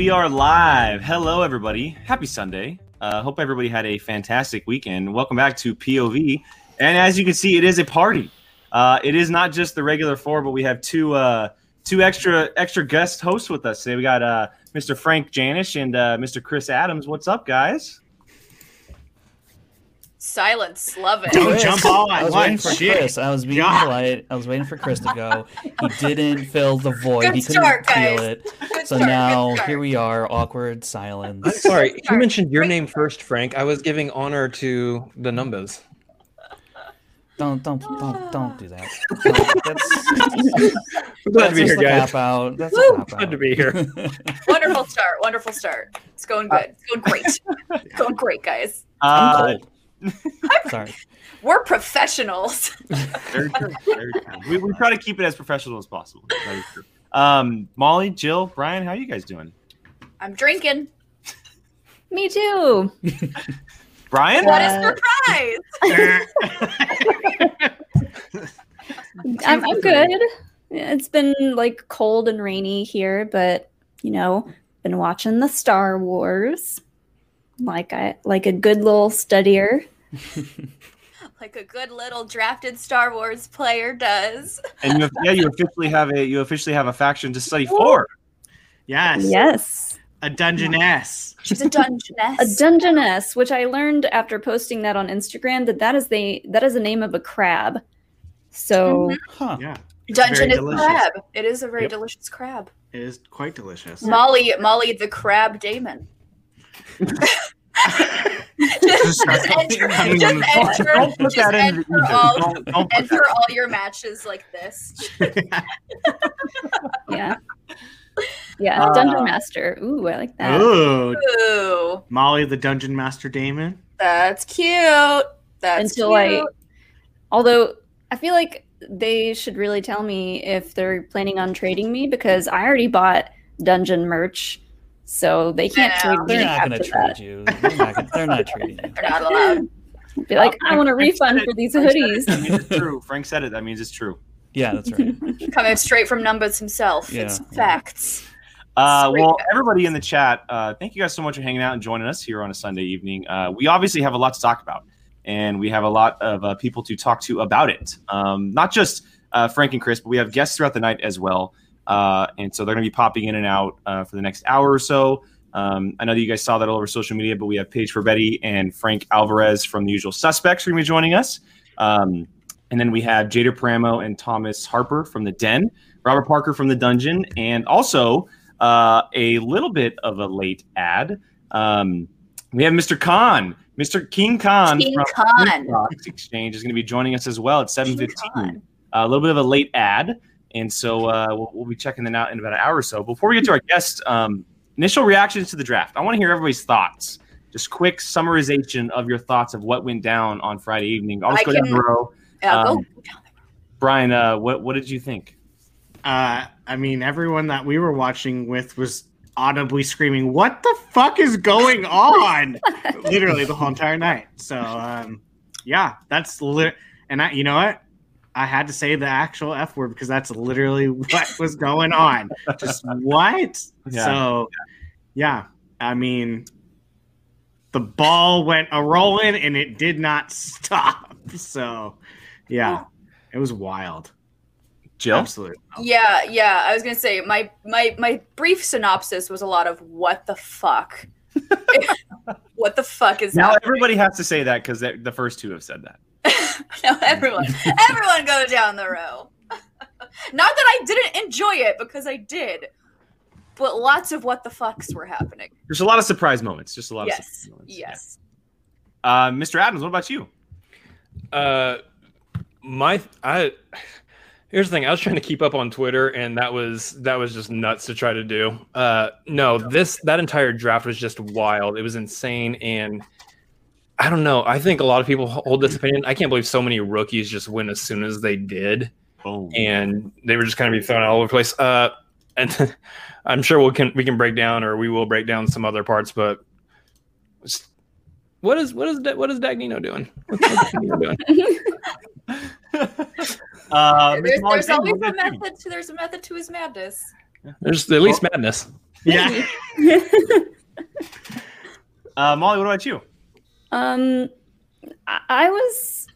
we are live. Hello, everybody. Happy Sunday. Uh, hope everybody had a fantastic weekend. Welcome back to POV. And as you can see, it is a party. Uh, it is not just the regular four, but we have two uh, two extra extra guest hosts with us today. We got uh, Mr. Frank Janisch and uh, Mr. Chris Adams. What's up, guys? Silence, love it. Don't jump all I at was waiting once. for Shit. Chris. I was being God. polite. I was waiting for Chris to go. He didn't fill the void. Good he couldn't start, feel guys. it. Good So start, now here we are, awkward silence. I'm sorry, you mentioned your name first, Frank. I was giving honor to the numbers. Don't don't don't don't do that. Don't- That's, I'm glad that's to be here, a guys. cop out. That's Woo! a Glad to be here. Wonderful start. Wonderful start. It's going good. It's going great. It's going great, guys. I'm Uh, cold. Sorry. We're professionals. very true. Very true. We, we try to keep it as professional as possible. That is true. Um, Molly, Jill, Brian, how are you guys doing? I'm drinking. Me too. Brian? What Uh, a surprise! I'm, I'm good. It's been like cold and rainy here, but you know, been watching the Star Wars like I like a good little studier. like a good little drafted Star Wars player does. And you have, yeah, you officially have a you officially have a faction to study for. Yes. Yes. A dungeoness. She's a dungeoness. A dungeoness, which I learned after posting that on Instagram that that is the that is the name of a crab. So mm-hmm. Huh. Yeah. Dungeon is delicious. crab. It is a very Yep. delicious crab. It is quite delicious. Molly, Molly, the crab Damon. just, just enter, just enter, Don't put that enter either. all, Don't, don't put enter all your matches like this. yeah. Yeah, Uh, Dungeon Master. Ooh, I like that. Ooh. Ooh, Molly the Dungeon Master Damon. that's cute. That's Until I cute. Although I feel like they should really tell me if they're planning on trading me because I already bought dungeon merch, so they can't I trade know. me They're not after going to that. trade you. They're not, gonna, they're not trading you. They're not allowed. Be like, I want a Frank refund it. for these Frank said it. hoodies. That means it's true. Frank said it. That means it's true. Yeah, that's right. Coming straight from Numbers himself. Yeah, it's yeah. facts. Uh, well, everybody in the chat, uh, thank you guys so much for hanging out and joining us here on a Sunday evening. Uh, we obviously have a lot to talk about, and we have a lot of uh, people to talk to about it. Um, not just uh, Frank and Chris, but we have guests throughout the night as well. Uh, and so they're going to be popping in and out uh, for the next hour or so. Um, I know that you guys saw that all over social media, but we have Paige for Betty and Frank Alvarez from the usual suspects are going to be joining us. Um, and then we have Jada Pramo and Thomas Harper from the Den, Robert Parker from the Dungeon, and also uh, a little bit of a late ad. Um, we have Mr. Khan, Mr. King Khan King from Khan. Exchange is going to be joining us as well at seven King fifteen. Khan. a little bit of a late ad, and so uh, we'll, we'll be checking that out in about an hour or so. Before we get to our guest, um, initial reactions to the draft. I want to hear everybody's thoughts. Just quick summarization of your thoughts of what went down on Friday evening. I'll just I go down can- the row. Yeah, Um, go. Brian, uh, what what did you think? Uh, I mean, everyone that we were watching with was audibly screaming, "What the fuck is going on?" Literally the whole entire night. So, um, yeah, that's lit. And I, you know what? I had to say the actual f word because that's literally what was going on. Just what? Yeah. So, yeah, I mean, the ball went a rolling and it did not stop. So, yeah, it was wild. Jill? Absolutely. Yeah, yeah. I was gonna say my my my brief synopsis was a lot of what the fuck. what the fuck is Now happening? everybody has to say that because the first two have said that. no, everyone, everyone go down the row. Not that I didn't enjoy it because I did, but lots of what the fucks were happening. There's a lot of surprise moments. Just a lot of Yes, surprise moments. yes. Yeah. Uh, Mr. Adams, what about you? Uh, my I here's the thing. I was trying to keep up on Twitter, and that was that was just nuts to try to do. Uh, no, this that entire draft was just wild. It was insane, and I don't know. I think a lot of people hold this opinion. I can't believe so many rookies just win as soon as they did, Oh, and they were just kind of be thrown all over the place. Uh, and I'm sure we can we can break down, or we will break down some other parts, but. What is what is Da- what is Dagnino doing? What's Dagnino doing? uh, there's there's always a method to there's a method to his madness. There's at least madness. Yeah. Uh, Molly, what about you? Um, I, was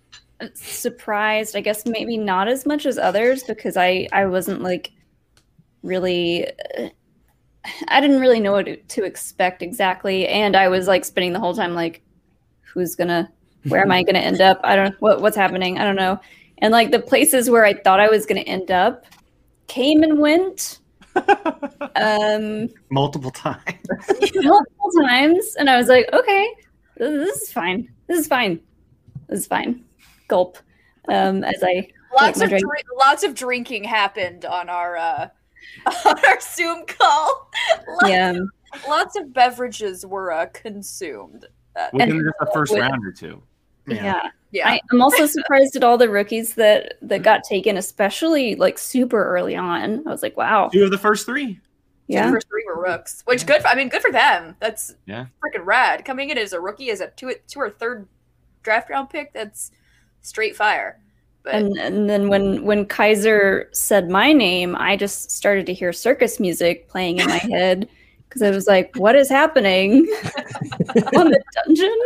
surprised. I guess maybe not as much as others because I I wasn't like really. I didn't really know what to, to expect exactly, and I was like spending the whole time like, who's gonna, where am I gonna end up? I don't what what's happening. I don't know. And like the places where I thought I was gonna end up came and went. um Multiple times. multiple times and i was like okay this this is fine. This is fine. This is fine. Gulp. Um as i Lots of drink. drink, lots of drinking happened on our uh, on our Zoom call. Lots, yeah. lots of beverages were uh, consumed. Uh, Within just the first with- round or two. yeah, yeah, I, i'm also surprised at all the rookies that that got taken especially like super early on. I was like wow. Two of the first three. Yeah the first three were rooks, which good. For, I mean, good for them. That's Yeah. freaking rad. Coming in as a rookie as a two two or third draft round pick. That's straight fire. But and and then when when kaiser said my name i just started to hear circus music playing in my head because i was like what is happening on the dungeon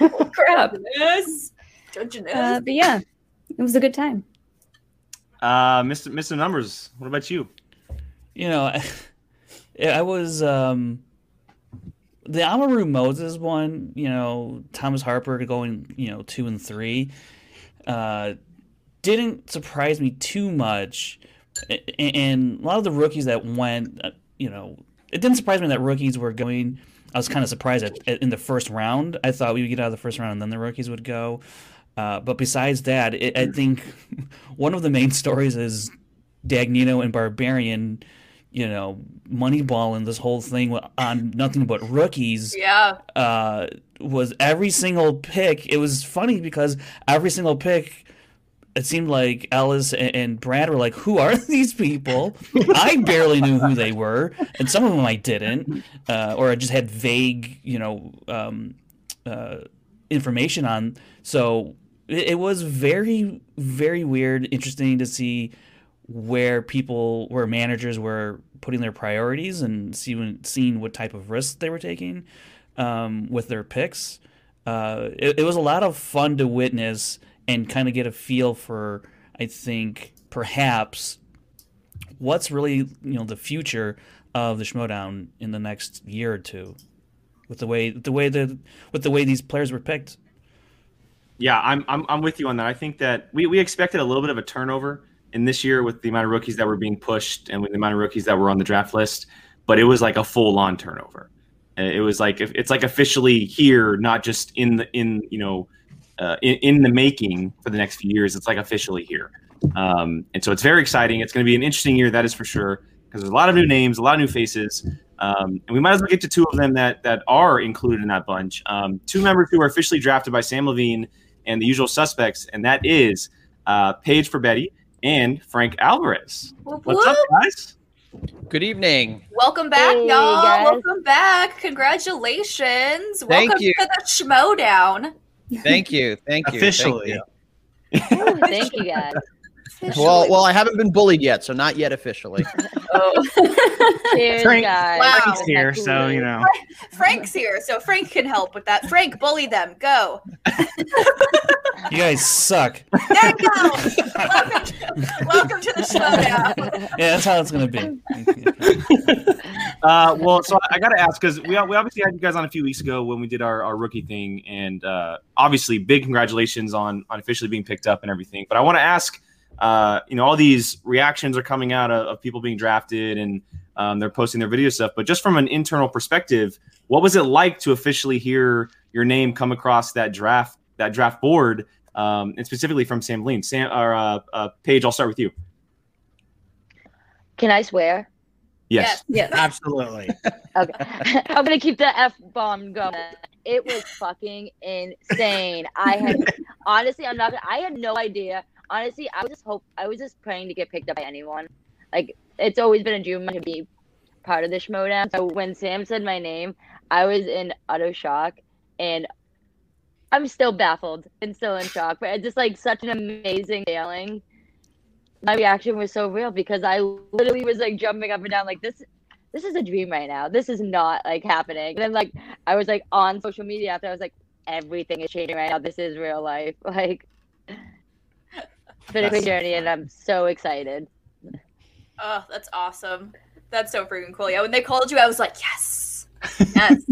oh crap yes, Dungeon uh, but yeah it was a good time Uh, Mr. Mr. Numbers, what about you? You know, I was um the Amaru Moses one, you know, Thomas Harper going, you know, two and three, uh, didn't surprise me too much. And a lot of the rookies that went, uh, you know, it didn't surprise me that rookies were going. I was kind of surprised at, at, in the first round. I thought we would get out of the first round and then the rookies would go. Uh, but besides that, it, I think one of the main stories is Dagnino and Barbarian, you know, moneyballing this whole thing on nothing but rookies yeah, uh, was every single pick. It was funny because every single pick, it seemed like Ellis and, and Brad were like, "Who are these people?" I barely knew who they were, and some of them I didn't, uh, or I just had vague, you know, um, uh, information on. So it, it was very, very weird, interesting to see where people, where managers were putting their priorities and seeing seeing what type of risks they were taking um, with their picks. Uh, it, it was a lot of fun to witness and kind of get a feel for. I think perhaps what's really you know the future of the Schmoedown in the next year or two, with the way the way the with the way these players were picked. Yeah, I'm, I'm I'm with you on that. I think that we, we expected a little bit of a turnover in this year with the amount of rookies that were being pushed and with the amount of rookies that were on the draft list, but it was like a full on turnover. It was like it's like officially here, not just in the in you know uh, in, in the making for the next few years. It's like officially here, um, and so it's very exciting. It's going to be an interesting year, that is for sure, because there's a lot of new names, a lot of new faces, um, and we might as well get to two of them that that are included in that bunch. Um, two members who are officially drafted by Sam Levine and the usual suspects, and that is uh, Paige for Betty and Frank Alvarez. Whoop, What's up, guys? Good evening. Welcome back, Hey, y'all. guys. Welcome back. Congratulations. Thank Welcome you. to the Schmoedown. Thank you. Thank you. Officially. Thank you. Ooh, thank you guys. Well, well, I haven't been bullied yet, so not yet officially. oh Cheers, Frank- guys. Wow. Frank's here, so you know. Frank's here, so Frank can help with that. Frank, bully them. Go. You guys suck. There you go. welcome, to, welcome to the Schmoedown. Yeah, that's how it's gonna be. Uh, well, so I got to ask because we, we obviously had you guys on a few weeks ago when we did our, our rookie thing, and uh, obviously big congratulations on on officially being picked up and everything. But I want to ask, uh, you know, all these reactions are coming out of, of people being drafted and um, they're posting their video stuff. But just from an internal perspective, what was it like to officially hear your name come across that draft that draft board, um, and specifically from Sam Lean? Sam or uh, uh, Paige, I'll start with you. Can I swear? Yes. yes Absolutely. Okay. I'm gonna keep the F bomb going. It was fucking insane. I had honestly, I'm not I had no idea. Honestly, I was just hope I was just praying to get picked up by anyone. Like it's always been a dream to be part of the Schmoedown. So when Sam said my name, I was in utter shock and I'm still baffled and still in shock. But it's just like such an amazing feeling. My reaction was so real because I literally was like jumping up and down like this this is a dream right now. This is not like happening. And then like I was like on social media after I was like, everything is changing right now. This is real life. Like it's been a crazy journey and I'm so excited. Oh, that's awesome. That's so freaking cool. Yeah, when they called you, I was like, yes. Yes.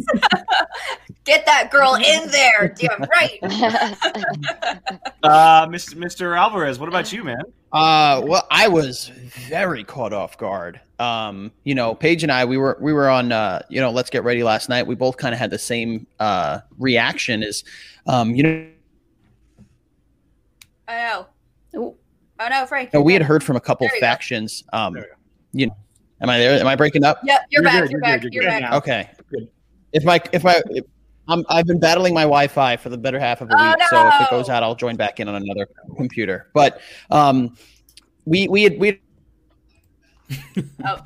Get that girl in there. Damn right. Uh, Mr. Mr. Alvarez, what about you, man? Uh, well, I was very caught off guard. Um, you know, Paige and I, we were we were on, uh, you know, Let's Get Ready last night. We both kind of had the same uh reaction. Is, um, you know, I know. Ooh. Oh no, Frank. we had heard from a couple There go. factions. Um, you go. you know, am I there? Am I breaking up? back. Yep, you're, You're back. good, You're, you're back. good, You're, you're back. good now. Okay. Good. If my if my if, I'm I've been battling my Wi-Fi for the better half of a Oh, week, so if it goes out, I'll join back in on another computer. But um, we we had we had Oh,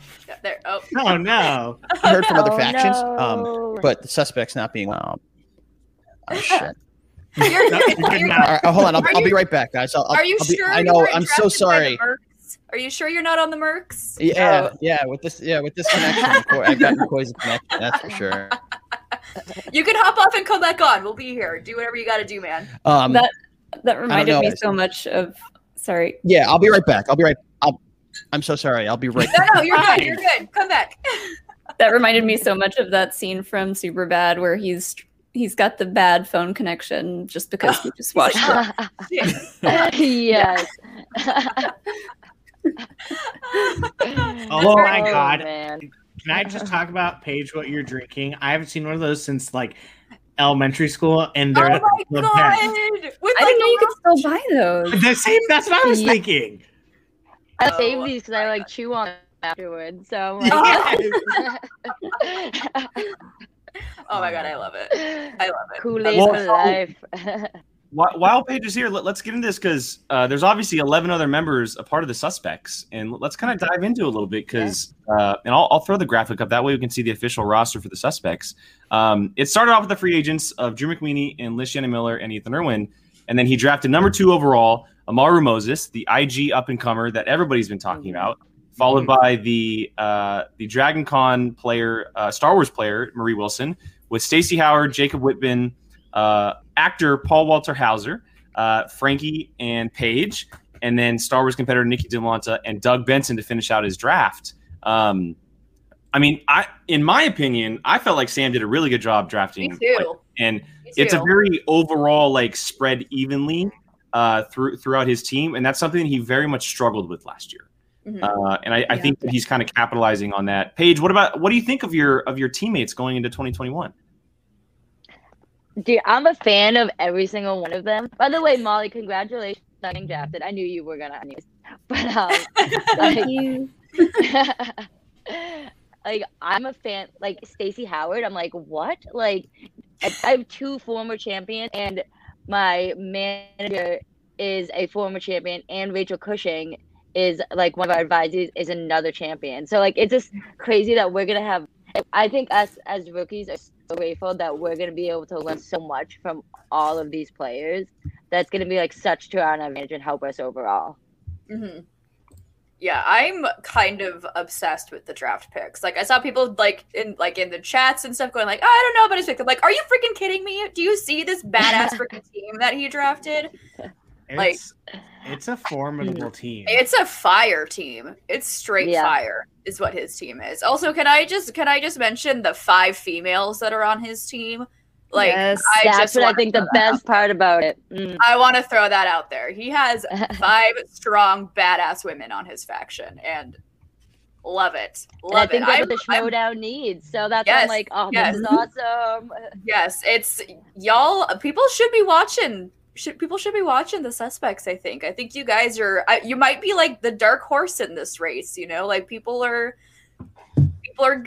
there. Oh, Oh no. heard from other Oh, factions, um, but the suspects not being well. Oh shit! You're No, you're good You're now. All right, oh, hold on, I'll, I'll you, be right back, guys. I'll, I'll, are you I'll be, sure? I know. I'm so drafted by the sorry. Are you sure you're not on the Mercs? Yeah, yeah. With this, yeah, with this connection, I've got McCoy's connection. That's for sure. You can hop off and come back on. We'll be here. Do whatever you got to do, man. Um, That that reminded me so much of. Sorry, yeah, I'll be right back. I'll be right. I'll, I'm so sorry. I'll be right. No, no, you're good. You're good. Come back. that reminded me so much of that scene from Superbad where he's he's got the bad phone connection just because we just watched it. yes. Oh my oh, God. man. Can I just talk about Paige what you're drinking? I haven't seen one of those since like elementary school, and Oh they're my the god! best. With I like didn't know you the could still buy those. The same. That's what I was Yeah. thinking. I Oh, save these because I like chew on them afterwards. So I'm Yes. Like, Oh my god, I love it. I love it. Kool That's Aid Well, for so- life. While, while Paige is here, let, us get into this because uh, there's obviously 11 other members a part of the suspects, and let's kind of dive into it a little bit because, uh, and I'll, I'll throw the graphic up that way we can see the official roster for the suspects. Um, it started off with the free agents of Drew McWeeny and Liz Shannon Miller and Ethan Irwin, and then he drafted number two overall Amaru Moses, the IG up and comer that everybody's been talking about, followed by the uh, the Dragon Con player, uh, Star Wars player Marie Wilson, with Stacey Howard, Jacob Whitman, uh, actor Paul Walter Hauser, uh, Frankie and Paige, and then Star Wars competitor Nikki DeMonta and Doug Benson to finish out his draft. Um, I mean, I in my opinion, I felt like Sam did a really good job drafting, Me too. like, and it's a very overall like spread evenly uh, through throughout his team, and that's something he very much struggled with last year. Mhm. Uh, and I, I think that he's kind of capitalizing on that. Paige, what about what do you think of your of your teammates going into 2021? Dude, I'm a fan of every single one of them. By the way, Molly, congratulations on getting drafted. I knew you were gonna anyways. But um like, Thank you. like I'm a fan like Stacey Howard, I'm like, what? Like I, I have two former champions and my manager is a former champion and Rachel Cushing is like one of our advisors is another champion. So like it's just crazy that we're gonna have I think us as rookies are so grateful that we're gonna be able to learn so much from all of these players. That's gonna be like such to our advantage and help us overall. hmm Yeah, I'm kind of obsessed with the draft picks. Like I saw people like in like in the chats and stuff going like, oh, I don't know about his pick. I'm like, are you freaking kidding me? Do you see this badass freaking team that he drafted? Like- It's, it's a formidable team. It's a fire team. It's straight Yeah. fire is what his team is. Also, can I just can I just mention the five females that are on his team? Like Yes. I That's just what I think the that best part about it. Mm. I want to throw that out there. He has five strong, badass women on his faction, and love it. And I think it. that's I'm- what the I'm- showdown needs. So that's Yes, I'm like, oh, yes. this is awesome. yes, it's y'all. People should be watching. Should people should be watching the suspects? I think. I think you guys are. I, you might be like the dark horse in this race. You know, like people are. People are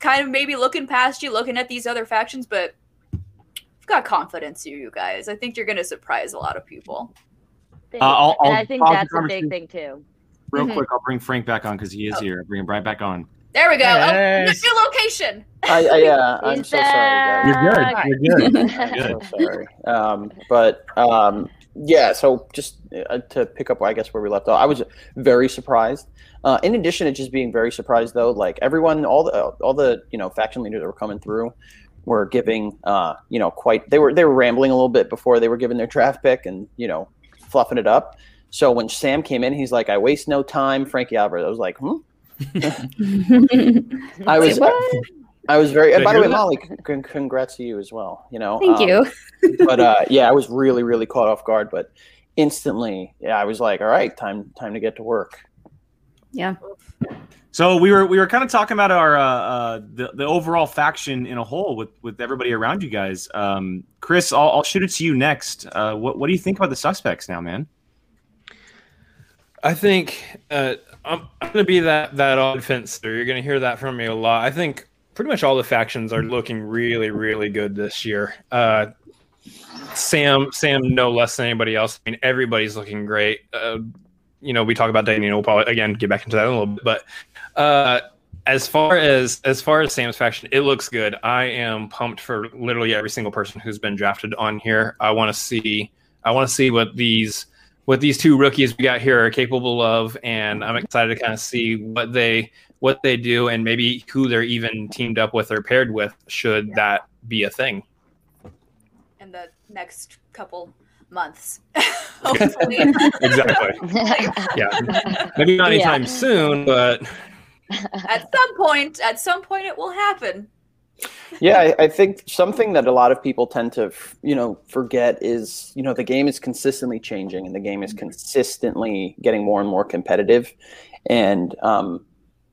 kind of maybe looking past you, looking at these other factions, but I've got confidence in you guys. I think you're going to surprise a lot of people. Uh. I'll- I'll I think pause the that's a big thing too. Real Mhm. quick, I'll bring Frank back on because he is Oh. here. Bring him right back on. There we go. Yes. Oh, new location. I, I yeah, I'm He's so sorry, guys. You're good. back. You're good. I'm Good. so sorry. Um, but um, yeah, so just uh, to pick up, I guess where we left off, I was very surprised. Uh, in addition to just being very surprised, though, like everyone, all the all the you know faction leaders that were coming through were giving, uh, you know, quite they were they were rambling a little bit before they were giving their draft pick and you know fluffing it up. So when Sam came in, he's like, "I waste no time." Frankie Alvarez, I was like, "Hmm." I was. What? I was very. And by the way, that? Molly, con- congrats to you as well. You know, Thank um, you. but uh, yeah, I was really, really caught off guard. But instantly, yeah, I was like, all right, time, time to get to work. Yeah. So we were we were kind of talking about our uh, uh, the the overall faction in a whole with with everybody around you guys. Um, Chris, I'll, I'll shoot it to you next. Uh, what what do you think about the suspects now, man? I think uh, I'm, I'm going to be that that odd fencer. You're going to hear that from me a lot. I think pretty much all the factions are looking really, really good this year. Uh, Sam, Sam, no less than anybody else. I mean, everybody's looking great. Uh, you know, we talk about and we'll probably again get back into that in a little bit. But uh, as far as as far as Sam's faction, it looks good. I am pumped for literally every single person who's been drafted on here. I want to see. I want to see what these what these two rookies we got here are capable of, and I'm excited to kind of see what they what they do and maybe who they're even teamed up with or paired with. Should that be a thing? in the next couple months. Hopefully. Exactly. Yeah. Maybe not anytime Yeah. soon, but at some point, at some point, it will happen. Yeah, I, I think something that a lot of people tend to, f- you know, forget is, you know, the game is consistently changing and the game is consistently getting more and more competitive. And, um,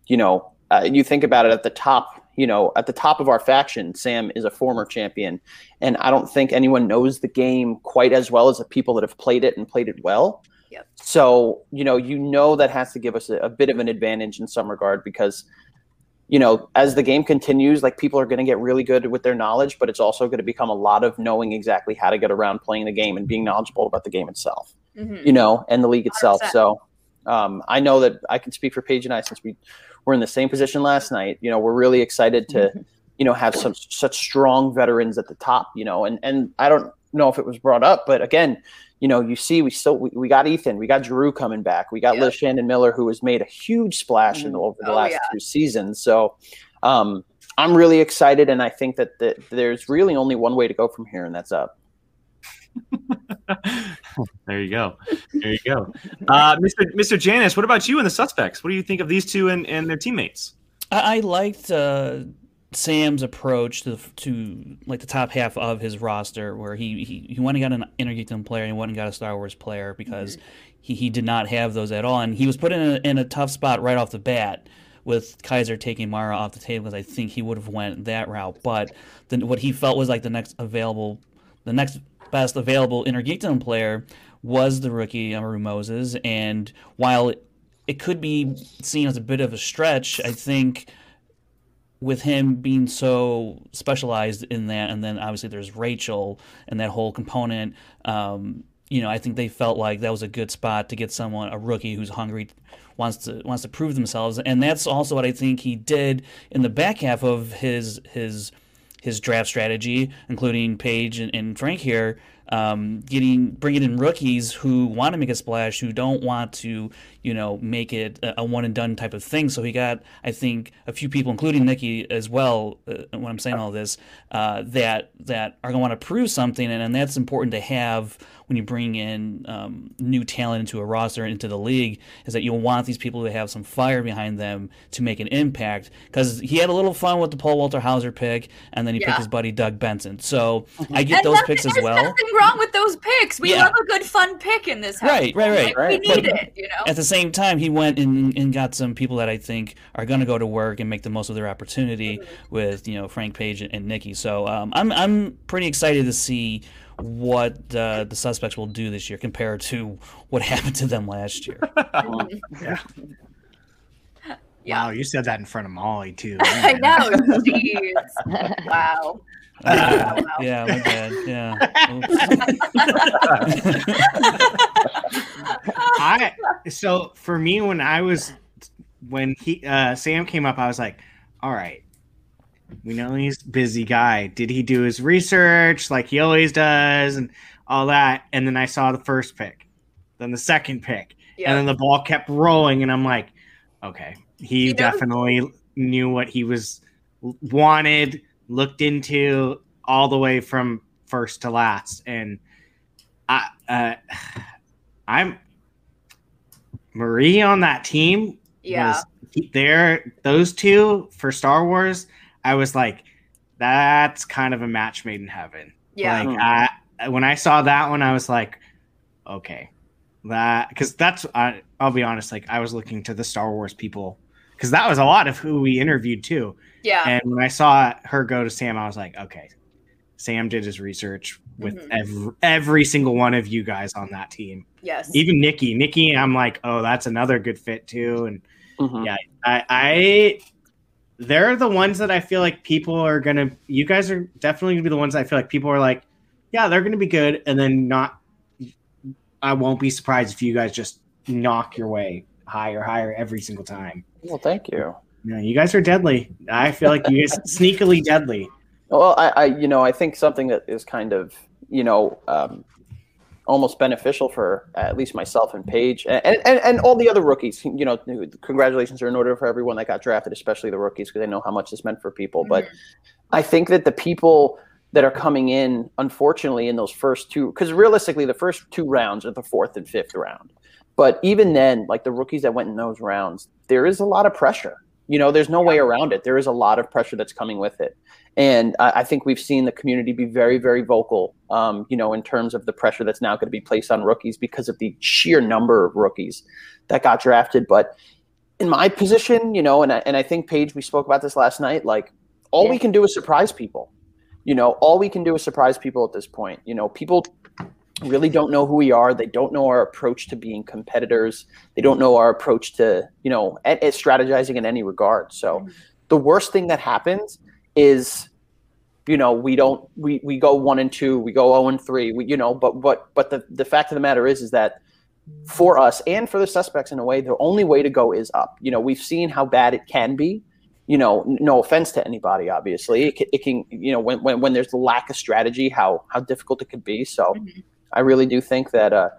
you know, uh, you think about it at the top, you know, at the top of our faction, Sam is a former champion. And I don't think anyone knows the game quite as well as the people that have played it and played it well. Yep. So, you know, you know that has to give us a, a bit of an advantage in some regard because you know, as the game continues, like people are going to get really good with their knowledge, but it's also going to become a lot of knowing exactly how to get around playing the game and being knowledgeable about the game itself, Mhm. you know, and the league itself. 100%. So um, I know that I can speak for Paige and I since we were in the same position last night. You know, we're really excited to, you know, have some such strong veterans at the top. You know, and and I don't know if it was brought up, but again, you know, you see, we still we, we got Ethan, we got Drew coming back, we got Yeah. Liz Shannon Miller, who has made a huge splash in the, over the Oh, last yeah. two seasons. So um, I'm really excited, and I think that, that there's really only one way to go from here, and that's up. there you go. There you go. Uh, Mr. Mr. Janisch, what about you and the suspects? What do you think of these two and, and their teammates? I, I liked uh, Sam's approach to to like the top half of his roster, where he he, he went and got an Innergeekdom player and he went and got a Star Wars player because mm-hmm. he, he did not have those at all, and he was put in a, in a tough spot right off the bat with Kaiser taking Mara off the table because I think he would have went that route, but then what he felt was like the next available, the next best available Innergeekdom player was the rookie Amaru Moses, and while it, it could be seen as a bit of a stretch, I think with him being so specialized in that, and then obviously there's Rachel and that whole component. Um, you know, I think they felt like that was a good spot to get someone, a rookie who's hungry, wants to wants to prove themselves, and that's also what I think he did in the back half of his his his draft strategy, including Paige and, and Frank here, um, getting bringing in rookies who want to make a splash, who don't want to, you know, make it a, a one and done type of thing. So he got, I think, a few people, including Nikki as well. Uh, when I'm saying all this, uh, that that are going to want to prove something, and, and that's important to have when you bring in um, new talent into a roster into the league. Is that you want these people to have some fire behind them to make an impact? Because he had a little fun with the Paul Walter Hauser pick, and then he Yeah. picked his buddy Doug Benson. So I get And those nothing- picks as there's well. Nothing wrong with those picks. We Yeah. love a good fun pick in this house. Right, right, right. Like, Right. We need But- it, you know. At the same time, he went and, and got some people that I think are going to go to work and make the most of their opportunity with you know Frank Paige and, and Nikki. So um, I'm I'm pretty excited to see what uh, the suspects will do this year compared to what happened to them last year. Yeah. Wow, you said that in front of Molly too. I know. Jeez. wow. Uh, yeah, my bad. Yeah. I so for me when I was when he uh Sam came up, I was like, all right. We know he's a busy guy. Did he do his research like he always does? And all that, and then I saw the first pick, then the second pick, Yeah. and then the ball kept rolling, and I'm like, okay, he, He definitely knew what he was wanted, looked into all the way from first to last, and I, uh, I'm Marie on that team yeah. was there those two for Star Wars, I was like, that's kind of a match made in heaven. Yeah. Like I when I saw that one, I was like, okay, that because that's I, I'll be honest, like I was looking to the Star Wars people because that was a lot of who we interviewed too. Yeah. And when I saw her go to Sam, I was like, okay, Sam did his research with Mhm. every, every single one of you guys on that team. yes. Even Nikki, Nikki, I'm like, oh, that's another good fit too. And Mhm. yeah, I, I they're the ones that I feel like people are gonna. You guys are definitely gonna be the ones I feel like people are like, yeah, they're gonna be good, and then not. I won't be surprised if you guys just knock your way higher, higher every single time. Well, thank you. Yeah, you guys are deadly. I feel like you guys sneakily deadly. Well, I, I, you know, I think something that is kind of, you know, um, almost beneficial for at least myself and Paige and, and, and all the other rookies. You know, congratulations are in order for everyone that got drafted, especially the rookies, because I know how much this meant for people. But I think that the people that are coming in, unfortunately, in those first two, because realistically, the first two rounds are the fourth and fifth round. But even then, like the rookies that went in those rounds, there is a lot of pressure. You know, there's no way around it. There is a lot of pressure that's coming with it. And I, I think we've seen the community be very, very vocal, um, you know, in terms of the pressure that's now going to be placed on rookies because of the sheer number of rookies that got drafted. But in my position, you know, and I, and I think Paige, we spoke about this last night. Like, all we can do is surprise people. You know, all we can do is surprise people at this point. You know, people really don't know who we are. They don't know our approach to being competitors. They don't know our approach to, you know, at, at strategizing in any regard. So, the worst thing that happens is you know we don't we we go one and two we go 0 and three we, you know but but but the the fact of the matter is is that for us and for the suspects in a way the only way to go is up you know we've seen how bad it can be you know no offense to anybody obviously it can, it can you know when, when when there's the lack of strategy how how difficult it could be so Mhm. I really do think that uh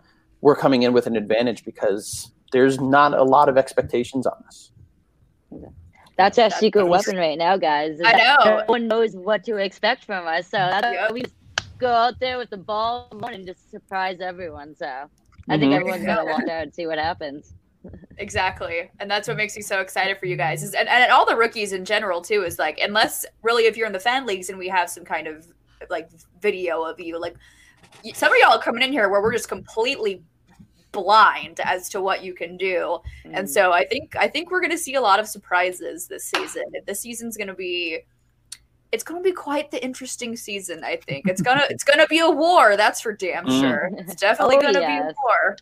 we're coming in with an advantage because there's not a lot of expectations on us That's our That- secret that was- weapon right now, guys. is I that know. No one knows what to expect from us, so that's why Yep. we just go out there with the ball and just surprise everyone. So I think Mhm. everyone's gonna walk out and see what happens. Exactly. And that's what makes me so excited for you guys. Is, and, and all the rookies in general, too, is like, unless really if you're in the fan leagues and we have some kind of like video of you, like y- some of y'all are coming in here where we're just completely blind as to what you can do. And so I think I think we're gonna see a lot of surprises this season. This season's gonna be it's gonna be quite the interesting season, I think. It's gonna it's gonna be a war, that's for damn Mm. sure. It's definitely Oh, gonna yes. be a war.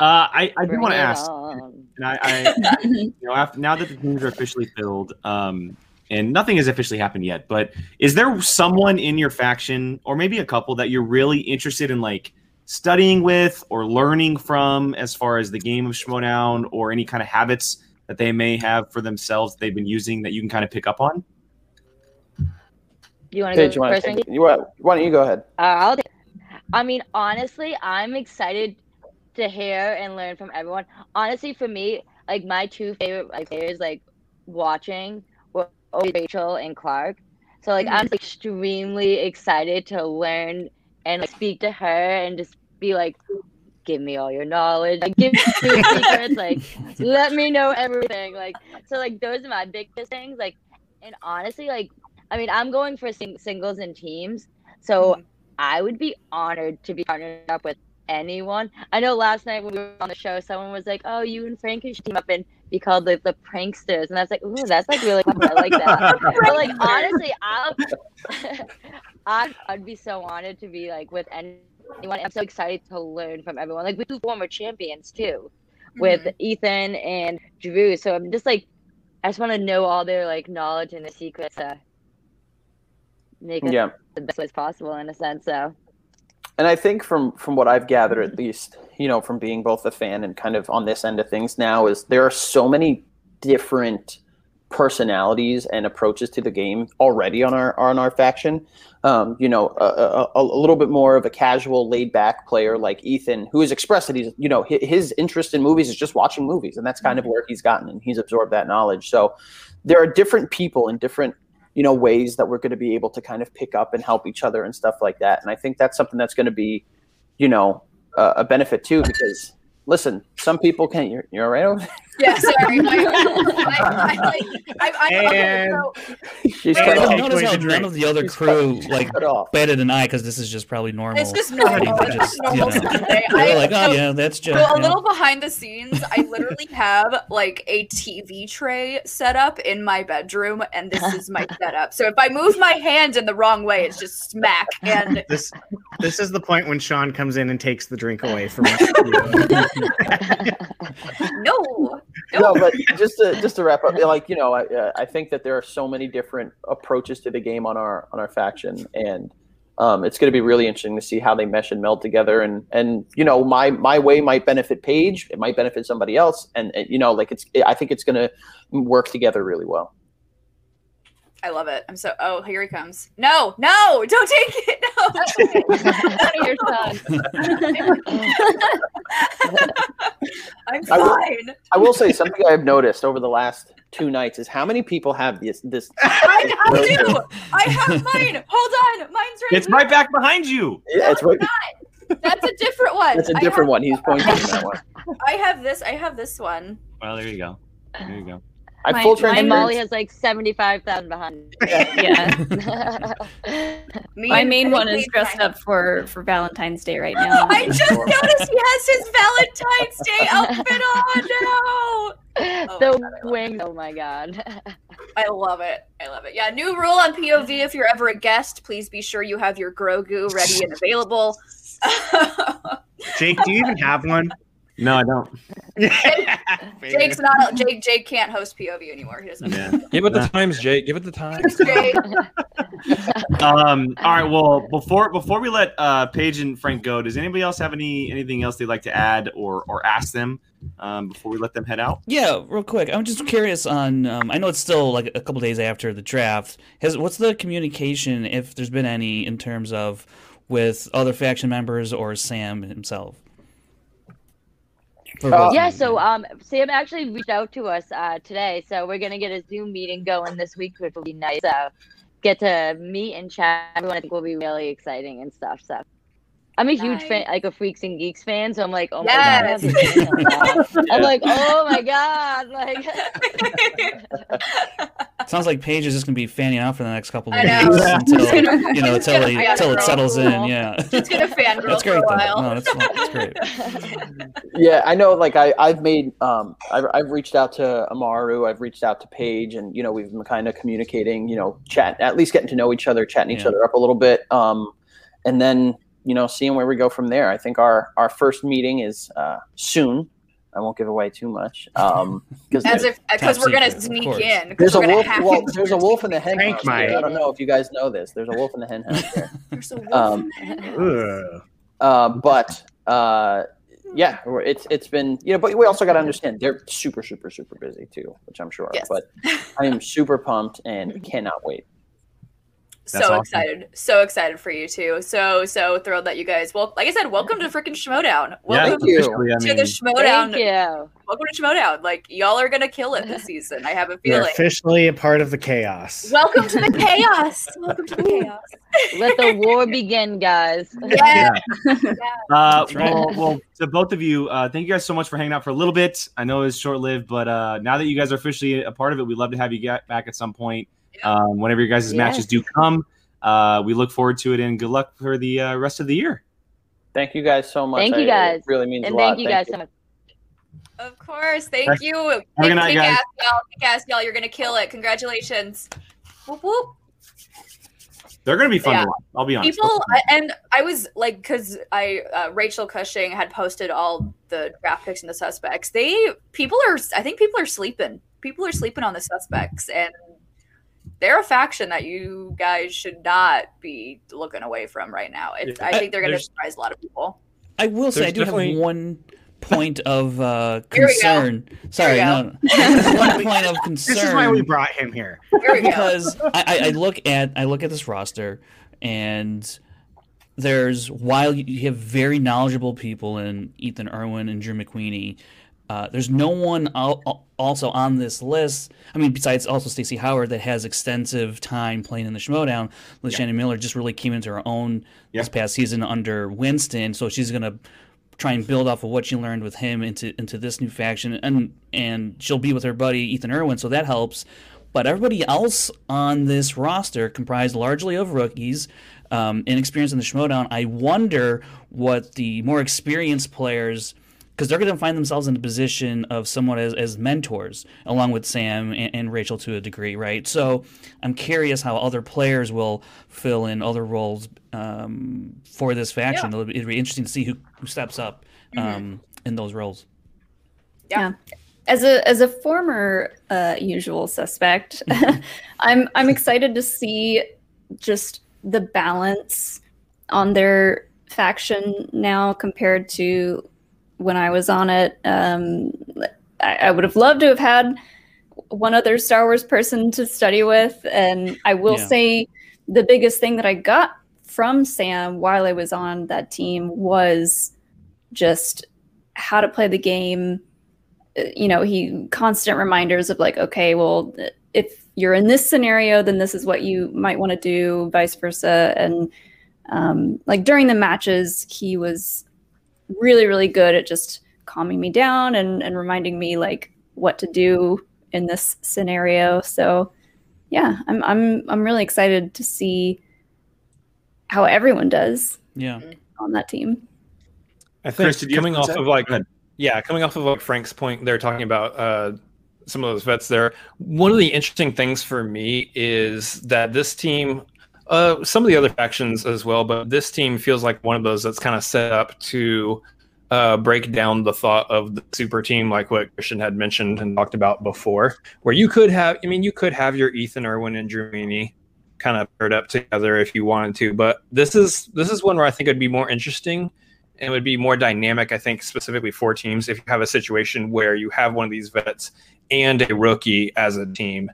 Uh, I, I do want to ask, on. and I, I you know, after, now that the teams are officially filled, um, and nothing has officially happened yet, but is there someone in your faction, or maybe a couple, that you're really interested in, like studying with or learning from, as far as the game of Schmoedown, or any kind of habits that they may have for themselves they've been using that you can kind of pick up on? You want to Paige, go you want first? to you want, why don't you go ahead Uh, I'll take- I mean, honestly, I'm excited to hear and learn from everyone. Honestly, for me, like my two favorite like players, like watching, always Rachel and Clark. So like I'm extremely excited to learn and like, speak to her and just be like, give me all your knowledge, like give me your secrets, like let me know everything. Like so, like those are my biggest things. Like, and honestly, like I mean, I'm going for sing- singles and teams, so. Mm-hmm. I would be honored to be partnered up with anyone. I know last night when we were on the show, someone was like, "Oh, you and Frankie should team up and be called the, the pranksters," and I was like, "Ooh, that's like really cool. I like that." but like honestly, I'll, I'd, I'd be so honored to be like with anyone. I'm so excited to learn from everyone. Like we two former champions too, with mm-hmm. Ethan and Drew. So I'm just like, I just want to know all their like knowledge and the secrets to make us yeah the best ways possible in a sense. So. And I think from from what I've gathered, at least, you know, from being both a fan and kind of on this end of things now, is there are so many different personalities and approaches to the game already on our on our faction. Um, you know, a, a, a little bit more of a casual, laid back player like Ethan, who has expressed that he's, you know, his, his interest in movies is just watching movies, and that's kind of where he's gotten and he's absorbed that knowledge. So there are different people in different you know ways that we're going to be able to kind of pick up and help each other and stuff like that and i think that's something that's going to be you know uh, a benefit too because listen some people can you're, you're right over? Yeah, sorry. I, I, I, like, I, I, okay, And- so, She's Hey, cut hey, off. Notice how none of the other She's crew cut- like better than I because this is just probably normal. it's just normal. It's just, just you know, They're like, oh so- yeah, that's just. So a you know. little behind the scenes, I literally have like a TV tray set up in my bedroom, and this is my setup. So if I move my hand in the wrong way, it's just smack. And This this is the point when Sean comes in and takes the drink away from us. no, no, but just to just to wrap up, like you know, I uh, I think that there are so many different approaches to the game on our on our faction, and um, it's going to be really interesting to see how they mesh and meld together. And and you know, my my way might benefit Paige, it might benefit somebody else, and, and you know, like it's I think it's going to work together really well. I love it. I'm so. Oh, here he comes. No, no, don't take it. No, I'm I will- fine. I will say something I've noticed over the last two nights is how many people have this this. I have two. I have mine. Hold on, mine's right. It's right back behind you. Yeah, it's right. That's a different one. That's a different have- one. He's pointing at that one. I have this. I have this one. Well, there you go. There you go. I My- full mine- and transparency. Molly has like seventy five thousand behind. yeah. Me My main one is dressed up for for Valentine's Day right now. I just noticed he has his Valentine's Day outfit on now. Oh the my God, wing. Oh my god. I love it. I love it. Yeah, new rule on POV: if you're ever a guest, please be sure you have your Grogu ready and available. Jake, do you even have one? No, I don't. Jake's not. Jake. Jake can't host POV anymore. He doesn't. Yeah. Give it the times, Jake. Give it the time. Um, all right. Well, before before we let uh, Paige and Frank go, does anybody else have any anything else they'd like to add or or ask them um, before we let them head out? Yeah, real quick. I'm just curious on. Um, I know it's still like a couple days after the draft. Has what's the communication, if there's been any, in terms of with other faction members or Sam himself? For Uh, yeah, so um, Sam actually reached out to us uh, today, so we're gonna get a Zoom meeting going this week, which will be nice. So get to meet and chat. Everyone I think will be really exciting and stuff. So I'm a huge fan, Nice. like a Freaks and Geeks fan. So I'm like, oh Yes. my god, I'm like, oh my god, like. Sounds like Paige is just gonna be fanning out for the next couple of I days until gonna- you know until gonna- it, until it settles up. in. Yeah, Just gonna fangirl that's for a while. No, that's that's great. Yeah, I know. Like I, I've made, um, I've, I've reached out to Amaru, I've reached out to Paige, and you know, we've been kind of communicating, you know, chat, at least getting to know each other, chatting each other up a little bit, um, and then you know, seeing where we go from there. I think our our first meeting is uh, soon. I won't give away too much, um, because As if because we're gonna secret, sneak in. there's a wolf. hack Well, there's a wolf in the hen house. might. I don't know if you guys know this. There's a wolf in the hen house there. There's a wolf Um, in there. Ugh. Uh, but uh, yeah, it's it's been you know, but we also got to understand they're super super super busy too, which I'm sure. Yes. But I am super pumped and cannot wait. So awesome. excited so excited for you too so so thrilled that you guys well like i said welcome to freaking schmoedown welcome Thank you. officially, I to the schmoedown Thank you. welcome to schmoedown like y'all are gonna kill it this season i have a You're feeling officially a part of the chaos. welcome to the chaos welcome to the chaos Let the war begin, guys. yeah. Uh, That's right. well, well, to both of you, uh, thank you guys so much for hanging out for a little bit. I know it was short lived, but uh, now that you guys are officially a part of it, we'd love to have you get back at some point. Um, whenever your guys' matches do come, uh, we look forward to it and good luck for the uh, rest of the year. Thank you guys so much. Thank you I- guys. It really means And a lot. thank you guys so much. of course thank Thanks. you Have a good night, kick guys. ass y'all kick ass y'all you're gonna kill it congratulations whoop, whoop. They're going to be fun Yeah. to watch. I'll be honest. people and i was like because i uh, rachel cushing had posted all the draft picks and the suspects they people are i think people are sleeping people are sleeping on the suspects and they're a faction that you guys should not be looking away from right now it's, Yeah. i think they're going to surprise a lot of people I will say I do definitely- have one point of uh, Here we go. concern. Sorry, Here we no, no. One point of concern. This is why we brought him here. Here because I, I, I look at I look at this roster and there's while you have very knowledgeable people in Ethan Irwin and Drew McWeeny, uh, there's no one al- also on this list. I mean, besides also Stacey Howard that has extensive time playing in the Schmoedown. Liz Shannon Miller just really came into her own this past season under Winston, so she's gonna try and build off of what she learned with him into into this new faction, and and she'll be with her buddy Ethan Irwin, so that helps. But everybody else on this roster, comprised largely of rookies, um, inexperienced in the Schmoedown, I wonder what the more experienced players, because they're going to find themselves in a position of somewhat as, as mentors, along with Sam and, and Rachel to a degree, right? So I'm curious how other players will fill in other roles um, for this faction. It'll, be, it'll be interesting to see who, who steps up um, in those roles. Yeah. As a as a former uh, usual suspect, I'm I'm excited to see just the balance on their faction now compared to when I was on it. Um, I, I would have loved to have had one other Star Wars person to study with, and I will Yeah. say the biggest thing that I got from Sam while I was on that team was just how to play the game. Uh, You know, he constant reminders of like, okay, well, if you're in this scenario, then this is what you might want to do, vice versa. And um, like during the matches, he was really, really good at just calming me down and, and reminding me like what to do in this scenario. So yeah, I'm I'm I'm really excited to see how everyone does Yeah. on that team. I think Chris, did you have coming off of like yeah, coming off of like Frank's point, they're talking about uh, some of those vets there. One of the interesting things for me is that this team, uh, some of the other factions as well, but this team feels like one of those that's kind of set up to uh, break down the thought of the super team, like what Christian had mentioned and talked about before, where you could have, I mean, you could have your Ethan Irwin and Drew kind of paired up together if you wanted to, but this is this is one where I think it'd be more interesting and would be more dynamic, I think, specifically for teams if you have a situation where you have one of these vets and a rookie as a team.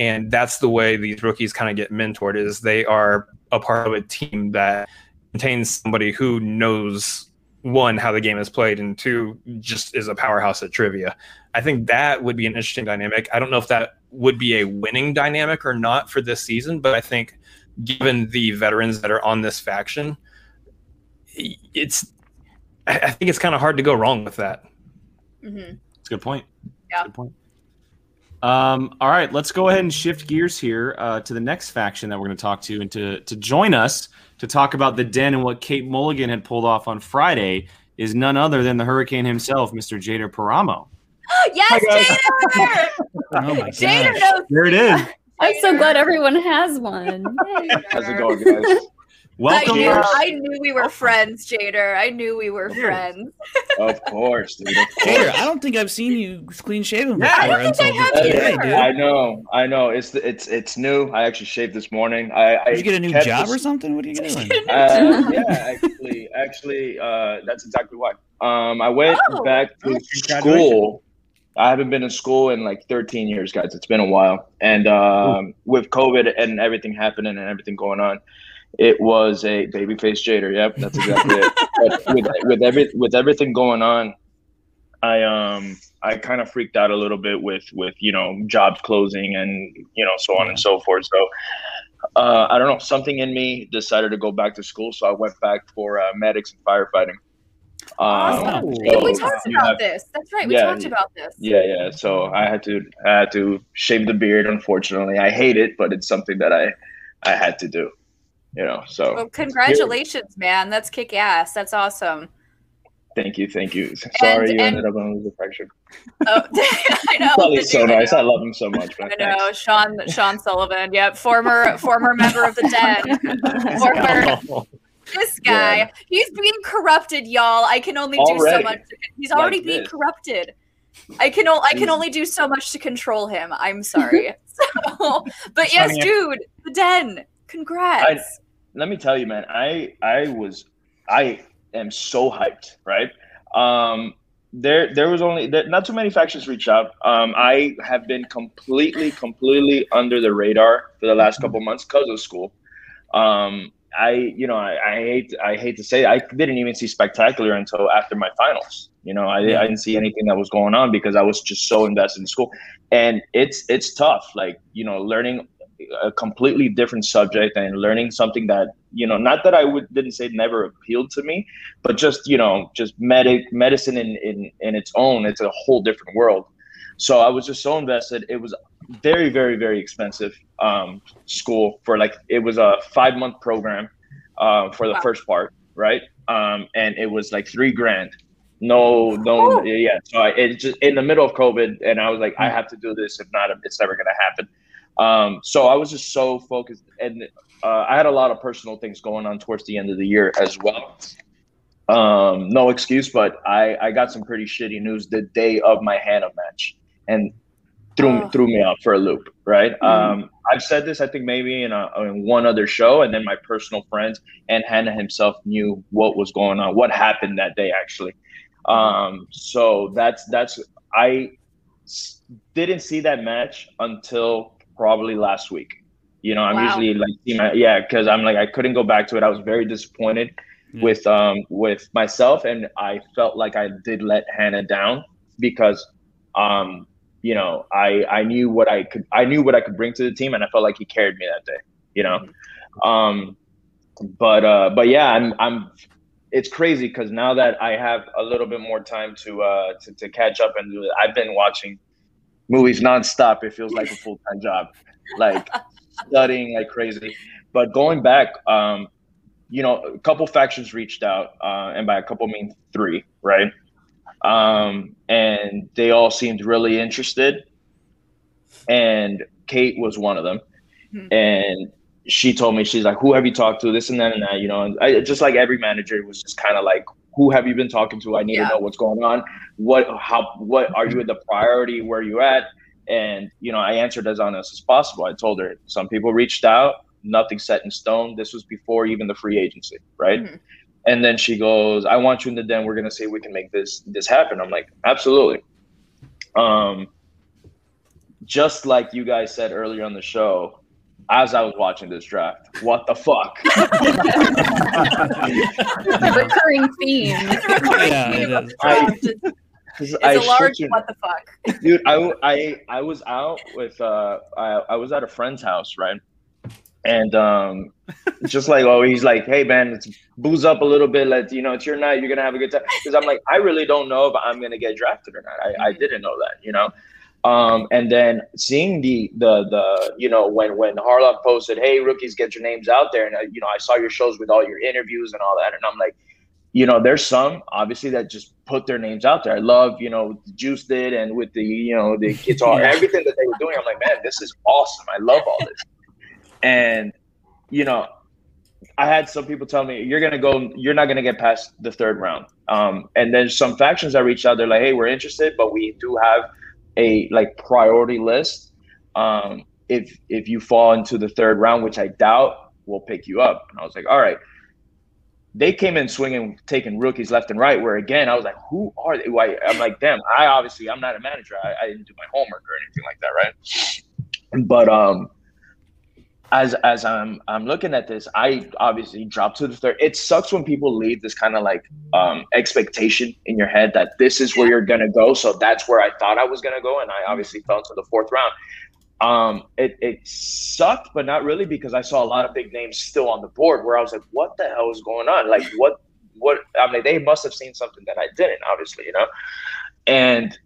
And that's the way these rookies kind of get mentored is they are a part of a team that contains somebody who knows one, how the game is played, and two, just is a powerhouse at trivia. I think that would be an interesting dynamic. I don't know if that would be a winning dynamic or not for this season, but I think given the veterans that are on this faction, it's I I think it's kind of hard to go wrong with that. hmm That's a good point. Yeah. a good point. Um, all right, let's go ahead and shift gears here uh, to the next faction that we're going to talk to, and to to join us to talk about the den and what Kate Mulligan had pulled off on Friday is none other than the Hurricane himself, Mr. Jader Paramo. yes, Jader! Oh my Jader gosh. knows. There it is. I'm so glad everyone has one. How's it going, guys? Welcome. I knew, I knew we were friends, Jader. I knew we were Cheers. friends. of course, dude. Of Jader. I don't think I've seen you clean shaven before Yeah, I don't think I have today, dude. I know, I know. It's it's it's new. I actually shaved this morning. I, I Did you get a new job this- or something? What are you doing? Uh, yeah, actually, actually, uh, that's exactly why. Um, I went Oh. back to school. I haven't been in school in like 13 years, guys. It's been a while, and um, with COVID and everything happening and everything going on, it was a babyface Jader. Yep, that's exactly it. But with with every with everything going on, I um I kind of freaked out a little bit with with you know jobs closing and you know so on and so forth. So uh, I don't know something in me decided to go back to school, so I went back for uh, medics and firefighting. Um, Awesome. so we talked about have- this. That's right. We Yeah, talked about this. yeah, yeah. So I had to I had to shave the beard. Unfortunately, I hate it, but it's something that I I had to do. You know. So Well, congratulations, man. That's kick ass. That's awesome. thank you, thank you. Sorry, you and- ended up on the fraction. Oh, I know. Probably so I know. nice. I love him so much. I know, Sean Sean Sullivan. Yep, former former member of the Den. former this guy. Yeah. He's being corrupted, y'all. I can only do so much. To, he's already Like being this. corrupted. I can o- I can Mm. only do so much to control him. I'm sorry. so, but yes, funny. dude, the Den. Congrats. let me tell you, man, I I was I am so hyped, right? Um there there was only there, not too many factions reach out. Um, I have been completely completely under the radar for the last couple months because of school. Um, I you know I, I hate I hate to say it, I didn't even see spectacular until after my finals. You know I, I didn't see anything that was going on because I was just so invested in school, and it's it's tough. Like you know learning a completely different subject and learning something that you know not that i would didn't say never appealed to me but just you know just medic medicine in in, in its own it's a whole different world. So i was just so invested. It was very very very expensive um, school for like it was a five month program uh, for the Wow. first part right? Um, and it was like three grand. No no yeah so I, it just in the middle of covid and i was like i have to do this. If not it's never going to happen um, so I was just so focused, and uh, I had a lot of personal things going on towards the end of the year as well. Um, no excuse, but I, I got some pretty shitty news the day of my Hannah match, and threw me Oh. threw me out for a loop. Right? Um, I've said this, I think maybe in, a, in one other show, and then my personal friends and Hannah himself knew what was going on, what happened that day actually. Um, so that's that's I s- didn't see that match until probably last week. You know, I'm Wow. usually like, yeah, because I'm like I couldn't go back to it. I was very disappointed Yeah. with um with myself, and I felt like I did let Hannah down because um you know I I knew what I could I knew what I could bring to the team, and I felt like he carried me that day. You know, um, but uh, but yeah, I'm I'm. It's crazy because now that I have a little bit more time to uh to, to catch up and do it, I've been watching movies nonstop. It feels like a full time job, like studying like crazy. But going back, um, you know, a couple factions reached out, uh, and by a couple I mean three, right? Um, and they all seemed really interested, and Kate was one of them, Hmm. and she told me she's like, "Who have you talked to? This and that and that." You know, and I, just like every manager was just kind of like, "Who have you been talking to? I need Yeah. to know what's going on. What, how, what are you at the priority? Where you at?" And you know, I answered as honest as possible. I told her some people reached out, nothing set in stone. This was before even the free agency, right? Mhm. And then she goes, "I want you in the den. We're gonna see if we can make this this happen." I'm like, "Absolutely." Um, just like you guys said earlier on the show, as I was watching this draft, what the fuck? recurring theme. Yeah, it is. I- It's I a large shit what the fuck. dude I, I i was out with uh I, I was at a friend's house right and um just like oh he's like hey man let's booze up a little bit let's you know it's your night you're gonna have a good time because i'm like i really don't know if i'm gonna get drafted or not i, I didn't know that you know um and then seeing the the the you know when when Harloff posted hey rookies get your names out there and uh, you know i saw your shows with all your interviews and all that and i'm like you know, there's some obviously that just put their names out there. I love, you know, what the Juice did and with the, you know, the guitar, everything that they were doing. I'm like, man, this is awesome. I love all this. And, you know, I had some people tell me, you're going to go, you're not going to get past the third round. Um, and then some factions I reached out, they're like, hey, we're interested, but we do have a like priority list. Um, if, if you fall into the third round, which I doubt, we'll pick you up. And I was like, all right they came in swinging, taking rookies left and right. Where again, I was like, "Who are they?" Why? I'm like, "Them." I obviously, I'm not a manager. I, I didn't do my homework or anything like that, right? But um, as as I'm I'm looking at this, I obviously dropped to the third. It sucks when people leave this kind of like um expectation in your head that this is where you're gonna go. So that's where I thought I was gonna go, and I obviously fell to the fourth round. Um, it, it sucked, but not really because I saw a lot of big names still on the board where I was like, what the hell is going on? Like, what, what, I mean, they must have seen something that I didn't, obviously, you know? And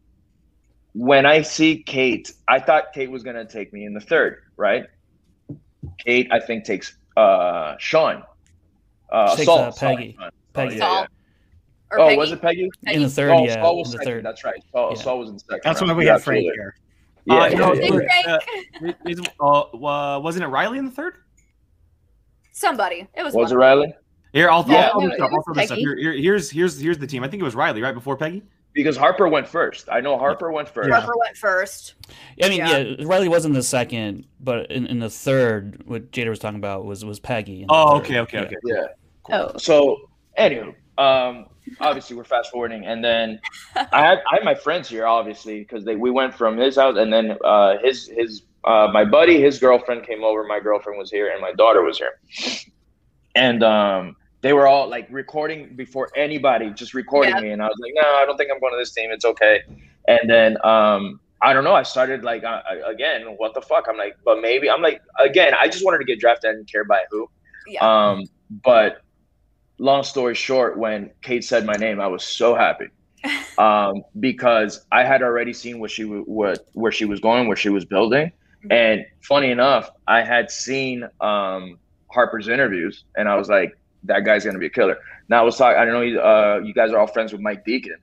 when I see Kate, I thought Kate was going to take me in the third, right? Kate, I think, takes uh, Sean. Uh, Takes, Saul, uh, Peggy. sorry. Peggy. yeah, yeah. Oh, Peggy. was it Peggy? In the third, oh, yeah. Saul was in the second. third. That's right. Saul, Yeah. Saul was in second. That's round. why we You're have Frank here. Yeah, Uh, yeah, yeah, yeah. Frank. Uh, is, uh, uh, wasn't it Riley in the third? Somebody. It was. Was it. Riley? Here, I'll, Yeah. I'll, No, I'll, I'll throw this up. Here, here, here's here's here's the team. I think it was Riley right before Peggy. Because Harper went first. I know Harper went first. Yeah. Harper went first. I mean, Yeah. yeah. Riley was in the second, but in, in the third, what Jader was talking about was was Peggy. Oh, third. okay, okay, Yeah. okay. Yeah. Oh, So, anywho, um, obviously we're fast forwarding, and then I had I had my friends here, obviously, because they we went from his house, and then uh, his his uh, my buddy, his girlfriend came over, my girlfriend was here, and my daughter was here, and um, they were all like recording before anybody, just recording Yeah. me, and I was like, no, I don't think I'm going to this team. It's okay, and then um. I don't know. I started like uh, again. What the fuck? I'm like, but maybe I'm like again. I just wanted to get drafted. I didn't care by who. Yeah. Um, but long story short, when Kate said my name, I was so happy um, because I had already seen what she w- what where she was going, where she was building, and funny enough, I had seen um, Harper's interviews, and I was like, that guy's gonna be a killer. Now I was talking. I don't know you, uh, you guys are all friends with Mike Deacon,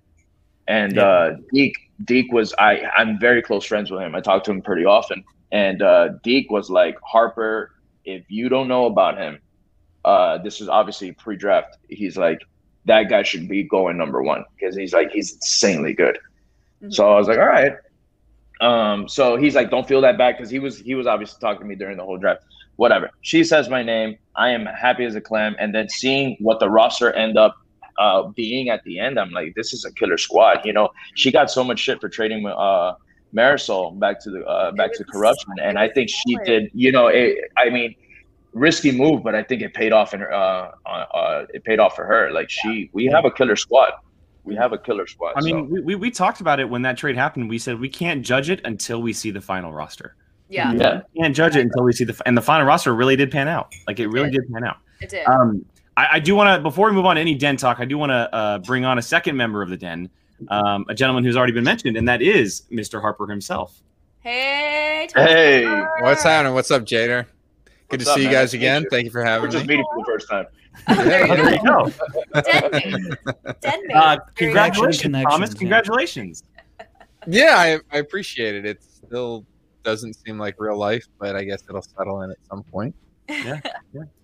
and uh, Deke Deke was I I'm very close friends with him. I talk to him pretty often, and uh, Deke was like Harper. If you don't know about him, uh, this is obviously pre-draft. He's like that guy should be going number one because he's like he's insanely good. So I was like, all right. Um, so he's like, don't feel that bad because he was he was obviously talking to me during the whole draft. Whatever. She says my name. I am happy as a clam, and then seeing what the roster end up uh, being at the end, I'm like, this is a killer squad. You know, she got so much shit for trading uh, Marisol back to the uh, back to corruption, and I think she did. You know, it, I mean, risky move, but I think it paid off in her. Uh, uh, uh, it paid off for her. Like she, we have a killer squad. We have a killer squad. I mean, so. we, we, we talked about it when that trade happened. We said we can't judge it until we see the final roster. Yeah. Yeah. We can't judge it until we see the and the final roster really did pan out. Like it really did pan out. It did. Um, I, I do want to before we move on to any den talk, I do want to uh, bring on a second member of the den, um, a gentleman who's already been mentioned, and that is Mr. Harper himself. Hey. Hey. What's happening? What's up, Jader? Good What's to up, see you guys Nice again. Thank you for We're having just me. meeting for the first time. There you There you go. Den mate. Den. Uh, congratulations, Thomas. Congratulations. Yeah, I, I appreciate it. It's still doesn't seem like real life, but I guess it'll settle in at some point. Yeah,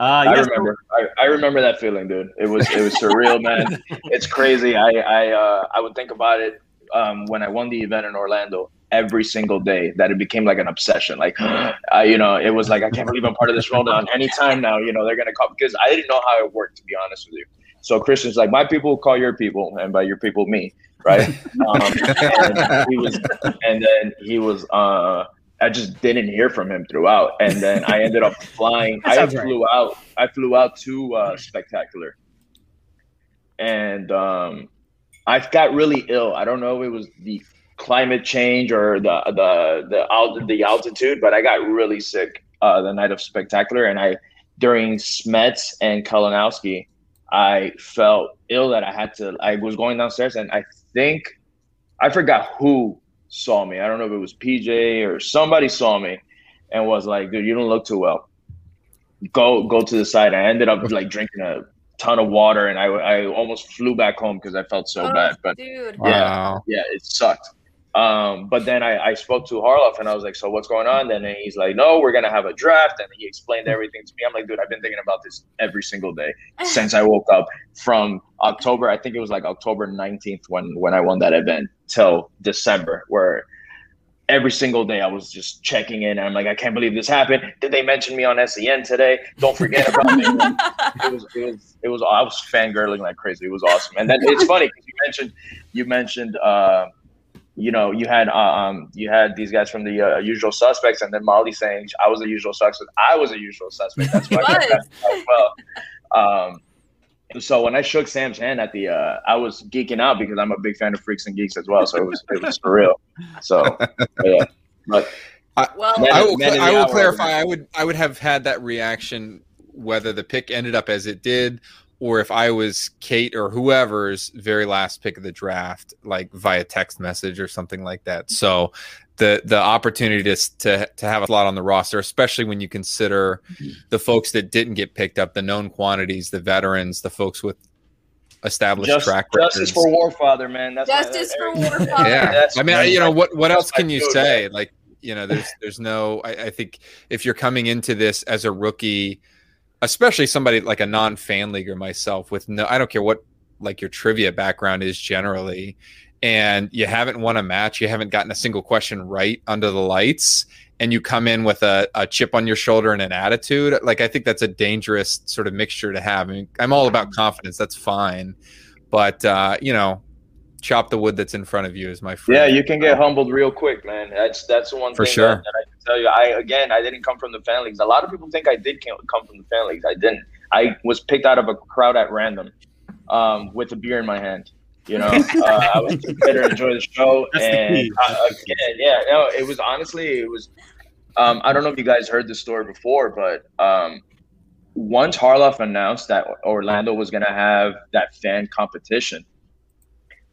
Uh, I yes, remember. I, I remember that feeling, dude. It was it was surreal, man. It's crazy. I I uh, I would think about it um, when I won the event in Orlando every single day. That it became like an obsession. Like, I, you know, it was like I can't believe I'm part of this roll down. Anytime now, you know, they're gonna call because I didn't know how it worked to be honest with you. So Christian's like, my people call your people, and by your people, me, right? um, and he was, and then he was. uh I just didn't hear from him throughout, and then I ended up flying. I sounds right. flew out. I flew out to uh, Spectacular, and um, I got really ill. I don't know if it was the climate change or the the the alt- the altitude, but I got really sick uh, the night of Spectacular, and I during Smets and Kalinowski, I felt ill that I had to. I was going downstairs, and I think I forgot who saw me. I don't know if it was PJ or somebody saw me and was like, "Dude, you don't look too well. Go go to the side." I ended up like drinking a ton of water, and I I almost flew back home because I felt so Oh, bad. But dude. yeah, Wow. yeah, it sucked. Um, but then I, I spoke to Harloff and I was like, so what's going on? Then and he's like, no, we're gonna have a draft, and he explained everything to me. I'm like, dude, I've been thinking about this every single day since I woke up from October. I think it was like October 19th when when I won that event till December, where every single day I was just checking in. And I'm like, I can't believe this happened. Did they mention me on SEN today? Don't forget about me. it was it was it was I was fangirling like crazy. It was awesome. And then it's funny because you mentioned you mentioned uh, you know you had uh, um you had these guys from the uh, usual suspects and then Molly saying I was the usual suspect. I was a usual suspect. That's why I got Was. drafted as well. Um, so when I shook Sam's hand at the, uh, I was geeking out because I'm a big fan of Freaks and Geeks as well. So it was it was surreal. So yeah, but Well, I will, man of I will clarify. I would I would have had that reaction whether the pick ended up as it did, or if I was Kate or whoever's very last pick of the draft, like via text message or something like that. So the the opportunity to to, to have a slot on the roster, especially when you consider the folks that didn't get picked up, the known quantities, the veterans, the folks with established just, track justice records. for Warfather, man. That's Justice for that- Warfather. yeah That's i mean my- you know what what else can you say like you know there's there's no I, I think if you're coming into this as a rookie especially somebody like a non-fan leaguer myself with no i don't care what like your trivia background is generally and you haven't won a match, you haven't gotten a single question right under the lights, and you come in with a, a chip on your shoulder and an attitude, like I think that's a dangerous sort of mixture to have. I mean, I'm all about confidence. That's fine. But uh, you know, chop the wood that's in front of you is my friend. Yeah, you can get humbled real quick, man. That's that's the one For thing sure. that, that I can tell you. I again, I didn't come from the fan leagues. A lot of people think I did come from the fan leagues. I didn't. I was picked out of a crowd at random, um, with a beer in my hand. You know, uh, I was just there to enjoy the show, That's and key. uh, again, yeah, no, it was honestly, it was. Um, I don't know if you guys heard the story before, but um, once Harloff announced that Orlando was going to have that fan competition,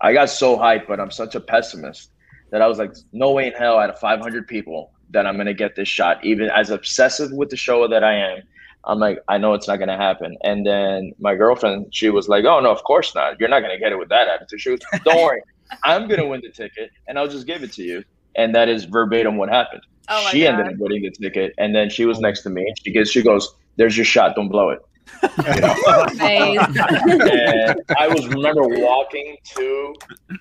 I got so hyped, but I'm such a pessimist that I was like, no way in hell out of 500 people that I'm going to get this shot. Even as obsessive with the show that I am, I'm like, I know it's not going to happen. And then my girlfriend, she was like, oh, no, of course not. You're not going to get it with that attitude. She was, don't worry. I'm going to win the ticket and I'll just give it to you. And that is verbatim what happened. Oh she God. ended up winning the ticket. And then she was next to me. She gets, she goes, there's your shot. Don't blow it. You and I was remember walking to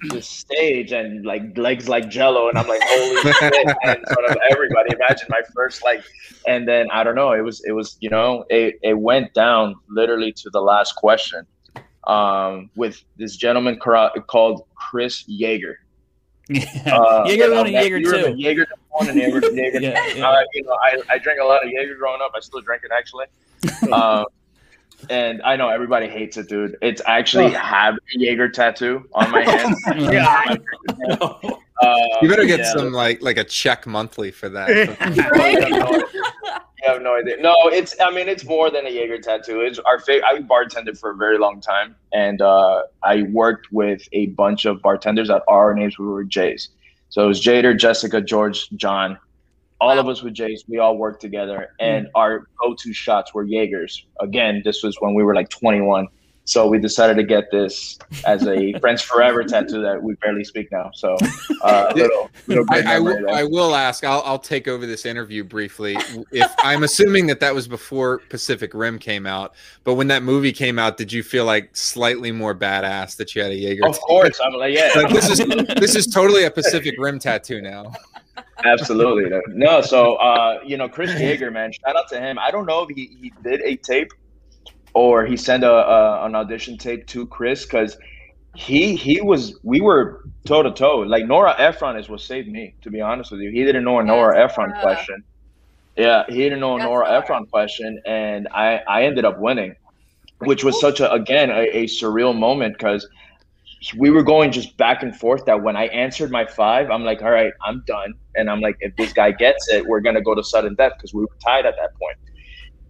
the stage and like legs like jello, and I'm like, holy shit! In front of everybody, imagine my first like, and then I don't know, it was it was you know it it went down literally to the last question, um, with this gentleman called Chris Yeager. Yeah. Uh, Jaeger and one I and met- Jaeger you two. Jaeger one and Jaeger, Jaeger Yeah, yeah. Uh, you know, I, I drank a lot of Jaeger growing up. I still drink it actually. um, and I know everybody hates it, dude. It's I actually have a Jaeger tattoo on my hand. Yeah. Uh, You better get yeah, some like like a check monthly for that. You have no idea. No, it's. I mean, it's more than a Jaeger tattoo. It's our. Fa- I bartended for a very long time, and uh, I worked with a bunch of bartenders that our names We were Jays. So it was Jader, Jessica, George, John. All of us with Jays. We all worked together, and our go-to shots were Jaegers. Again, this was when we were like 21. So we decided to get this as a friends forever tattoo that we barely speak now. So uh, little, little I, I, will. I will ask. I'll, I'll take over this interview briefly. If I'm assuming that that was before Pacific Rim came out, but when that movie came out, did you feel like slightly more badass that you had a Jaeger? Of course, I'm like, yeah. Like, this is this is totally a Pacific Rim tattoo now. Absolutely. No, so uh, you know, Chris Yeager, man, shout out to him. I don't know if he, he did a tape or he sent a, a an audition tape to Chris because he he was we were toe to toe. Like Nora Ephron is what saved me, to be honest with you. He didn't know a Nora Ephron Nora. question. Yeah, he didn't know a Nora. Ephron question, and I I ended up winning, which was such a again a, a surreal moment because we were going just back and forth that when I answered my five, I'm like, all right, I'm done. And I'm like, if this guy gets it, we're gonna go to sudden death because we were tied at that point.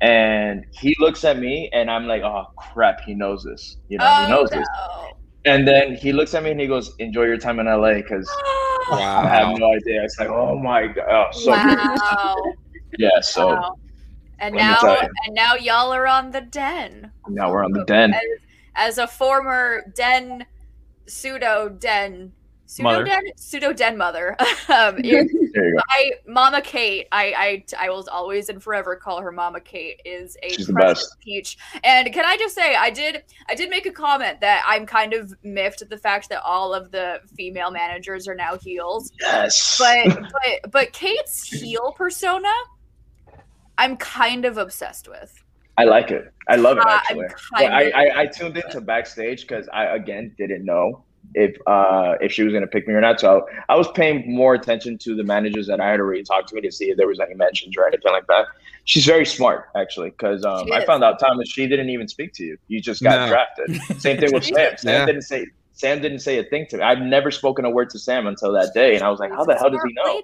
And he looks at me and I'm like, oh crap, he knows this. You know, he Oh, knows this. And then he looks at me and he goes, enjoy your time in LA because oh. I have no idea. It's like, oh my god, oh, so good. Wow. Yeah, so Wow. And now, you. and now y'all are on the den. now we're on the den. As, as a former den, pseudo den, pseudo Mother. den, pseudo den mother. um, you're- There you go. I, Mama Kate, I, I, I will always and forever call her Mama Kate. Is a She's the precious best. peach. And can I just say, I did, I did make a comment that I'm kind of miffed at the fact that all of the female managers are now heels. Yes. But, but, but Kate's heel persona, I'm kind of obsessed with. I like it. I love it Uh, I'm actually. kind But I, I, I tuned into backstage because I again didn't know if uh if she was gonna pick me or not. So I was paying more attention to the managers that I had already talked to me to see if there was any mentions or anything like that. She's very smart actually because um, I found out Thomas she didn't even speak to you. You just got No. drafted. Same thing with Sam. Sam Yeah. didn't say Sam didn't say a thing to me. I've never spoken a word to Sam until that day, and I was like, how the hell does he know?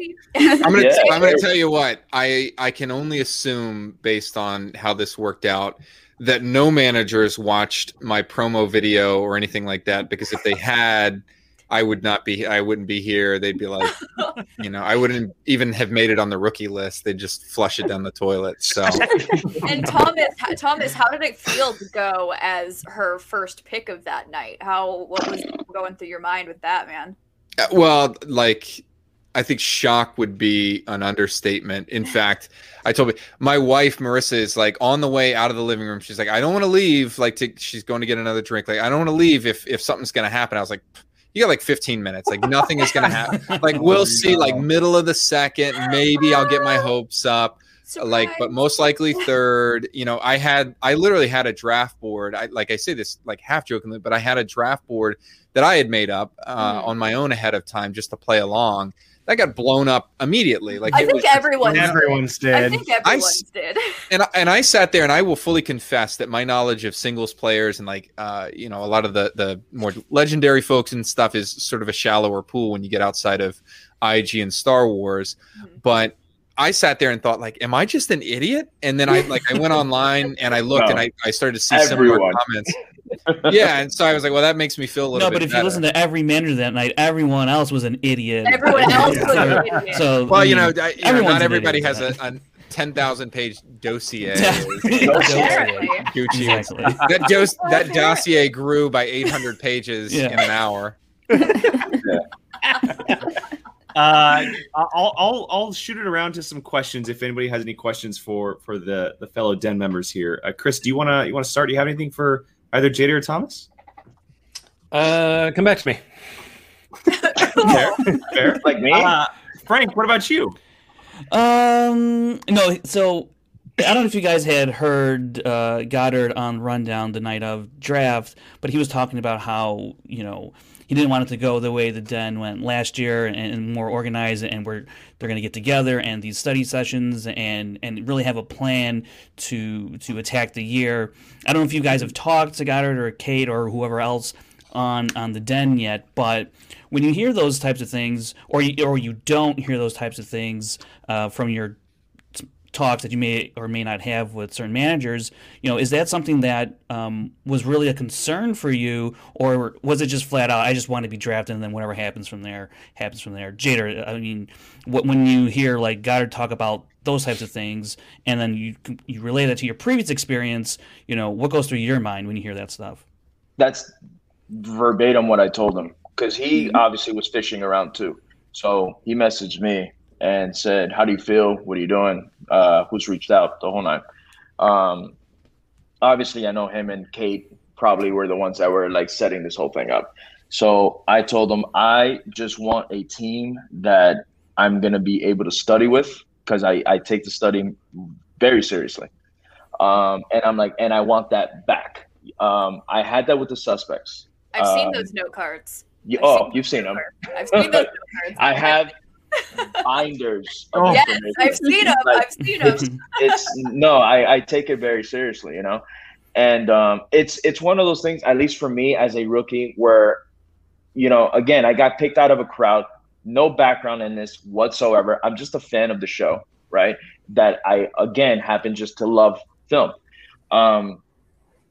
I'm gonna Yeah. I'm gonna tell you what I I can only assume based on how this worked out that no managers watched my promo video or anything like that because if they had I would not be I wouldn't be here they'd be like you know I wouldn't even have made it on the rookie list they'd just flush it down the toilet so And Thomas, Thomas, how did it feel to go as her first pick of that night? How what was going through your mind with that, man? Uh, Well, like I think shock would be an understatement. In fact, I told me my wife Marissa is like on the way out of the living room. She's like, I don't want to leave. Like, to, she's going to get another drink. Like, I don't want to leave if if something's going to happen. I was like, you got like 15 minutes. Like nothing is gonna happen. Like we'll see. Like middle of the second, maybe I'll get my hopes up. Like, but most likely third. You know, I had I literally had a draft board. I like I say this like half jokingly, but I had a draft board that I had made up uh, Mm. on my own ahead of time just to play along. That got blown up immediately. Like I think was just- everyone's Everyone's I think everyone's s- did. and I, and I sat there and I will fully confess that my knowledge of singles players and like uh you know a lot of the the more legendary folks and stuff is sort of a shallower pool when you get outside of IG and Star Wars Mhm. but I sat there and thought like am I just an idiot and then I like I went online and I looked No. and I, I started to see similar Everyone. comments yeah and so I was like well that makes me feel a little No, bit but if better. you listen to every manager that night, everyone else was an idiot. Everyone else was so, an idiot. so, well I you know, I, you know not everybody idiot has a, a 10,000 page dossier Gucci Exactly. that dos- that dossier grew by 800 pages Yeah. in an hour. Uh, I'll, I'll I'll shoot it around to some questions if anybody has any questions for for the the fellow den members here. Uh, Chris, do you wanna you wanna start? Do you have anything for either Jader or Thomas? Uh, come back to me. Fair, fair. Like me? Uh, Frank, what about you? Um, no. So I don't know if you guys had heard uh, Goddard on Rundown the night of draft, but he was talking about how you know he didn't want it to go the way the Den went last year and, and more organized, and we're they're going to get together and these study sessions and and really have a plan to to attack the year. I don't know if you guys have talked to Goddard or Kate or whoever else on on the Den yet, but when you hear those types of things, or you, or you don't hear those types of things uh, from your talks that you may or may not have with certain managers, you know, is that something that um, was really a concern for you, or was it just flat out, I just want to be drafted, and then whatever happens from there happens from there? Jader, I mean, what, when you hear like Goddard talk about those types of things, and then you you relate that to your previous experience, you know, what goes through your mind when you hear that stuff? That's verbatim what I told him because he obviously was fishing around too. So he messaged me and said, "How do you feel? What are you doing? Uh, who's reached out? The whole night. Um, obviously, I know him and Kate probably were the ones that were like setting this whole thing up. So I told them I just want a team that I'm gonna be able to study with because I, I take the studying very seriously. Um, and I'm like, and I want that back. Um, I had that with the suspects. I've seen Um, those note cards. You, oh, seen you've seen them. I've seen those note cards. I have binders. Of Yes. I've seen them. Like, I've seen them. it's it's no, I, I take it very seriously, you know, and um, it's it's one of those things. At least for me as a rookie, where you know, again, I got picked out of a crowd, no background in this whatsoever. I'm just a fan of the show, right? That I again happen just to love film. Um,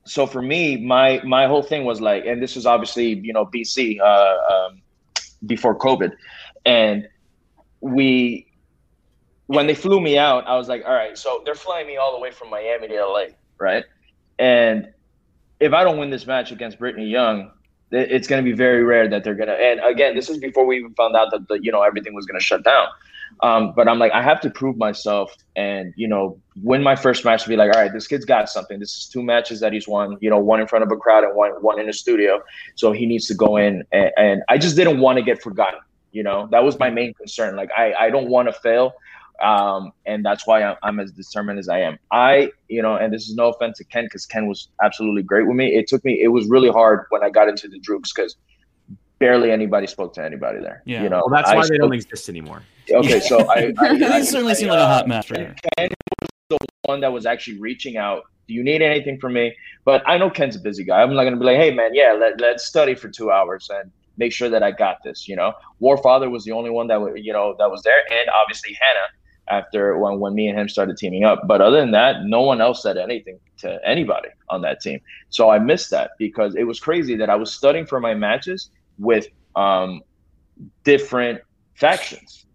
so for me, my my whole thing was like, and this was obviously you know BC uh, um, before COVID, and we when they flew me out, I was like, all right, so they're flying me all the way from Miami to LA, right? And if I don't win this match against Brittany Young, it's going to be very rare that they're going to. And again, this is before we even found out that the, you know everything was going to shut down. Um, but I'm like, I have to prove myself and you know win my first match to be like, all right, this kid's got something. This is two matches that he's won. You know, one in front of a crowd and one one in a studio. So he needs to go in. And, and I just didn't want to get forgotten. You know, that was my main concern. Like, I I don't want to fail um, and that's why I'm, I'm as determined as I am. I, you know, and this is no offense to Ken because Ken was absolutely great with me. It took me, it was really hard when I got into the Droogs because barely anybody spoke to anybody there. Yeah. you know, Well, that's I why they don't exist anymore. Okay, so I, I, They I certainly I, seem like a uh, hot match right here. Ken was the one that was actually reaching out. Do you need anything from me? But I know Ken's a busy guy. I'm not gonna be like, hey man, yeah, let, let's study for two hours and make sure that I got this. You know, Warfather was the only one that you know that was there, and obviously Hannah after when when me and him started teaming up. But other than that, no one else said anything to anybody on that team. So I missed that because it was crazy that I was studying for my matches with um different factions.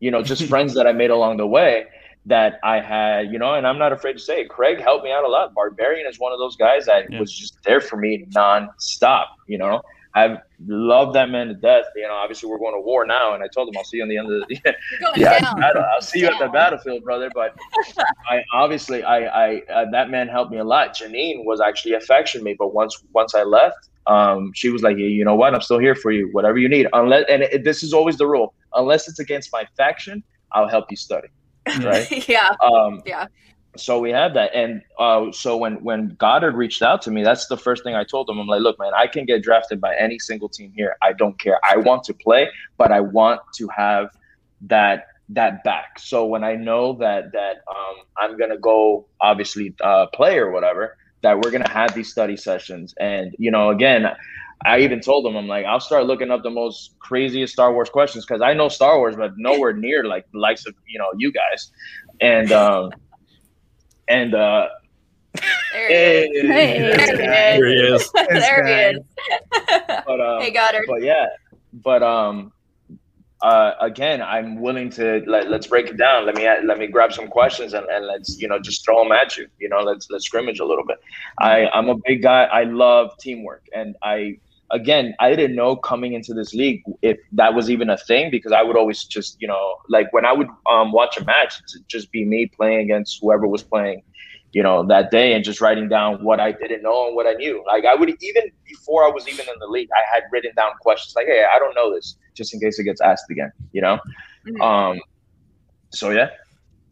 You know, just friends that I made along the way that I had, you know, and I'm not afraid to say it. Craig helped me out a lot. Barbarian is one of those guys that Yeah. was just there for me nonstop, you know. I've loved that man to death. You know, obviously we're going to war now, and I told him I'll see you on the end of the yeah, down. battle. I'll see you at the battlefield, brother. But I obviously I I uh, that man helped me a lot. Janine was actually a faction mate, but once once I left, um, she was like, hey, you know what? I'm still here for you. Whatever you need, unless and it, this is always the rule. Unless it's against my faction, I'll help you study. Right. yeah. Um, Yeah. So we had that. And uh, so when when goddard reached out to me that's the first thing i told him. I'm like look man i can get drafted by any single team here. I don't care. I want to play but i want to have that that back. So when i know that that um, i'm gonna go obviously uh, play or whatever that we're gonna have these study sessions. And you know again I even told him, I'm like, I'll start looking up the most craziest Star Wars questions because I know Star Wars, but nowhere near like the likes of you know you guys. And um, and uh, There he is. Hey. There he is. There he is. there he is. but um, hey, Goddard. but yeah, but um, uh, again, I'm willing to let, let's break it down. Let me let me grab some questions and, and let's you know just throw them at you. You know, let's let's scrimmage a little bit. I I'm a big guy. I love teamwork, and I again I didn't know coming into this league if that was even a thing because I would always just you know like when I would um watch a match, it'd just be me playing against whoever was playing you know, that day and just writing down what I didn't know and what I knew. Like I would even before I was even in the league, I had written down questions like, "Hey, I don't know this," just in case it gets asked again. You know. Mhm. Um. So yeah,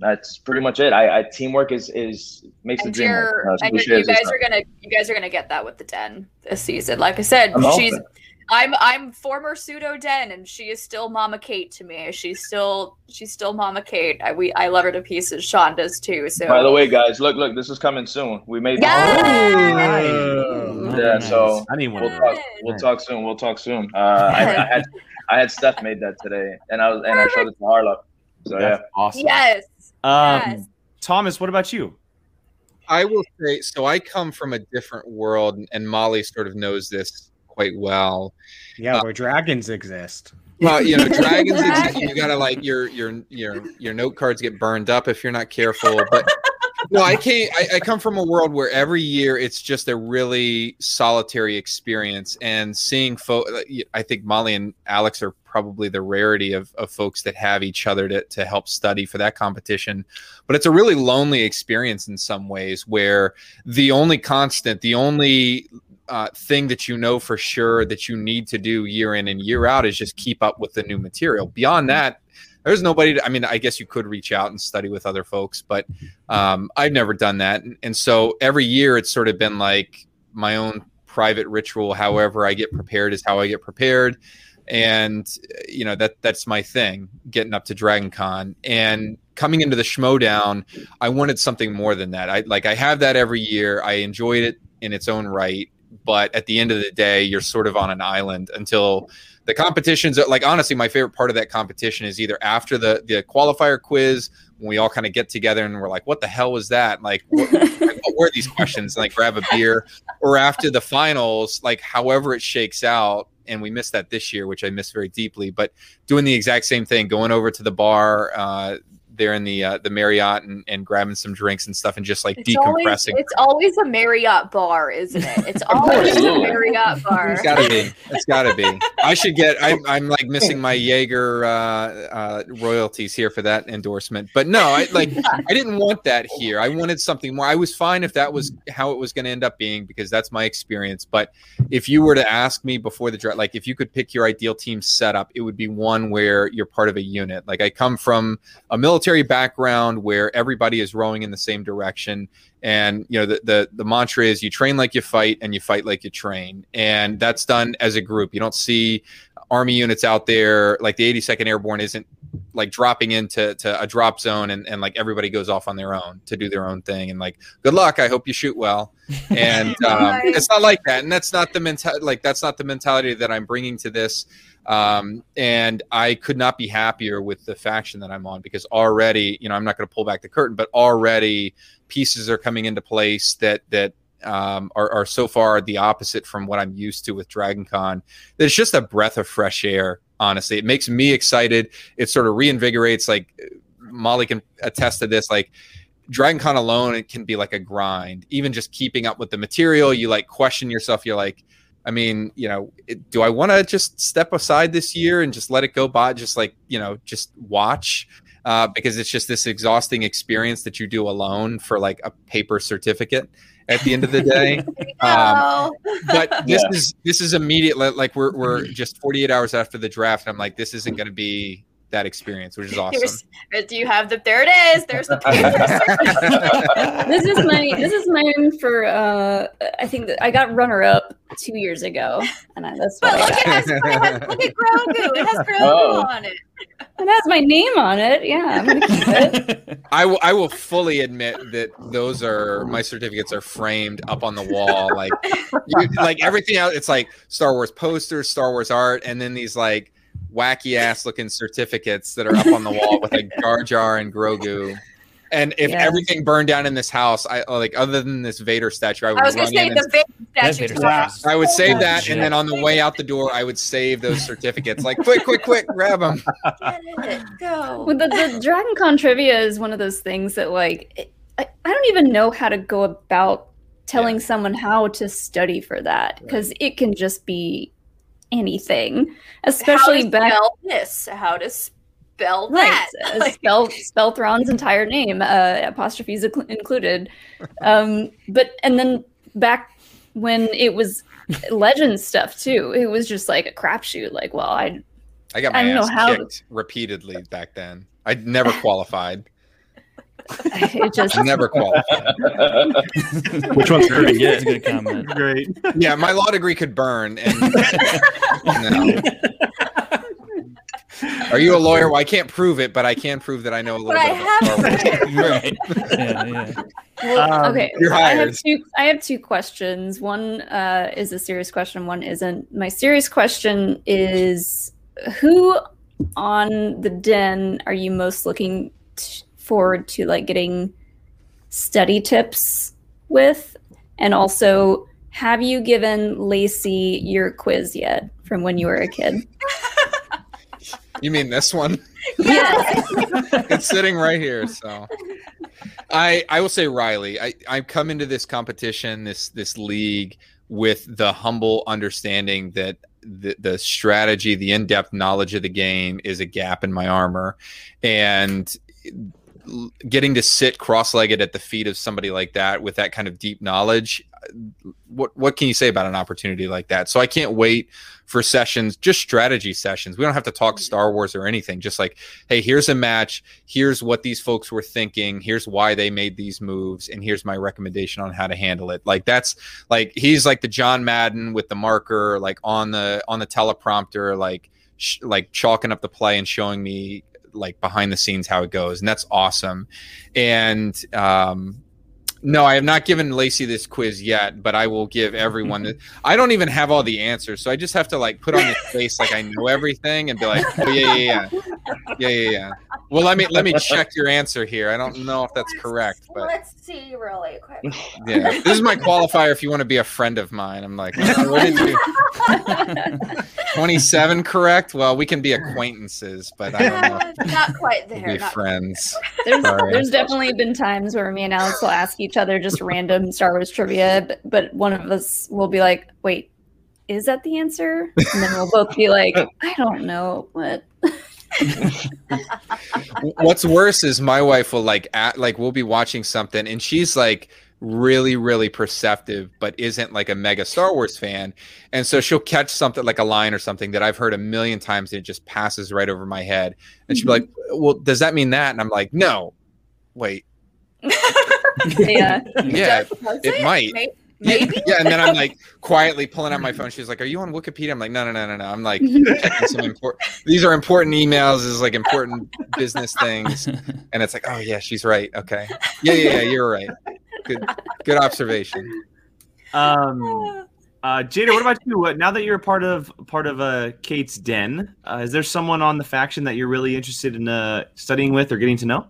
that's pretty much it. I, I teamwork is is makes the dream work. you're, Uh, and you guys not. are gonna you guys are gonna get that with the den this season. Like I said, I'm she's hoping. I'm I'm former pseudo den and she is still Mama Kate to me. She's still she's still Mama Kate. I we I love her to pieces. Sean does too. So By the way, guys, look, look, this is coming soon. We made. Yes! Yeah, so I need one we'll talk. We'll talk soon. We'll talk soon. Uh, I, I had I had Steph made that today, and I was and I showed it to Harloff. So yeah. That's awesome. Yes. Um, Yes. Thomas, what about you? I will say so. I come from a different world, and Molly sort of knows this quite well. Yeah, where dragons exist. Well, you know, dragons. exist, you gotta like your your your your note cards get burned up if you're not careful. But no, I came. I, I come from a world where every year it's just a really solitary experience, and seeing folks. I think Molly and Alex are probably the rarity of, of folks that have each other to, to help study for that competition. But it's a really lonely experience in some ways, where the only constant, the only uh, thing that you know for sure that you need to do year in and year out is just keep up with the new material. Beyond that, there's nobody. To, I mean, I guess you could reach out and study with other folks, but um, I've never done that. And, and so every year it's sort of been like my own private ritual. However, I get prepared is how I get prepared. And you know that that's my thing. Getting up to Dragon Con and coming into the Schmoedown, I wanted something more than that. I like I have that every year. I enjoyed it in its own right, but at the end of the day, you're sort of on an island until the competitions. Like honestly, my favorite part of that competition is either after the the qualifier quiz when we all kind of get together and we're like, "What the hell was that?" Like, what, like, what were these questions? Like, grab a beer, or after the finals, like however it shakes out. And we missed that this year, which I miss very deeply. But doing the exact same thing, going over to the bar, uh, there in the uh, the Marriott and, and grabbing some drinks and stuff and just like It's always, decompressing. it's always a Marriott bar, isn't it? It's always a Marriott bar. It's gotta be. It's gotta be. I should get. I'm, I'm like missing my Jaeger uh, uh, royalties here for that endorsement. But no, I like. I didn't want that here. I wanted something more. I was fine if that was how it was going to end up being because that's my experience. But if you were to ask me before the draft, like if you could pick your ideal team setup, it would be one where you're part of a unit. Like I come from a military background where everybody is rowing in the same direction. And you know the, the the mantra is you train like you fight and you fight like you train. And that's done as a group. You don't see army units out there. Like the 82nd airborne isn't like dropping into to a drop zone and, and like everybody goes off on their own to do their own thing and like good luck i hope you shoot well and um, it's not like that and that's not the mentality like that's not the mentality that i'm bringing to this um, and I could not be happier with the faction that I'm on because already, you know, I'm not going to pull back the curtain, but already pieces are coming into place that that um, are, are so far the opposite from what I'm used to with Dragon Con. That it's just a breath of fresh air. Honestly, it makes me excited. It sort of reinvigorates. Like Molly can attest to this. Like Dragon Con alone, it can be like a grind. Even just keeping up with the material, you like question yourself. You're like, I mean, you know, it, do I want to just step aside this year and just let it go by? Just like, you know, just watch. uh, because it's just this exhausting experience that you do alone for like a paper certificate at the end of the day. Um, but this Yeah. is this is immediate. Like we're we're just 48 hours after the draft. And I'm like, this isn't going to be that experience, which is awesome. Here's, do you have the? There it is. There's the. this is my this is mine for uh I think that I got runner up two years ago, and I, that's But look, got. it has, it has look at Grogu. It has Grogu Oh. on it. It has my name on it. Yeah, I'm gonna keep it. I will I will fully admit that those are my certificates are framed up on the wall like you, like everything else it's like Star Wars posters, Star Wars art and then these like wacky ass looking certificates that are up on the wall with like Jar Jar and Grogu. And if Yes. everything burned down in this house, I like other than this Vader statue, I would I was gonna say the Vader statue. Vader I would save that, shit. and then on the way out the door, I would save those certificates. Like, quick, quick, quick, grab them. Get it. Go. Well, the, the Dragon Con trivia is one of those things that like it, I, I don't even know how to go about telling someone how to study for that because it can just be anything, especially how to back spell this. How to spell that. uh, Like, spell spell Thrawn's entire name, uh, apostrophes inclu- included. Um, but and then back when it was legend stuff too, it was just like a crapshoot. Like, well, I I got I my don't know ass how- kicked repeatedly back then. I never qualified. it just never qualified. Which one's hard to That's a good comment. Great. Yeah, my law degree could burn. And no. Are you a lawyer? Well, I can't prove it, but I can prove that I know a little But bit I about Star have. right. Yeah, yeah. Well, Um, okay, you're I have two. I have two questions. One uh, is a serious question. One isn't. My serious question is: Who on the Den are you most looking t- forward to, like getting study tips with? And also, have you given Lacey your quiz yet from when you were a kid? You mean this one? Yes. it's sitting right here. So I I will say Riley. I I come into this competition, this this league with the humble understanding that the, the strategy, the in-depth knowledge of the game is a gap in my armor. And getting to sit cross-legged at the feet of somebody like that with that kind of deep knowledge what what can you say about an opportunity like that? So i can't wait for sessions just strategy sessions. We don't have to talk mm-hmm. star wars or anything just like hey here's a match here's what these folks were thinking here's why they made these moves and here's my recommendation on how to handle it. Like that's like he's like the john madden with the marker like on the on the teleprompter like sh- like chalking up the play and showing me like behind the scenes how it goes and that's awesome and um no, I have not given Lacey this quiz yet, but I will give everyone. The, I don't even have all the answers, so I just have to like put on this face like I know everything and be like, oh, yeah, yeah, yeah, yeah, yeah, yeah. Well, let me let me check your answer here. I don't know if that's correct, but Let's see really quick. yeah, this is my qualifier. If you want to be a friend of mine, I'm like, what did you? Twenty-seven, correct? Well, we can be acquaintances, but I don't know. Uh, not quite We'll there. be not- friends. There's, there's definitely been times where me and Alex will ask each other just random Star Wars trivia, but, but one of us will be like, wait, is that the answer? And then we'll both be like, I don't know. What? What's worse is my wife will like at like we'll be watching something and she's like really really perceptive but isn't like a mega Star Wars fan. And so she'll catch something like a line or something that I've heard a million times and it just passes right over my head. And she'll be like mm-hmm. well does that mean that? And I'm like no. Wait. Yeah. yeah. Does it? Might. May- yeah, Maybe. yeah, and then I'm like quietly pulling out my phone. She's like, "Are you on Wikipedia?" I'm like, "No, no, no, no, no." I'm like checking some important. These are important emails. This is like important business things, and it's like, "Oh yeah, she's right. Okay, yeah, yeah, yeah you're right. Good, good observation." Um, uh, Jader, what about you? Uh, Now that you're a part of part of uh, Kate's den, uh, is there someone on the faction that you're really interested in uh, studying with or getting to know?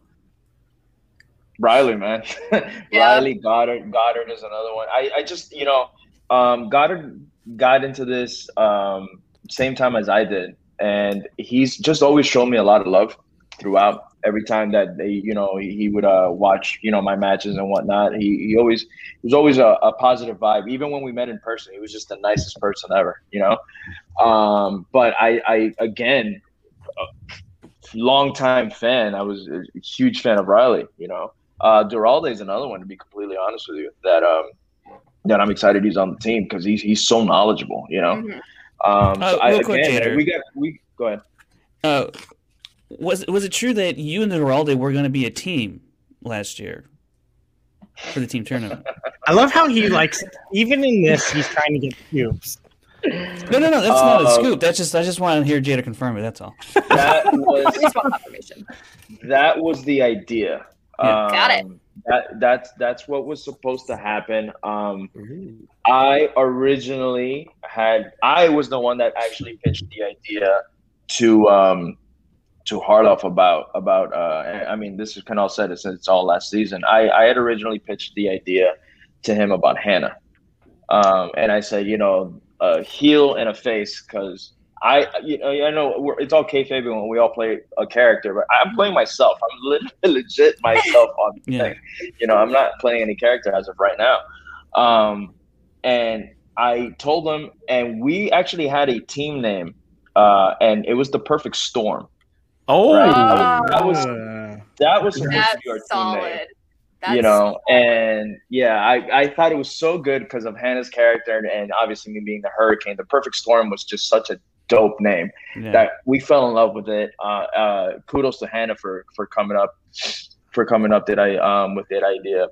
Riley, man. Yeah. Riley Goddard. Goddard is another one. I, I just, you know, um, Goddard got into this um, same time as I did, and he's just always shown me a lot of love throughout. Every time that they, you know, he, he would uh, watch, you know, my matches and whatnot. He, he always he was always a, a positive vibe. Even when we met in person, he was just the nicest person ever. You know, um, but I, I again, uh, longtime fan. I was a huge fan of Riley. You know, uh, Duralde is another one. To be completely honest with you, that um, that I'm excited he's on the team because he's he's so knowledgeable. You know. Mhm. Um, Uh, so I, real quick, again, Gator. we got we go ahead. Uh, was was it true that you and Duralde were going to be a team last year for the team tournament? I love how he likes even in this he's trying to get cubes. No, no, no. That's not a Uh, scoop. That's just I just want to hear Jader confirm it. That's all. That was I just want confirmation. that was the idea. Yeah. Got it. Um, That that's that's what was supposed to happen. Um, I originally had I was the one that actually pitched the idea to um, to Harloff about about. Uh, I mean, this is Canal said it since it's all last season. I I had originally pitched the idea to him about Hanna, um, and I said, you know, a heel and a face because I, you know, I know we're, it's all kayfabe when we all play a character, but I'm playing myself. I'm lit- legit myself on the Yeah. thing. You know, I'm not playing any character as of right now. Um, and I told them, and we actually had a team name, uh, and it was the Perfect Storm. Oh, Right. That was that was supposed to That's be our team name. That's you know and yeah i i thought it was so good because of hanna's character and, and obviously me being the hurricane the perfect storm was just such a dope name. Yeah. that we fell in love with it. Uh uh kudos to hanna for for coming up for coming up that i um with that idea.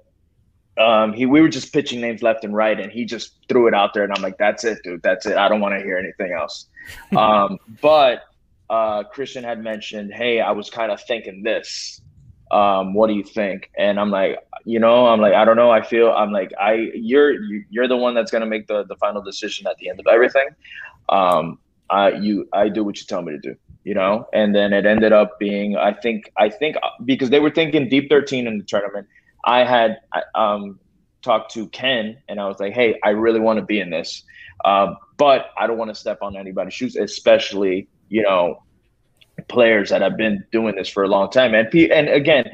Um he we were just pitching names left and right and he just threw it out there and i'm like that's it dude. That's it. I don't want to hear anything else. Um but uh kristian had mentioned hey i was kind of thinking this. Um what do you think? And i'm like you know i'm like i don't know. I feel i'm like i you're you, you're the one that's going to make the the final decision at the end of everything. Um i you i do what you tell me to do you know and then it ended up being i think i think uh, because they were thinking deep 13 in the tournament i had um talked to ken and i was like hey i really want to be in this um but i don't want to step on anybody's shoes especially you know players that have been doing this for a long time. And and again,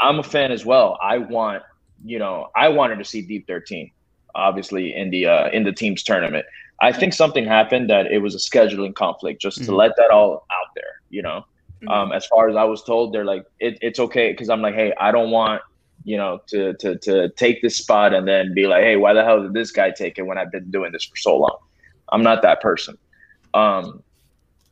I'm a fan as well. I want you know I wanted to see Deep 13, obviously in the uh, in the teams tournament. I think something happened that it was a scheduling conflict. Just to Mhm. let that all out there, you know. Mhm. Um, as far as I was told, they're like it, it's okay because I'm like, hey, I don't want you know to to to take this spot and then be like, hey, why the hell did this guy take it when I've been doing this for so long? I'm not that person. Um,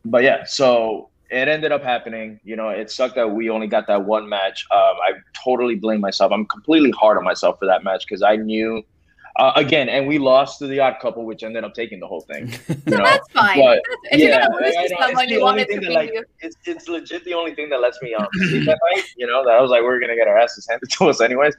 but yeah, so it ended up happening. You know, it sucked that we only got that one match. Um, I totally blame myself. I'm completely hard on myself for that match because I knew, uh, again, and we lost to the odd couple, which ended up taking the whole thing. You know, that's fine. but, if yeah, you're gonna lose to someone, it's you want it to be like, you. it's it's legit the only thing that lets me um, sleep at night. You know, that I was like, we are gonna get our asses handed to us anyways.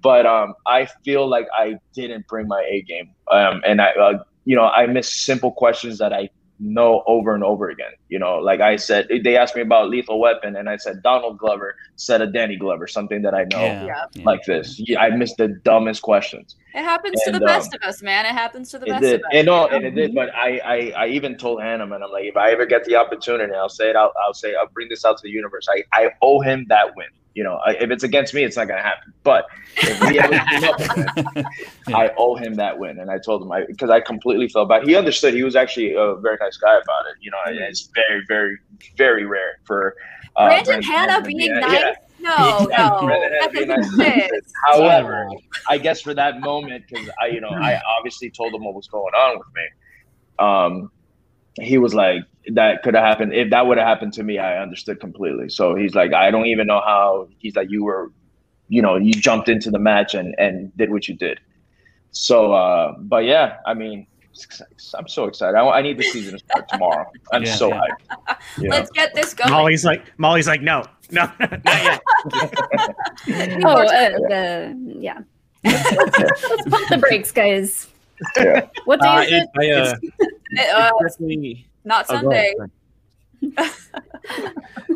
But um, I feel like I didn't bring my A game. Um, and I, uh, you know, I missed simple questions that I know over and over again. You know, like I said, they asked me about Lethal Weapon, and I said Donald Glover said a Danny Glover, something that I know Yeah. Yeah. yeah. like this. Yeah, I missed the dumbest questions. It happens to And, the best um, of us, man. It happens to the It best did, of us. and no, and it did. But I, I, I even told Hanna, and I'm like, if I ever get the opportunity, I'll say it. I'll, I'll say, I'll bring this out to the universe. I, I owe him that win. You know, I, if it's against me, it's not gonna happen. But if we ever team up again, I owe him that win. And I told him I because I completely felt bad. He understood. He was actually a very nice guy about it. You know, and it's very, very, very rare for uh, Brandon Hanna to being be- nice? yeah. No, no, Brandon Hanna that nice. However, I guess for that moment, because I, you know, I obviously told him what was going on with me. Um, he was like, that could have happened. If that would have happened to me, I understood completely. So he's like, I don't even know how. He's like, you were, you know, you jumped into the match and and did what you did. So, uh, but yeah, I mean, I'm so excited. I, I need the season to start tomorrow. I'm Yeah, so yeah. hyped. You know? Let's get this going. Molly's like Molly's like no no not yet. Oh, uh, time. the, yeah. Let's pump the brakes, guys. Yeah. What day Uh, is it? it, I, uh, Uh, definitely- not Oh. Sunday.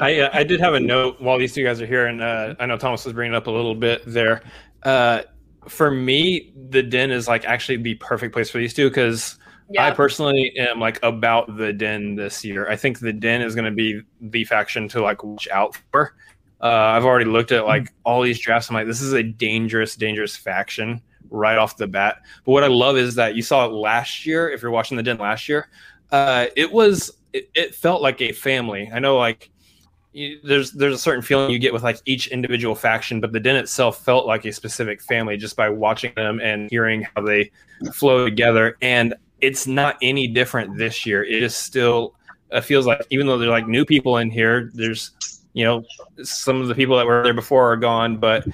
I uh, I did have a note while these two guys are here, and uh, I know Thomas was bringing it up a little bit there. Uh, for me, the den is like actually the perfect place for these two because I personally am like about the den this year. I think the den is going to be the faction to like watch out for. Uh, I've already looked at like all these drafts. I'm like, this is a dangerous, dangerous faction right off the bat. But what I love is that you saw it last year. If you're watching the den last year, uh, it was it, it felt like a family. I know like you, there's there's a certain feeling you get with like each individual faction, but the den itself felt like a specific family just by watching them and hearing how they flow together. And it's not any different this year. It is still it feels like even though there's like new people in here, there's you know some of the people that were there before are gone, but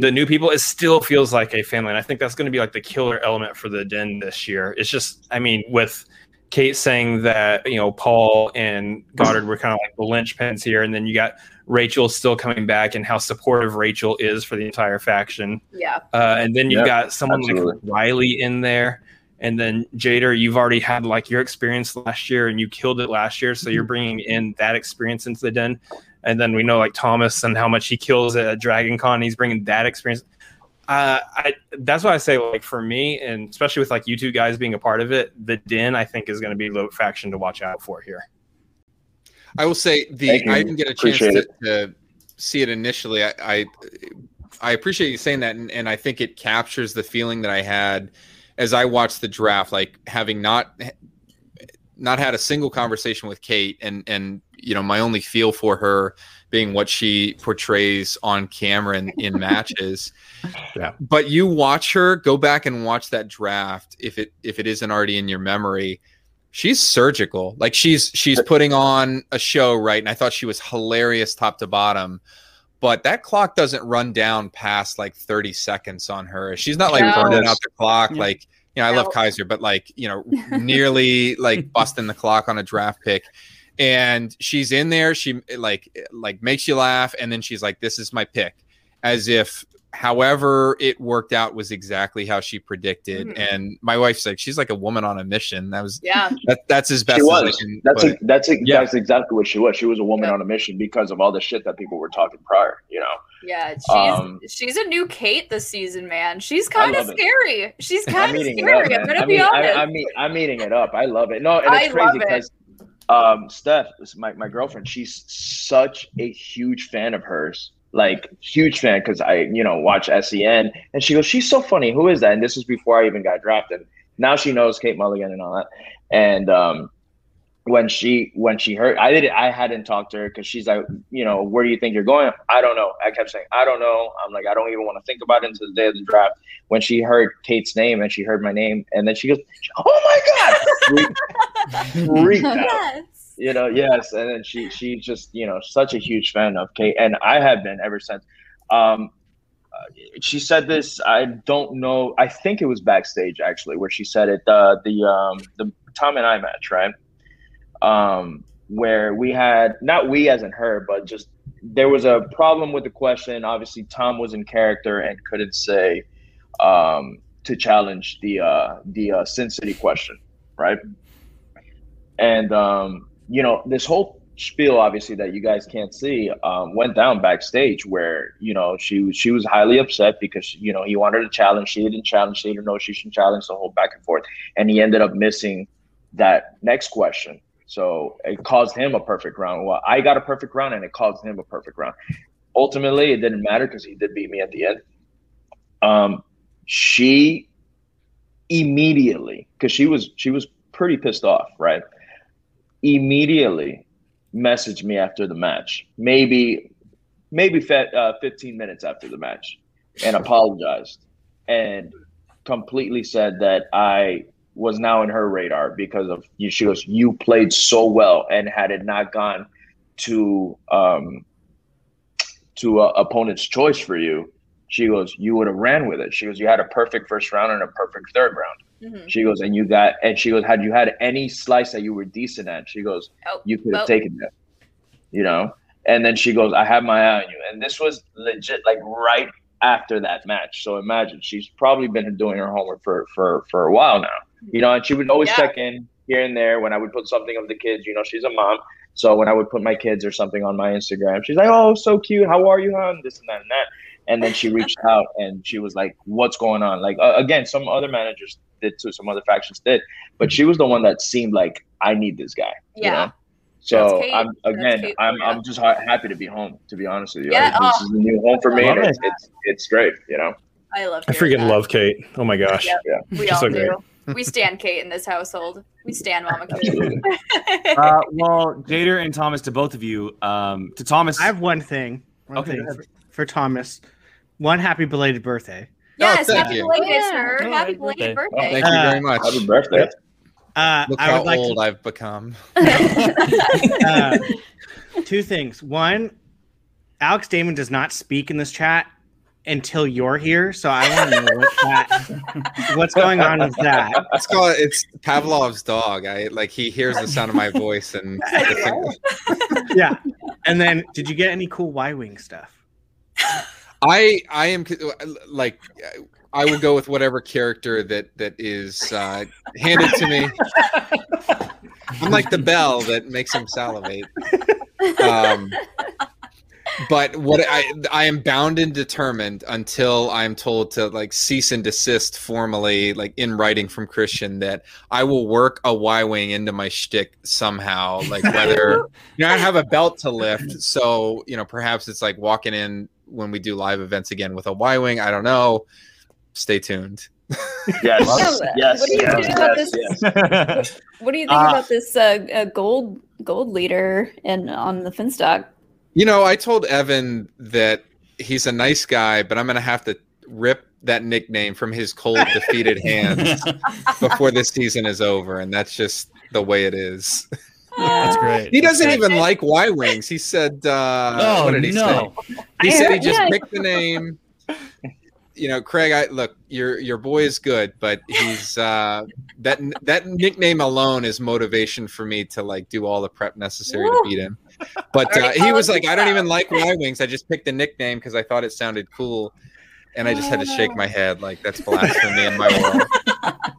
the new people it still feels like a family and i think that's going to be like the killer element for the den this year it's just i mean with kate saying that you know paul and goddard were kind of like the linchpins here and then you got rachel still coming back and how supportive rachel is for the entire faction Yeah. uh, and then you've Yeah, got someone absolutely. like riley in there and then jader you've already had like your experience last year and you killed it last year so you're bringing in that experience into the den and then we know like Thomas and how much he kills at Dragon Con. He's bringing that experience. Uh, I that's why I say like for me, and especially with like you two guys being a part of it, the Den I think is going to be the faction to watch out for here. I will say the I didn't get a chance to, to see it initially. I, I I appreciate you saying that, and, and I think it captures the feeling that I had as I watched the draft, like having not not had a single conversation with Kate, and and you know my only feel for her being what she portrays on camera in, in matches. Yeah. But you watch her go back and watch that draft if it if it isn't already in your memory she's surgical like she's she's putting on a show right and i thought she was hilarious top to bottom but that clock doesn't run down past like 30 seconds on her she's not like No. burning out the clock Yeah. like you know i love kaiser but like you know nearly like busting the clock on a draft pick and she's in there she like like makes you laugh and then she's like this is my pick as if however it worked out was exactly how she predicted Mhm. and my wife's like she's like a woman on a mission that was Yeah. that, that's as best She as I was. can That's put a, that's a, Yeah. that's exactly what she was. She was a woman Yeah. on a mission because of all the shit that people were talking prior. You know. Yeah. She's Um, she's a new Kate this season, man. She's kind of love it. scary. She's kind of eating it scary. up, I'm gonna I be mean, honest. I, I mean, I'm eating it up. I love it. No, and it's love crazy it. Um, Steph, my my girlfriend, she's such a huge fan of hers. Like huge fan because I, you know, watch SEN, and she goes, "She's so funny. Who is that?" And this was before I even got drafted. Now she knows Kate Mulligan and all that. And um, when she when she heard, I didn't I hadn't talked to her because she's like, you know, where do you think you're going? I don't know. I kept saying, I don't know. I'm like, I don't even want to think about it until the day of the draft when she heard Kate's name and she heard my name, and then she goes, "Oh my god!" Freaked, freaked out. yes. You know, yes, and then she she's just you know such a huge fan of Kate, and I have been ever since. Um, she said this. I don't know. I think it was backstage actually where she said it. Uh, the um, the Tom and I match, right? Um, where we had not we as in her, but just there was a problem with the question. Obviously, Tom was in character and couldn't say um, to challenge the uh, the uh, Sin City question, right? And um, you know, this whole spiel, obviously, that you guys can't see, um, went down backstage where you know she she was highly upset because you know he wanted to challenge, she didn't challenge, she didn't know she should challenge, the whole back and forth, and he ended up missing that next question. So it caused him a perfect round. Well, I got a perfect round, and it caused him a perfect round. Ultimately, it didn't matter because he did beat me at the end. Um, she immediately, because she was she was pretty pissed off, right? Immediately messaged me after the match, maybe maybe fe- uh, 15 minutes after the match, and apologized and completely said that I was now in her radar because of you. She goes, "You played so well, and had it not gone to um, to a opponent's choice for you, she goes, you would have ran with it. She goes, you had a perfect first round and a perfect third round. Mhm. She goes, and you got, and she goes, had you had any slice that you were decent at, she goes, Oh, you could have well, taken that, you know. And then she goes, I have my eye on you. And this was legit, like right after that match. So imagine she's probably been doing her homework for for for a while now, you know. And she would always Yeah. check in here and there when I would put something of the kids. You know, she's a mom, so when I would put my kids or something on my Instagram, she's like, "Oh, so cute. How are you, hon?" This and that and that. And then she reached out and she was like, "What's going on?" Like uh, again, some other managers did too, some other factions did, but she was the one that seemed like I need this guy. you Yeah. know? So I'm again, Kate I'm for ya. I'm just ha- happy to be home. To be honest with you, Yeah, this oh, is a new home for me. it. it's, it's it's great. You know. I love. I freaking that. love Kate. Oh my gosh. Yep. Yeah. We She's all so do. great. We stand Kate in this household. We stand Mama Kate. uh, well, Jader and Thomas, to both of you, um, to Thomas, I have one thing. One Okay, thing for, for Thomas. One happy belated birthday. yes, thank happy you. belated, Yeah. sir. Oh, Happy happy belated birthday. birthday. Thank you very much. Happy birthday. Uh, Look I how would like old to, I've become. uh, two things. One, Alex Damon does not speak in this chat until you're here, so I want to know what that, what's going on with that. It's called it's Pavlov's dog. I like he hears the sound of my voice and Yeah. And then, did you get any cool Y Wing stuff? I I am like I will go with whatever character that that is uh, handed to me. I'm like the bell that makes him salivate. Um, but what I I am bound and determined until I'm told to like cease and desist formally, like in writing from Kristian, that I will work a Y wing into my shtick somehow. Like whether you know I have a belt to lift, so you know perhaps it's like walking in when we do live events again with a Y wing. I don't know. Stay tuned. Yes. Yeah, yes. what do you yes, think about yes, this? yes. What do you think Uh, about this uh, uh, gold gold leader and on the Finstock? You know, I told Evan that he's a nice guy, but I'm going to have to rip that nickname from his cold, defeated hands before this season is over, and that's just the way it is. That's great. He doesn't Okay. even like Y wings. He said, uh, Oh, "What did he no. say?" He I said he just yeah. picked the name. You know, Craig. I look, your your boy is good, but he's uh, that that nickname alone is motivation for me to like do all the prep necessary to beat him. But uh, he was like, I don't even like Y wings. I just picked the nickname because I thought it sounded cool, and I just had to oh, shake my head like that's blasphemy in my world.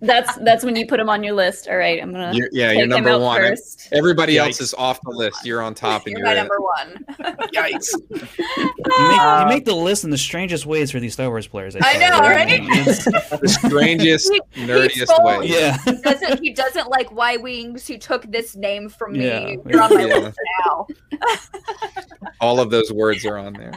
That's that's when you put him on your list. All right, I'm gonna You're, yeah, take you're him number out one. first. Everybody else is off the list. You're on top, and You're you're, my it. number one. Yikes! You make, you make the ah. list in the strangest ways for these Star Wars players. I thought. know, right? It's- the strangest, He- he nerdiest stole- way. yeah. He doesn't he doesn't like Y wings. He took this name from me. Yeah. You're on my Yeah. list now. All of those words are on there.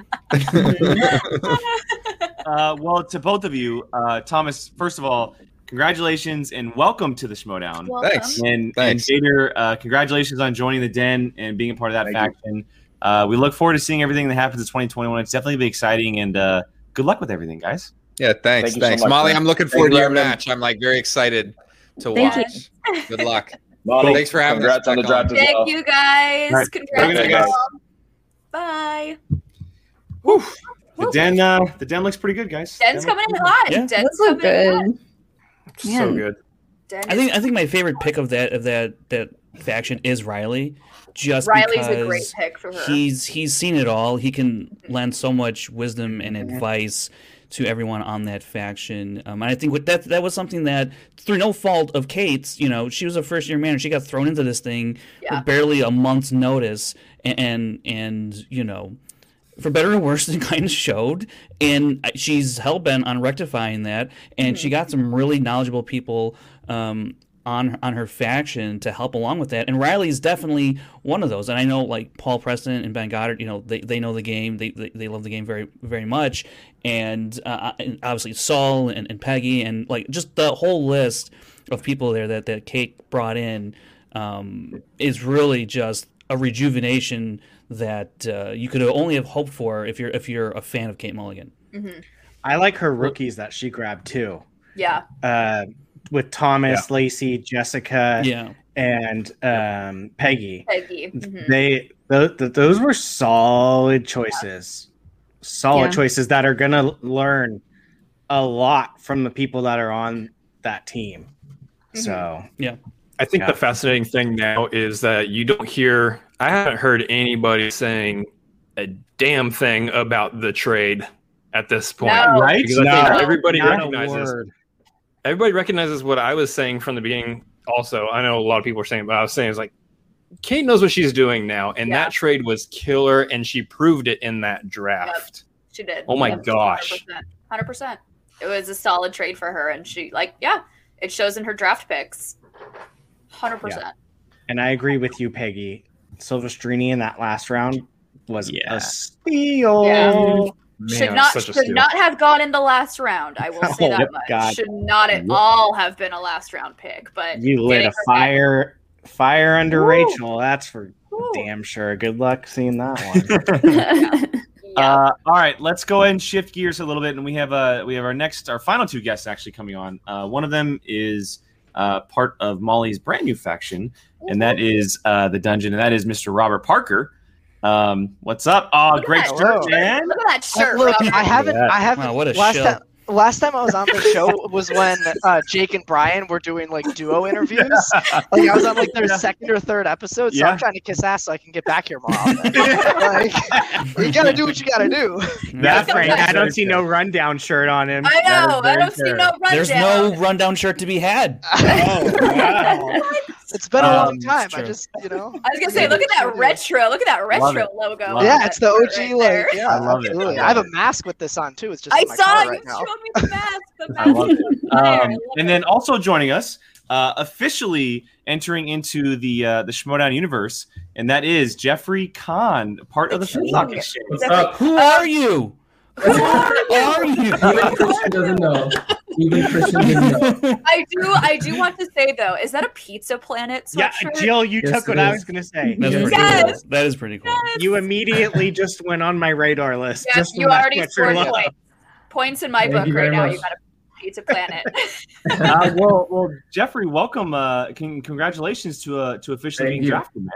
Uh, well, to both of you, uh, Thomas. First of all, congratulations and welcome to the Schmoedown. Welcome. Thanks. And, Thanks. and Jader, uh, congratulations on joining the Den and being a part of that Thank faction. Uh, we look forward to seeing everything that happens in 2021. It's definitely be exciting, and uh, good luck with everything, guys. Yeah, thanks, Thank you so thanks, Molly. I'm looking forward you, to your everyone. match. I'm like very excited to Thank watch. Good luck. Molly, Thanks for having us congrats on the back draft on. as Thank well. you guys. All right. Congrats. Have a good night, guys. Bye. The Den, uh, the Den looks pretty good, guys. Den's Den coming in hot. Yeah. Den's That's so coming in hot. good. So good. Den I think I think my favorite pick of that of that that faction is Riley. Just Riley's because a great pick for her. he's he's seen it all. He can lend so much wisdom and advice to everyone on that faction. Um, and I think with that that was something that through no fault of Kate's, you know, she was a first year manager. She got thrown into this thing Yeah. with barely a month's notice, and and, and you know. For better or worse, it kind of showed, and she's hell bent on rectifying that. And she got some really knowledgeable people um, on on her faction to help along with that. And Riley is definitely one of those. And I know like Paul Preston and Ben Goddard, you know, they, they know the game. They, they they love the game very very much. And, uh, and obviously Saul and, and Peggy and like just the whole list of people there that that Kate brought in um, is really just a rejuvenation that uh, you could only have hoped for if you're if you're a fan of Kate Mulligan. Mhm. I like her rookies that she grabbed too. Yeah. Uh, with Thomas, Lacey, Jessica, Yeah. and um, Peggy. Peggy. Mhm. They th- th- those were solid choices, solid Yeah. choices that are gonna learn a lot from the people that are on that team. So yeah. I think Yeah. the fascinating thing now is that you don't hear. I haven't heard anybody saying a damn thing about the trade at this point. No. Right? Because I No. think everybody recognizes everybody recognizes what I was saying from the beginning. Also, I know a lot of people are saying, but I was saying is like Kate knows what she's doing now, and Yeah. that trade was killer, and she proved it in that draft. She did. Oh my Yep. gosh. 100%. 100%. It was a solid trade for her. And she, like, yeah, it shows in her draft picks. 100%. And I agree with you, Peggy. Silvestrini in that last round was Yeah. a steal. Yeah. should not should steal. not have gone in the last round. I will say Oh, that yep, much. God. Should not at Yep. all have been a last round pick. But You lit a her back- fire fire under Ooh. Rachel. That's for Ooh. damn sure. Good luck seeing that one. Yeah. Uh, all right, let's go ahead and shift gears a little bit, and we have uh, we have our next, our final two guests actually coming on. Uh, one of them is uh, part of Molly's brand new faction, and that is uh, the dungeon, and that is Mr. Robert Parker. Um, what's up? Oh, Look great that shirt, shirt. man! Look at that shirt. Look, Robert. I haven't, I haven't. Wow, what a last show. time, last time I was on the show was when uh, Jake and Brian were doing like duo interviews. Like I was on like their Yeah. second or third episode, so Yeah. I'm trying to kiss ass so I can get back here more often. like, you gotta do what you gotta do. That's right. right. I don't see no rundown shirt on him. I know. I don't see no rundown. There's no rundown shirt to be had. Oh, wow. It's been a Um, long it's time. I just, you know. I was gonna say, look at that retro. Look at that retro it. logo. Love Yeah, it's the OG. right like, yeah, I love it. absolutely. I I, have love a mask with this on too. It's just I my saw car you right now. showed me the mask. The I love it. Um, and then also joining us, uh, officially entering into the uh, the Schmoedown universe, and that is Jeffrey Kahn, part of the King. Stock Exchange. What's up? Who are you? Who are you? Even Kristian doesn't know. Even Kristian didn't know. I do. I do want to say though, is that a Pizza Planet Yeah. Jill, you Yes, took what I was going to say. That's Yes. pretty cool. That is pretty cool. You immediately just went on my radar list. Yes, just you already scored points. Points in my Thank book right very now. much. You got a Pizza Planet. Uh, well, well, Jeffrey, welcome. Uh, con- congratulations to uh, to officially Thank being you. drafted, man.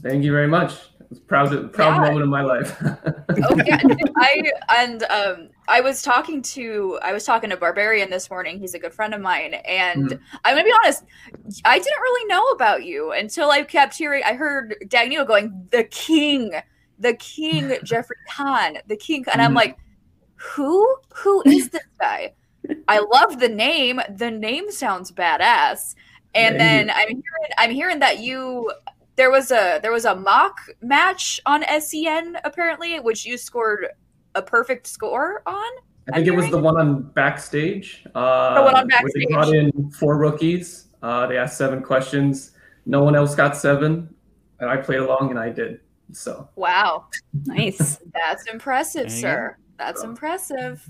Thank you very much. It's proud proud Yeah. moment of my life. oh yeah, I and um I was talking to I was talking to Barbarian this morning. He's a good friend of mine, and Mhm. I'm gonna be honest. I didn't really know about you until I kept hearing. I heard Daniel going, "The King, the King, Jeffrey Kahn, the King," and I'm Mhm. like, "Who? Who is this guy?" I love the name. The name sounds badass. And Thank then. I'm hearing I'm hearing that you there was a there was a mock match on SEN apparently, which you scored a perfect score on. I think it was the one on backstage. Uh, The one on Where they brought in four rookies. Uh, they asked seven questions. No one else got seven, and I played along, and I did. So Wow, nice. that's impressive, There you sir. That's impressive.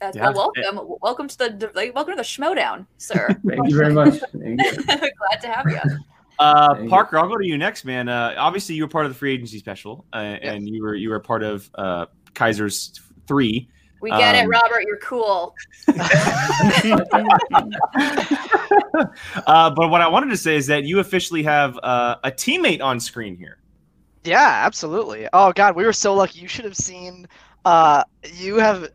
That's Yeah, well, welcome, welcome to the welcome to the Schmoedown, sir. thank you very much. Thank you. Glad to have you. Uh, Parker, I'll go to you next, man. Uh, obviously, you were part of the free agency special, uh, and you were you were part of uh, Kaiser's three. We get it, Um, Robert. You're cool. uh, but what I wanted to say is that you officially have uh, a teammate on screen here. Yeah, absolutely. Oh God, we were so lucky. You should have seen. Uh, you have.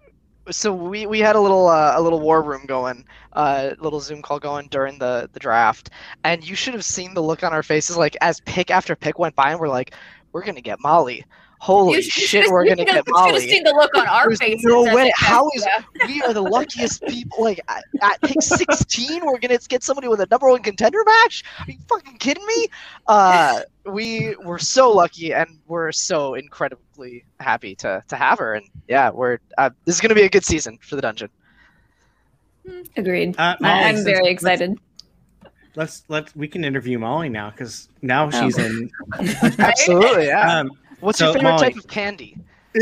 So we we had a little uh, a little war room going, uh, little Zoom call going during the the draft, and you should have seen the look on our faces like as pick after pick went by, and we're like, we're gonna get Molly. Holy You sh- you shit, we're gonna should've- get you should've Molly. seen the look on our There's faces. no way. it How comes is to- we are the luckiest people? Like at, at pick 16, we're gonna get somebody with a number one contender match. Are you fucking kidding me? Uh, we were so lucky, and we're so incredibly happy to to have her. And yeah, we're uh, this is gonna be a good season for the dungeon. Agreed. Uh, I, Molly, I'm very excited. Let's let's we can interview Molly now because now Oh. she's in. Absolutely, yeah. Um, What's so, your favorite Molly- type of candy?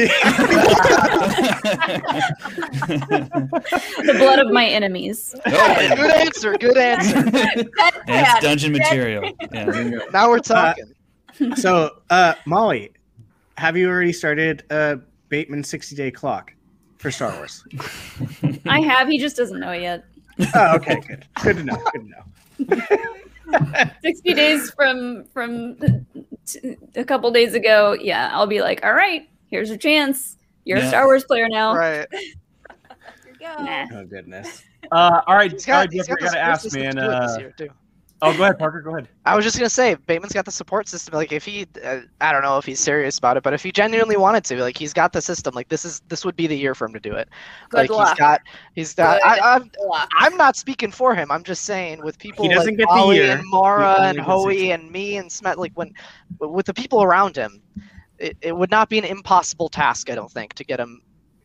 The blood of my enemies. good answer. Good answer. That's dungeon material. Yeah. Now we're talking. so, uh, Molly, have you already started uh, Bateman 60 day clock for Star Wars? I have. He just doesn't know it yet. Oh, okay, good. Good to know. Good to know. 60 days from from t- a couple days ago. Yeah, I'll be like, all right, here's your chance. You're a Star Wars player now. Right. Nah. Oh goodness. Uh, all right, He's all got, right, he's Jeffrey, got gotta support ask, system man. to do it this Uh, year, too. Oh, go ahead, Parker. Go ahead. I was just gonna say, Bateman's got the support system. Like, if he, uh, I don't know if he's serious about it, but if he genuinely wanted to, like, he's got the system. Like, this is this would be the year for him to do it. Good like, luck. he's got, he's got. Good I, I'm. I'm not speaking for him. I'm just saying with people doesn't like get the year. and Mara and Hoey and me and Smet. Like, when with the people around him, it, it would not be an impossible task. I don't think to get him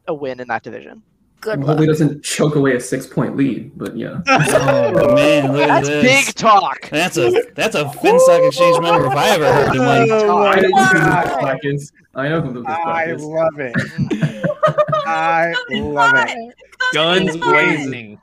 a win in that division. Good luck. hopefully doesn't choke away a six point lead, but yeah. Oh man, look at That's this. big talk. That's a that's a FinStock exchange member if I ever heard one. Oh, I know who God. this black is. I know who this black I is. love it. I love it. Guns blazing.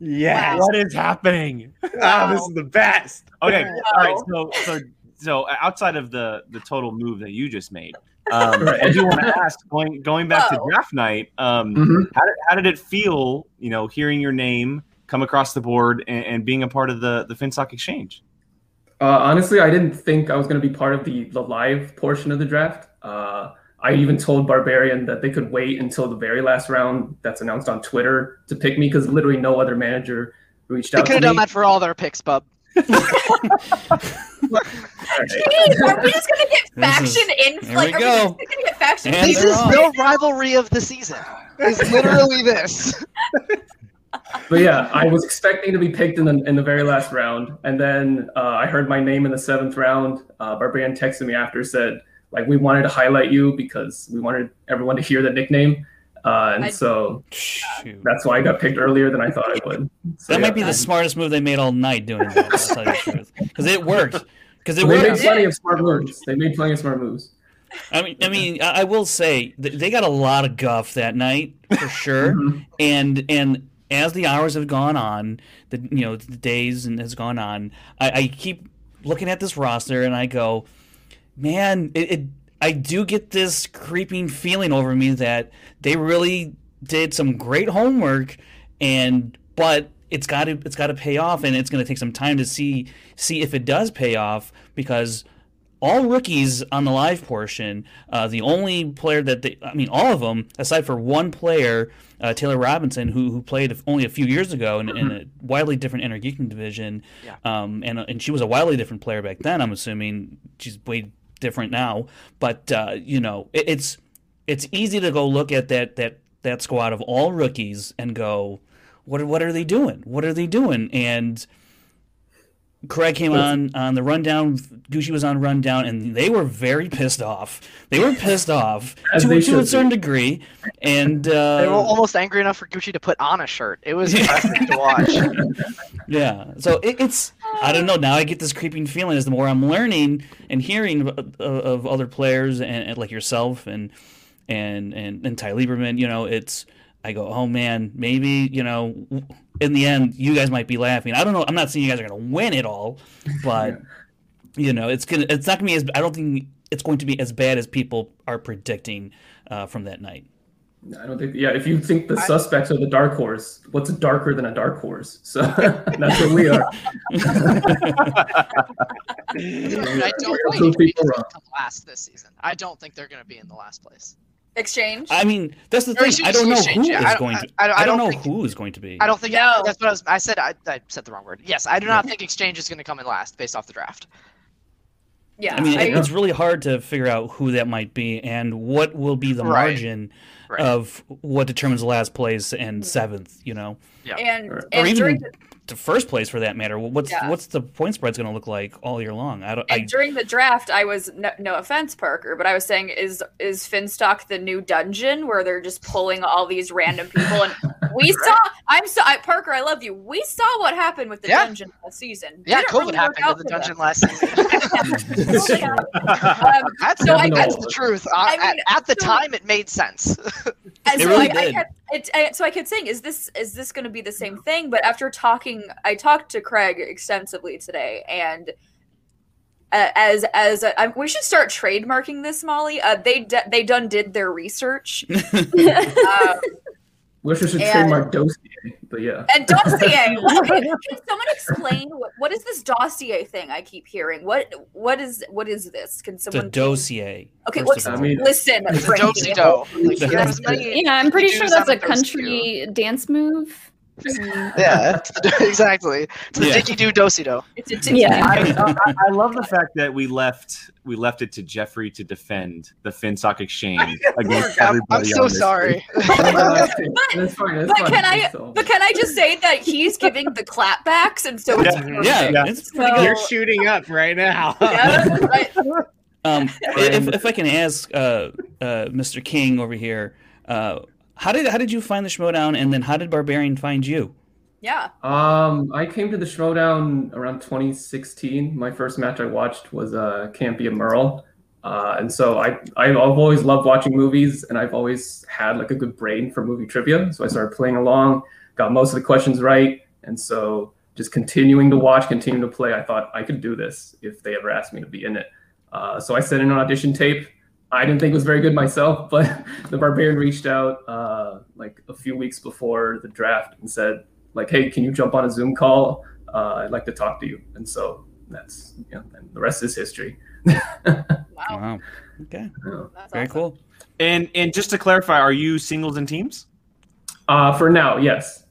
Yes. What is happening? Oh, this is the best. Okay, all right. So, so, so outside of the the total move that you just made, um, I do want to ask, going going back to draft night, um, Mhm. how did how did it feel? You know, hearing your name come across the board and, and being a part of the the FinStock Exchange. Uh, honestly, I didn't think I was going to be part of the, the live portion of the draft. Uh, I even told Barbarian that they could wait until the very last round that's announced on Twitter to pick me because literally no other manager reached They out They could to have me. done that for all their picks, bub. Jeez, are we just gonna get faction is- in? here Like, we are we go. just gonna get faction? And this is on. no rivalry of the season. It's literally this. But yeah, I was expecting to be picked in the, in the very last round, and then uh, I heard my name in the seventh round. Uh, Barbarian texted me after, said like we wanted to highlight you because we wanted everyone to hear the nickname, uh, and I- so Shoot. that's why I got picked earlier than I thought I would. So, That yeah. might be the smartest move they made all night doing that. I'll tell you the truth. Because it worked. Because it They made plenty of smart moves. They made plenty of smart moves. I mean, I mean, I I will say they got a lot of guff that night for sure, Mhm. and and as the hours have gone on, the you know the days and has gone on, I, I keep looking at this roster and I go, man, it, it I do get this creeping feeling over me that they really did some great homework, and but it's got to it's got to pay off, and it's going to take some time to see see if it does pay off because all rookies on the live portion. Uh, the only player that they, I mean, all of them, aside for one player, uh, Taylor Robinson, who who played only a few years ago in, in a wildly different Innergeekdom division, Yeah. um, and and she was a wildly different player back then. I'm assuming she's way different now, but uh, you know, it, it's it's easy to go look at that that that squad of all rookies and go, what what are they doing? What are they doing? And Craig came on on the rundown. Gucci was on rundown, and they were very pissed off. They were pissed off to, to a certain be. degree, and uh, They were almost angry enough for Gucci to put on a shirt. It was impressive to watch. yeah. So it, it's I don't know. Now I get this creeping feeling as the more I'm learning and hearing of, of, of other players and, and like yourself and and and and Ty Lieberman. You know, it's I go, oh man, maybe you know. In the end, you guys might be laughing. I don't know. I'm not saying you guys are going to win it all, but you know, it's gonna. It's not going to be as. I don't think it's going to be as bad as people are predicting uh, from that night. I don't think. Yeah, if you think the suspects are the dark horse, what's darker than a dark horse? So that's what we are. I don't think people they're going to come last this season. I don't think they're going to be in the last place. Exchange. I mean, that's the Or thing. I don't know exchange, who yeah. is I don't- going to. I- I don't- I don't don't know think- who is going to be. I don't think No. that's what I was. I said. I, I said the wrong word. Yes, I do not think exchange is going to come in last based off the draft. yeah. I mean, I- it's really hard to figure out who that might be and what will be the Right. margin Right. of what determines last place and seventh. You know, and Or- or even during the, to first place for that matter. What's Yeah. what's the point spread's going to look like all year long? I don't. and I, during the draft, I was no, no offense, Parker, but I was saying is is Finstock the new dungeon where they're just pulling all these random people and we saw. I'm so I, Parker. I love you. We saw what happened with the Yeah. dungeon last season. Yeah, Didn't COVID really happened out in the for them. dungeon last season. Um, That's, So I- that's the truth. I, I mean, at, at the so- time, it made sense. And It so really I, I did. Kept, it, I, so I kept saying, "Is this is this going to be the same thing?" But after talking, I talked to Craig extensively today, and uh, as as a, I, we should start trademarking this, Molly. Uh, they d- they done did their research. um, Wish we should And- trademark dossier, but yeah. and dossier. What- can, can someone explain what, what is this dossier thing I keep hearing? What what is what is this? Can someone the someone dossier. Okay, what's of I all. mean- listen? It's Frankie. do do. Like, The- you have as many- Yeah, I'm pretty sure that's a seven those two. country dance move. Yeah, exactly. It's the Yeah. Dicky Doo Dosey Do. It's a t- Yeah. I, I, I love the fact that we left we left it to Jeffrey to defend the FinStock exchange against I'm, everybody. I'm so on this. sorry. That's fine. That's. But can I? But can I just say that he's giving the clapbacks, and so Yeah. perfect. Yeah, Yeah. So- good. You're shooting up right now. Yeah, right. Um, if, if I can ask uh, uh, Mr. King over here, uh, how did how did you find the Schmoedown, and then how did Barbarian find you? Yeah. Um, I came to the Schmoedown around 2016. My first match I watched was uh, Campy and Murrell. Uh, and so I I've always loved watching movies, and I've always had like a good brain for movie trivia. So I started playing along, got most of the questions right, and so just continuing to watch, continuing to play. I thought I could do this if they ever asked me to be in it. Uh, so I sent in an audition tape. I didn't think it was very good myself, but the Barbarian reached out uh, like a few weeks before the draft and said, like, "Hey, can you jump on a Zoom call? Uh, I'd like to talk to you." And so that's you know, and the rest is history. Wow. Okay. That's Very awesome. cool. And and just to clarify, are you singles and teams? Uh, for now, yes.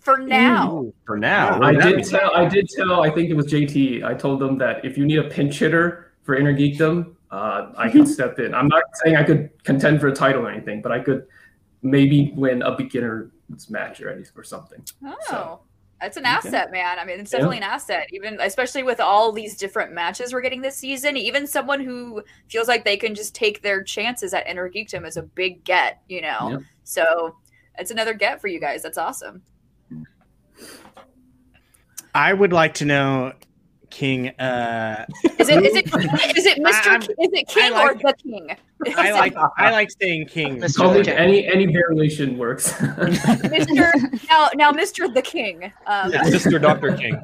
For now. For now, I What does that did mean? tell. I did tell. I think it was JT. I told them that if you need a pinch hitter for Inner Geekdom, uh, I could step in. I'm not saying I could contend for a title or anything, but I could maybe win a beginner's match or anything or something. Oh, that's an asset, man. I mean, it's definitely an asset, even especially with all these different matches we're getting this season. Even someone who feels like they can just take their chances at Innergeekdom is a big get, you know. Yep. So it's another get for you guys. That's awesome. I would like to know, King. Uh, Is it is it is it Mr. I'm- is it King I or the King? I like I like saying King. Mr. Call it King. any any variation works. Mr. now now Mr. the King. Um, Mr. Dr. King.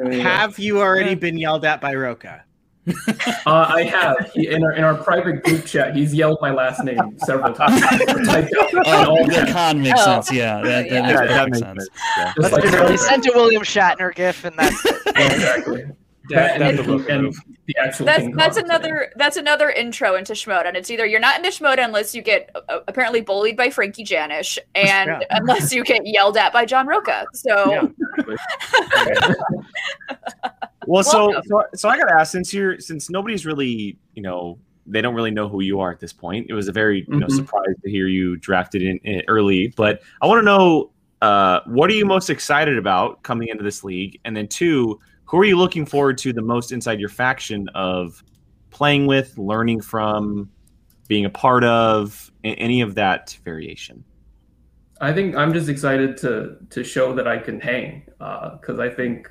Have you already been yelled at by Roka? Uh, I have he, in our in our private group chat. He's yelled my last name several times. Typed out in Oh, all the con makes Oh. sense. Yeah, that, that Yeah. makes Yeah, that makes sense. sense. Yeah. Just like He sent a William Shatner gif, and that's it. exactly. That- That, that's and, and the actual that's that's Kong today. another that's another intro into Shmoda. And it's either you're not into Shmoda unless you get uh, apparently bullied by Frankie Janisch, and Yeah. unless you get yelled at by John Roca. So Yeah. Well, so, so so I got to ask since you're since nobody's really you know they don't really know who you are at this point. It was a very you know Mhm. surprise to hear you drafted in, in early, but I want to know uh, what are you most excited about coming into this league, and then two, who are you looking forward to the most inside your faction of playing with, learning from, being a part of, a- any of that variation. I think I'm just excited to to show that I can hang because I think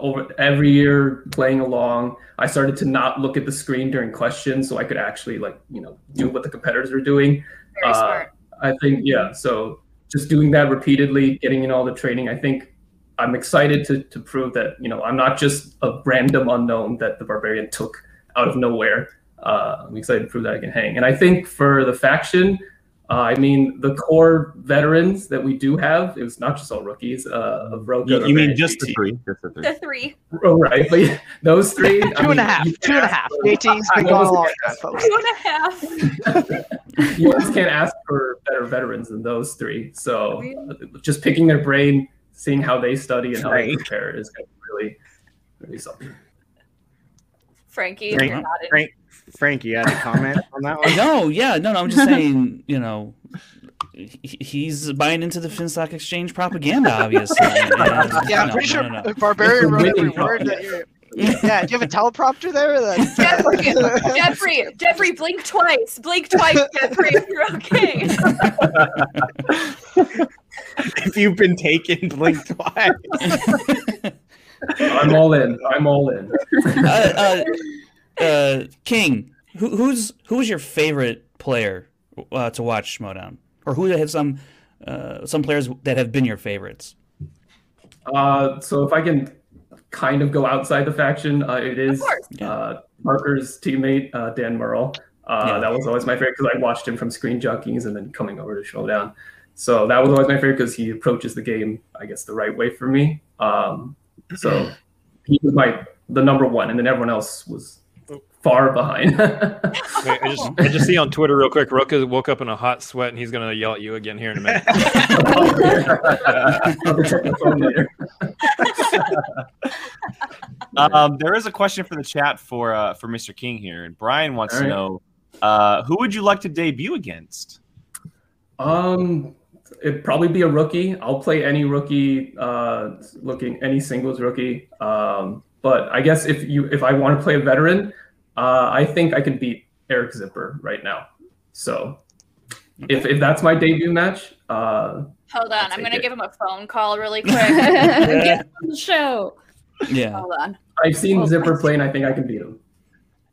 over every year playing along, I started to not look at the screen during questions, so I could actually like you know do what the competitors are doing. very Uh, smart. I think yeah. So just doing that repeatedly, getting in all the training, I think I'm excited to to prove that you know I'm not just a random unknown that the barbarian took out of nowhere. Uh, I'm excited to prove that I can hang, and I think for the faction. Uh, I mean, the core veterans that we do have, it was not just all rookies. Uh, of Roka, You, you mean just the three? Just the three. The three, Oh, right. But yeah, those three. I Two and a mean, half. you Two and a can't half. ask for- JT's been I going almost along, folks. two and a half. you just can't ask for better veterans than those three. So uh, just picking their brain, seeing how they study and how they prepare is gonna be really, really something. Frankie, Frank- you're not in- Frank, Frank, you had a comment on that one? No, yeah, no, no. I'm just saying, you know, he's buying into the FinStock Exchange propaganda, obviously. And, Yeah, I'm no, pretty no, sure no, no. Barbarian It's wrote every word that you're. Yeah, do you have a teleprompter there? That, Jeffrey, Jeffrey, Jeffrey, blink twice, blink twice, Jeffrey, if you're okay. if you've been taken, blink twice. I'm all in. I'm all in. uh, uh, uh, King, who, who's who's your favorite player uh, to watch Schmoedown, or who have some uh, some players that have been your favorites? Uh, so if I can kind of go outside the faction, uh, it is uh, Parker's teammate uh, Dan Murrell. Uh, Yeah. That was always my favorite because I watched him from Screen Junkies and then coming over to Showdown. So that was always my favorite because he approaches the game, I guess, the right way for me. Um, so he was my the number one, and then everyone else was far behind. Wait, I just I just see on Twitter real quick. Roka woke up in a hot sweat and he's gonna yell at you again here in a minute. I'll go check my phone later. Um, there is a question for the chat for uh, for Mr. King here, and Brian wants All to know uh, who would you like to debut against? Um, it'd probably be a rookie. I'll play any rookie, uh, looking any singles rookie. Um, but I guess if you if I want to play a veteran, uh, I think I can beat Eric Zipper right now. So if if that's my debut match, uh, Hold on, I'm gonna it. give him a phone call really quick. Get on the show. Yeah, Hold on. I've seen Zipper play and I think I can beat him.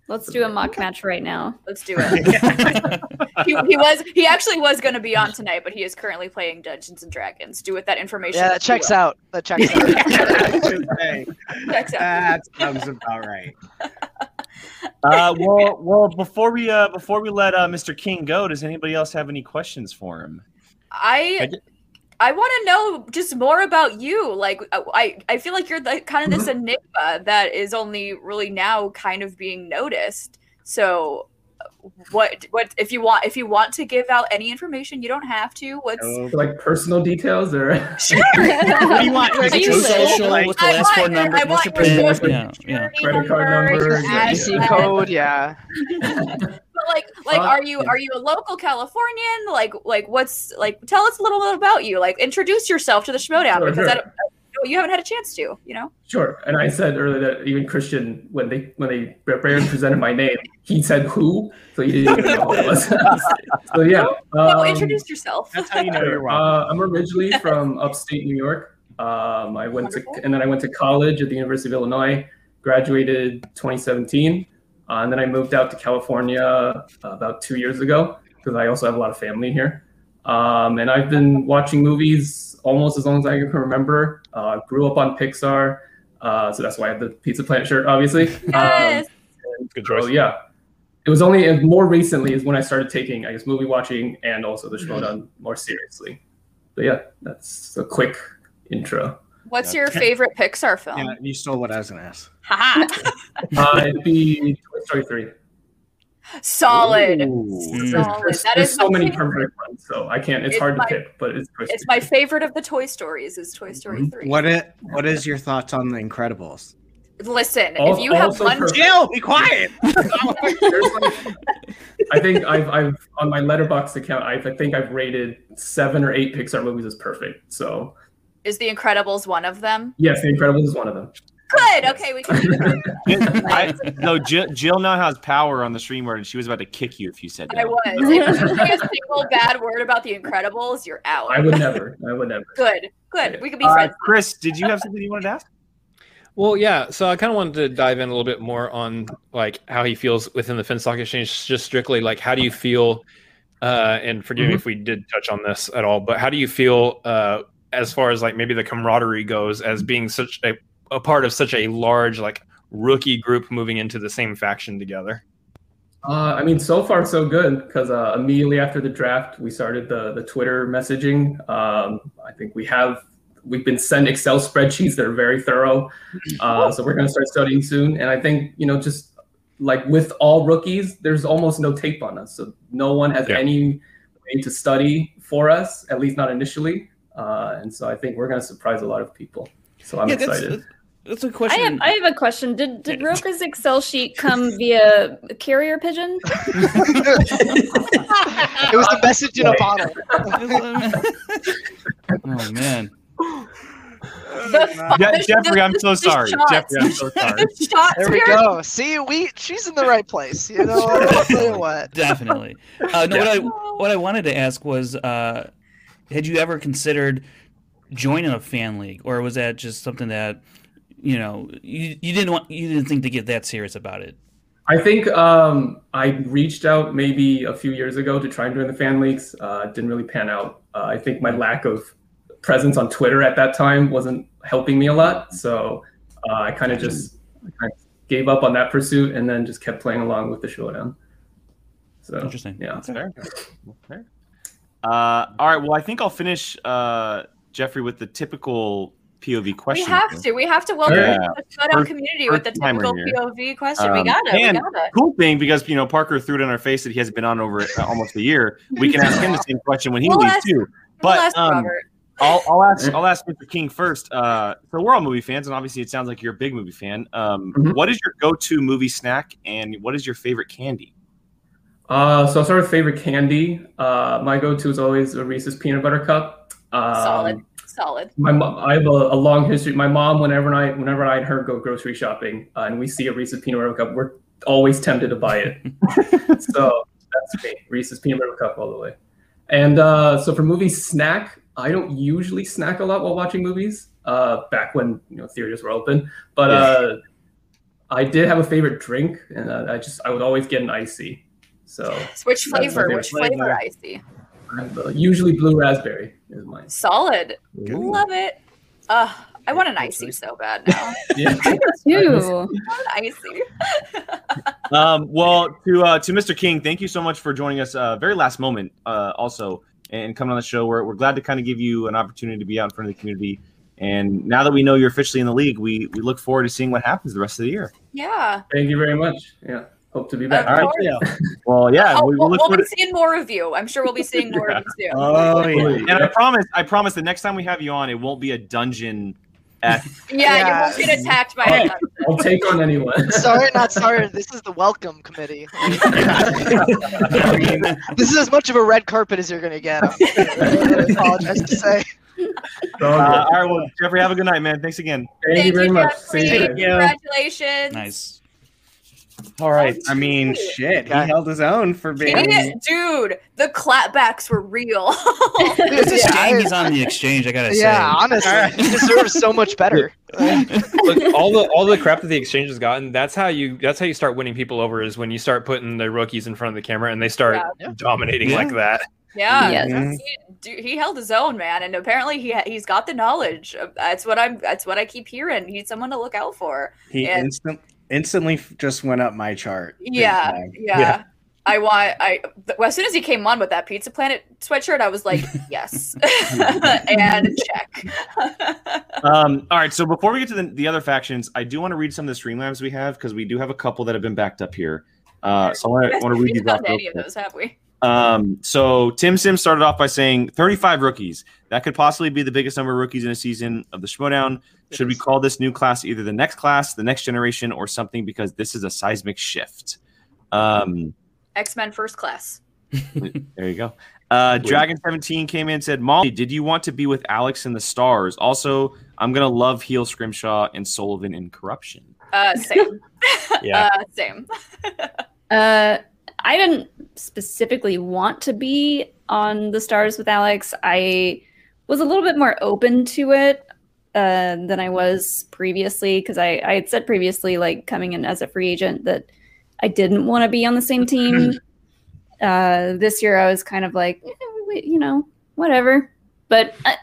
Let's do a mock match right now. Let's do it. he, he was he actually was going to be on tonight, but he is currently playing Dungeons and Dragons. Do with that information. Yeah, that checks will. out. That checks out. Hey, Checks out. that sounds about right. Uh, well, well, before we uh, before we let uh, Mr. King go, does anybody else have any questions for him? I I want to know just more about you. Like uh, I I feel like you're the kind of this enigma that is only really now kind of being noticed. So uh, what what if you want if you want to give out any information, you don't have to. What's oh. like personal details or Sure. What do you want? Where do you Your social, Like- what's the I last four numbers? I What's your want your PIN? social Yeah, yeah. Credit card number, your yeah. EC address. code, yeah. But like like Uh, are you yeah. are you a local Californian? Like like what's like tell us a little bit about you. Like introduce yourself to the Schmoedown Sure, because sure. don't, you haven't had a chance to, you know? Sure. And I said earlier that even Kristian, when they when they Baron presented my name, he said who, so he didn't even know who it was. so yeah. Well, um, introduce yourself. That's how you know you're welcome. Uh, I'm originally from upstate New York. Um, I went to and then I went to college at the University of Illinois. Graduated 2017, uh, and then I moved out to California uh, about two years ago because I also have a lot of family here. Um, and I've been watching movies almost as long as I can remember. Uh, grew up on Pixar, uh, so that's why I have the Pizza Planet shirt, obviously. Um, Yes. Good so choice. yeah, it was only more recently is when I started taking, I guess, movie watching and also the Schmoedown more seriously. But yeah, that's a quick intro. What's your favorite Pixar film? Yeah, you stole what I was gonna ask. Haha. Uh, it'd be Toy Story three. Solid. Solid. there's- That there's is so many favorite. perfect ones, so I can't. It's, It's hard my- to pick, but it's Toy It's Story my favorite of the Toy Stories is Toy Story Mhm. 3. What it? What is your thoughts on the Incredibles? Listen, if you have one for- Jill, be quiet. Like- I think I've, I've on my Letterboxd account. I've, I think I've rated seven or eight Pixar movies as perfect. So is The Incredibles one of them? yes, The Incredibles is one of them. Good. Okay, we can. I, no, Jill, Jill now has power on the stream word, and she was about to kick you if you said that. I was. If you say a single bad word about The Incredibles, you're out. I would never. I would never. Good. Good. We could be Uh, friends. Chris, did you have something you wanted to ask? Well, yeah. So I kind of wanted to dive in a little bit more on like how he feels within the FinStock Exchange, just strictly like how do you feel? Uh, and forgive me if we did touch on this at all, but how do you feel uh, as far as like maybe the camaraderie goes as being such a, a part of such a large like rookie group moving into the same faction together? Uh, I mean, so far so good because uh, immediately after the draft, we started the the Twitter messaging. Um, I think we have we've been sent Excel spreadsheets that are very thorough. Uh, so we're going to start studying soon. And I think you know, just like with all rookies, there's almost no tape on us, so no one has Yeah. any way to study for us, at least not initially. Uh, and so I think we're going to surprise a lot of people. So I'm Yeah, excited. that's a question. have I have a question. Did did Roka's Excel sheet come via carrier pigeon? it was the message in a bottle. oh man. The Je- Jeffrey, I'm so sorry. shots. Jeffrey, I'm so sorry. The There we go. See, we she's in the right place. You know what? I'll tell you what. Definitely. Uh, no, what I what I wanted to ask was, uh, had you ever considered joining a fan league, or was that just something that you know you, you didn't want you didn't think to get that serious about it? I think um, I reached out maybe a few years ago to try and join the fan leagues. Uh, didn't really pan out. Uh, I think my lack of presence on Twitter at that time wasn't helping me a lot. So uh, I kind of just kind of gave up on that pursuit and then just kept playing along with the showdown. So Interesting. Yeah. That's fair. Fair. Uh, all right. Well, I think I'll finish, uh, Jeffrey, with the typical POV question. We question. have to. We have to welcome Yeah. the Showdown First- community with the typical. POV question. we Um, got it. We and got it. cool thing because you know Parker threw it in our face that he hasn't been on over uh, almost a year. We can ask him the same question when he We'll leaves ask- too. We'll But ask um, I'll, I'll ask I'll ask Mr. King first. Uh, so we're all movie fans, and obviously it sounds like you're a big movie fan. Um, Mhm. what is your go-to movie snack, and what is your favorite candy? Uh, so I'll start with favorite candy. Uh, my go-to is always a Reese's peanut butter cup. Um, Solid. Solid. My mom, I have a, a long history. My mom, whenever I whenever I and her go grocery shopping, uh, and we see a Reese's peanut butter cup, we're always tempted to buy it. so that's me, Reese's peanut butter cup all the way. And uh, so for movie snack, I don't usually snack a lot while watching movies. Uh, back when you know theaters were open, but Yeah. uh, I did have a favorite drink, and uh, I just I would always get an icy. So Which flavor? Which flavor flavor. icy? uh, usually blue raspberry is mine. Solid. Ooh. Love it. Uh, I want an icy so bad now. Yeah. Too. I want an icy. um, well, to uh, to Mr. King, thank you so much for joining us. Uh, very last moment, uh, also, and coming on the show. We're, we're glad to kind of give you an opportunity to be out in front of the community. And now that we know you're officially in the league, we we look forward to seeing what happens the rest of the year. Yeah. Thank you very much. Yeah, hope to be back. All right. Well, yeah, Oh, we, we'll, we'll look we'll be seeing more of you. I'm sure we'll be seeing more of you soon. Oh, And I promise, I promise, the next time we have you on, it won't be a dungeon. Yeah, Yeah. you won't get attacked by a dungeon. I'll take on anyone. sorry, not sorry. This is the welcome committee. this is as much of a red carpet as you're gonna get. I apologize to say. Uh, all right, well, Jeffrey, have a good night, man. Thanks again. Thank, you very much. Jeffrey. Same here. Congratulations. Nice. All right. I mean, shit. He held his own for being. He- dude, the clapbacks were real. It's a Yeah, shame he's on the exchange. I gotta say. Yeah, honestly, he deserves so much better. Look, all the all the crap that the exchange has gotten. That's how you that's how you start winning people over. Is when you start putting the rookies in front of the camera and they start dominating Yeah. like that. Yeah, Yes. he, mm-hmm. dude, he held his own, man, and apparently he ha- he's got the knowledge. That's what I'm. That's what I keep hearing. He's someone to look out for. He and instant, instantly just went up my chart. big yeah, yeah, I want. I th- as soon as he came on with that Pizza Planet sweatshirt, I was like, yes, and check. Um, all right, so before we get to the, the other factions, I do want to read some of the Streamlabs we have because we do have a couple that have been backed up here. Uh, so I want to, read We've these off. any of those, have we? Um, so Tim Sim started off by saying 35 rookies. That could possibly be the biggest number of rookies in a season of the Schmoedown. Should we call this new class either the next class, the next generation, or something because this is a seismic shift? Um, X Men First Class. there you go. Uh, Dragon 17 came in and said, Molly, did you want to be with Alex in the stars? Also, I'm going to love Heel Scrimshaw and Sullivan in Corruption. Uh, same. Yeah. uh, same. Uh, I didn't specifically want to be on the stars with Alex. I was a little bit more open to it uh, than I was previously because I, I had said previously, like coming in as a free agent, that I didn't want to be on the same team. uh, this year, I was kind of like, eh, you know, whatever. But I,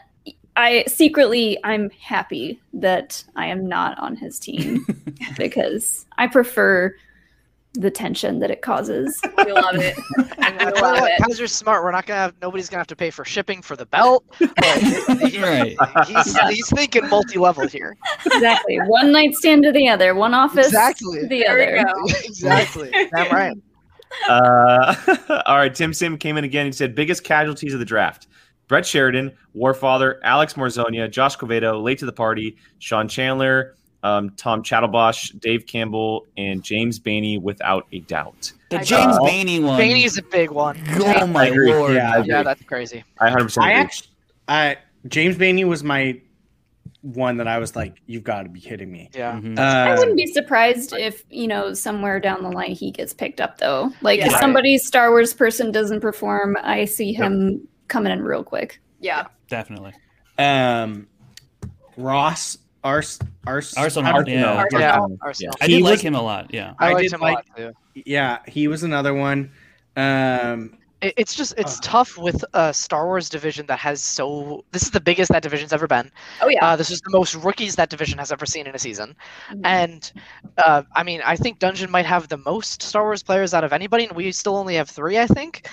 I secretly, I'm happy that I am not on his team because I prefer the tension that it causes. We love it. I We love what, it. Kaiser's smart. We're not gonna have nobody's gonna have to pay for shipping for the belt. Right. he's, he's thinking multi-level here. exactly. One nightstand to the other, one office Exactly. to the There other. exactly. Damn right. Uh, all right, Tim Sim came in again. He said biggest casualties of the draft: Brett Sheridan, Warfather, Alex Morzonia, Josh Covedo, late to the party, Sean Chandler, um, Tom Chattelbosch, Dave Campbell, and James Baney, without a doubt. The James know. Baney one. Baney's a big one. Oh my lord. Yeah, Yeah, that's crazy. I 100 percent I actually, I James Baney was my one that I was like, you've got to be kidding me. Yeah. Mhm. I Um, wouldn't be surprised if, you know, somewhere down the line he gets picked up though. Like if Yeah. somebody Star Wars person doesn't perform, I see him coming in real quick. Yeah. Definitely. um, Ross Ars Ars Arsenal, how do- yeah. Arsenal. Yeah. Yeah. Arsenal. I He did like him a lot. Yeah. I, I did him like- a lot too. yeah, he was another one. Um, It's just it's Uh. tough with a Star Wars division that has so. This is the biggest that division's ever been. Oh yeah. Uh, this is the most rookies that division has ever seen in a season. Mhm. And uh, I mean, I think Dungeon might have the most Star Wars players out of anybody, and we still only have three. I think.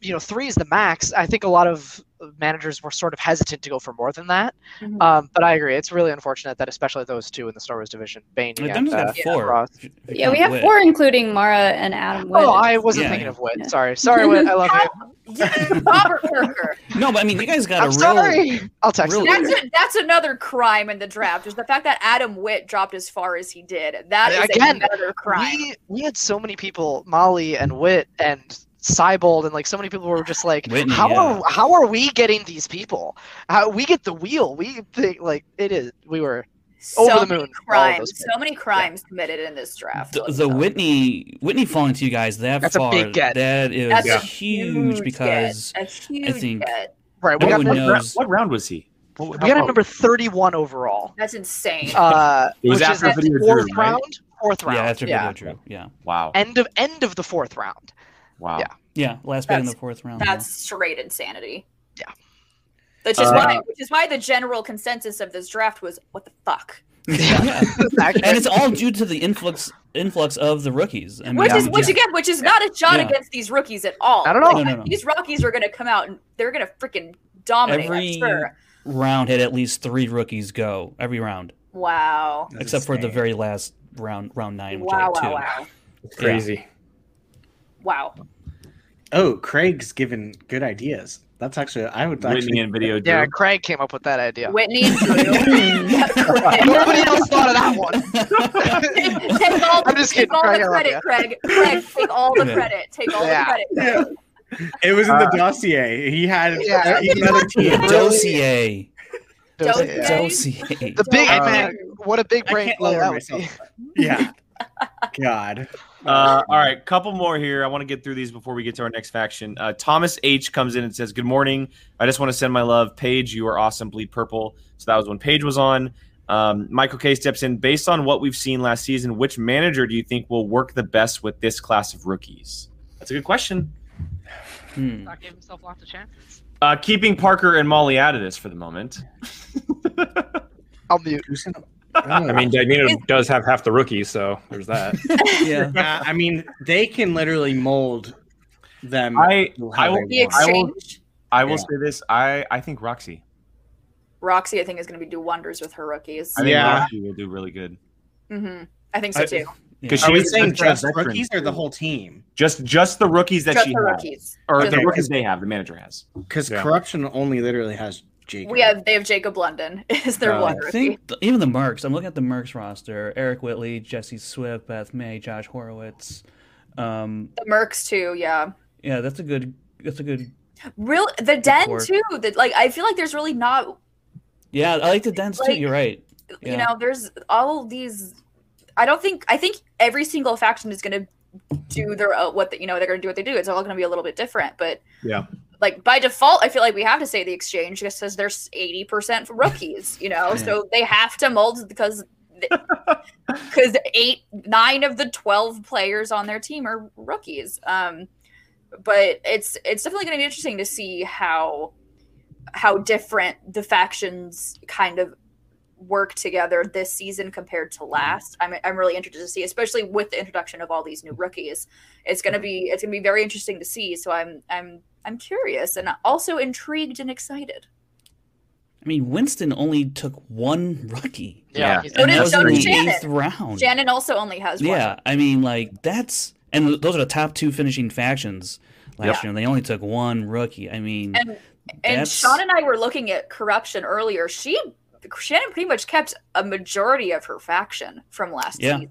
You know, three is the max. I think a lot of managers were sort of hesitant to go for more than that. Mhm. Um, but I agree, it's really unfortunate that especially those two in the Star Wars division, Bane Like, and Dungeon's uh, four. Ross. if you- if you Yeah, we have Wit. four including Mara and Adam Witt. Oh, I wasn't Yeah. thinking of Wit. Yeah. Sorry, sorry, Wit. I love you. Yeah, Robert Parker. No, but I mean, you guys got I'm a real. sorry. I'll text real- you. That's a, that's another crime in the draft. Is the fact that Adam Witt dropped as far as he did. That is Again, another crime. We we had so many people, Molly and Wit and Cybold, and like so many people were just like, Whitney, how yeah. are how are we getting these people? How we get the wheel? We think like it is. We were so over the many moon, all Crimes. So many crimes committed in this draft. The, the. Whitney Whitney falling to you guys that That's a far. big get. That is That's a huge get. because a huge think- get. right. We No got one what, round, knows. what round was he? We got a number 31 overall. That's insane. Uh, It was after video the drew, fourth right? round. Fourth round. Yeah, after yeah. video drew. Yeah. Wow. End of end of the fourth round. Wow. Yeah. Yeah. Last pick in the fourth round. That's straight insanity. Yeah. Which is Uh, why, which is why the general consensus of this draft was, "What the fuck?" Yeah. and it's all due to the influx influx of the rookies. I mean, Which is, yeah. which again, which is not a shot Yeah. against these rookies at all. I don't know. Like, No, no, no. These rookies are going to come out and they're going to freaking dominate. every sure. round had at least three rookies go every round, Wow. except for the very last round, round nine, which Wow! I had two. Wow! Wow! It's crazy. Wow. Oh, Craig's given good ideas. That's actually I would Whitney actually and video Yeah, drew. Craig came up with that idea. Whitney and Yeah, Nobody else thought of that one. take all, I'm just take kidding, all Craig, the love credit. Craig. Craig, take all the credit. Take all Yeah. the credit. Craig. It was in the Uh, dossier. He had Yeah. another team. Dossier. Dossier. Dossier. The big Uh, man. What a big I brain can't play lower myself. Yeah. God. Uh, all right, couple more here. I want to get through these before we get to our next faction. Uh, Thomas H comes in and says, "Good morning. I just want to send my love, Paige. You are awesome. Bleed purple." So that was when Paige was on. Um, Michael K steps in. Based on what we've seen last season, which manager do you think will work the best with this class of rookies? That's a good question. Hmm. Not gave himself lots of chances. Uh, keeping Parker and Molly out of this for the moment. I'll mute. I mean, Dagnino does have half the rookies, so there's that. Yeah. Yeah, I mean, they can literally mold them. I I will, they The. I will. I will Yeah. say this. I I think Roxy. Roxy, I think, is going to be do wonders with her rookies. I think Yeah. Roxy will do really good. hmm I think so too. Because Are she we is saying that's just rookies or the whole team? Just just the rookies that Just she the has. rookies. or Just the the rookies they have. The manager has. Because Yeah. corruption only literally has Jacob. We have they have Jacob London is their Uh, one I think th- even the Mercs. I'm looking at the Mercs roster: Eric Whitley, Jesse Swift, Beth May, Josh Horowitz. Um, The Mercs too, yeah. yeah, that's a good. That's a good. Real the Den work. too. That like I feel like there's really not Yeah, I like the dents too. You're right. you know there's all these. I don't think I think every single faction is going to do their uh, what the, you know they're going to do what they do. It's all going to be a little bit different, but Yeah. Like by default, I feel like we have to say the exchange just says there's eighty percent rookies. You know, so they have to mold because because eight nine of the 12 players on their team are rookies. Um but it's it's definitely going to be interesting to see how how different the factions kind of work together this season compared to last. I'm, I'm really interested to see especially with the introduction of all these new rookies. It's going to be it's going to be very interesting to see. So i'm i'm i'm curious and also intrigued and excited I mean, Winston only took one rookie. Yeah. so And did, that was in the shannon eighth round. shannon also only has one Yeah, I mean, like that's and those are the top two finishing factions last Yeah. year. and They only took one rookie. I mean, and and Sean and I were looking at corruption earlier. She Shannon pretty much kept a majority of her faction from last Yeah. season.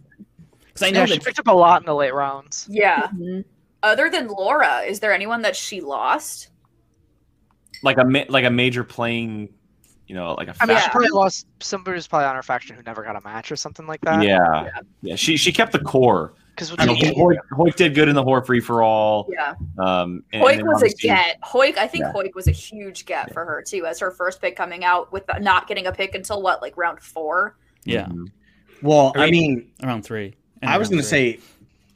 because I know Yeah, she picked up a lot in the late rounds. Yeah. Mhm. Other than Laura, is there anyone that she lost? Like a ma- like a major playing, you know, like a I mean, she probably lost somebody who's probably on her faction who never got a match or something like that. yeah, yeah. She she kept the core. Because You know, Hoyt, Hoyt did good in the Hor free for all. Yeah. Um, and- Hoik and was a obviously- get. Hoik, I think Yeah. Hoik was a huge get for her too, as her first pick coming out with not getting a pick until what, like round four. yeah, Mhm. Well, I I mean, around three. I was going going to say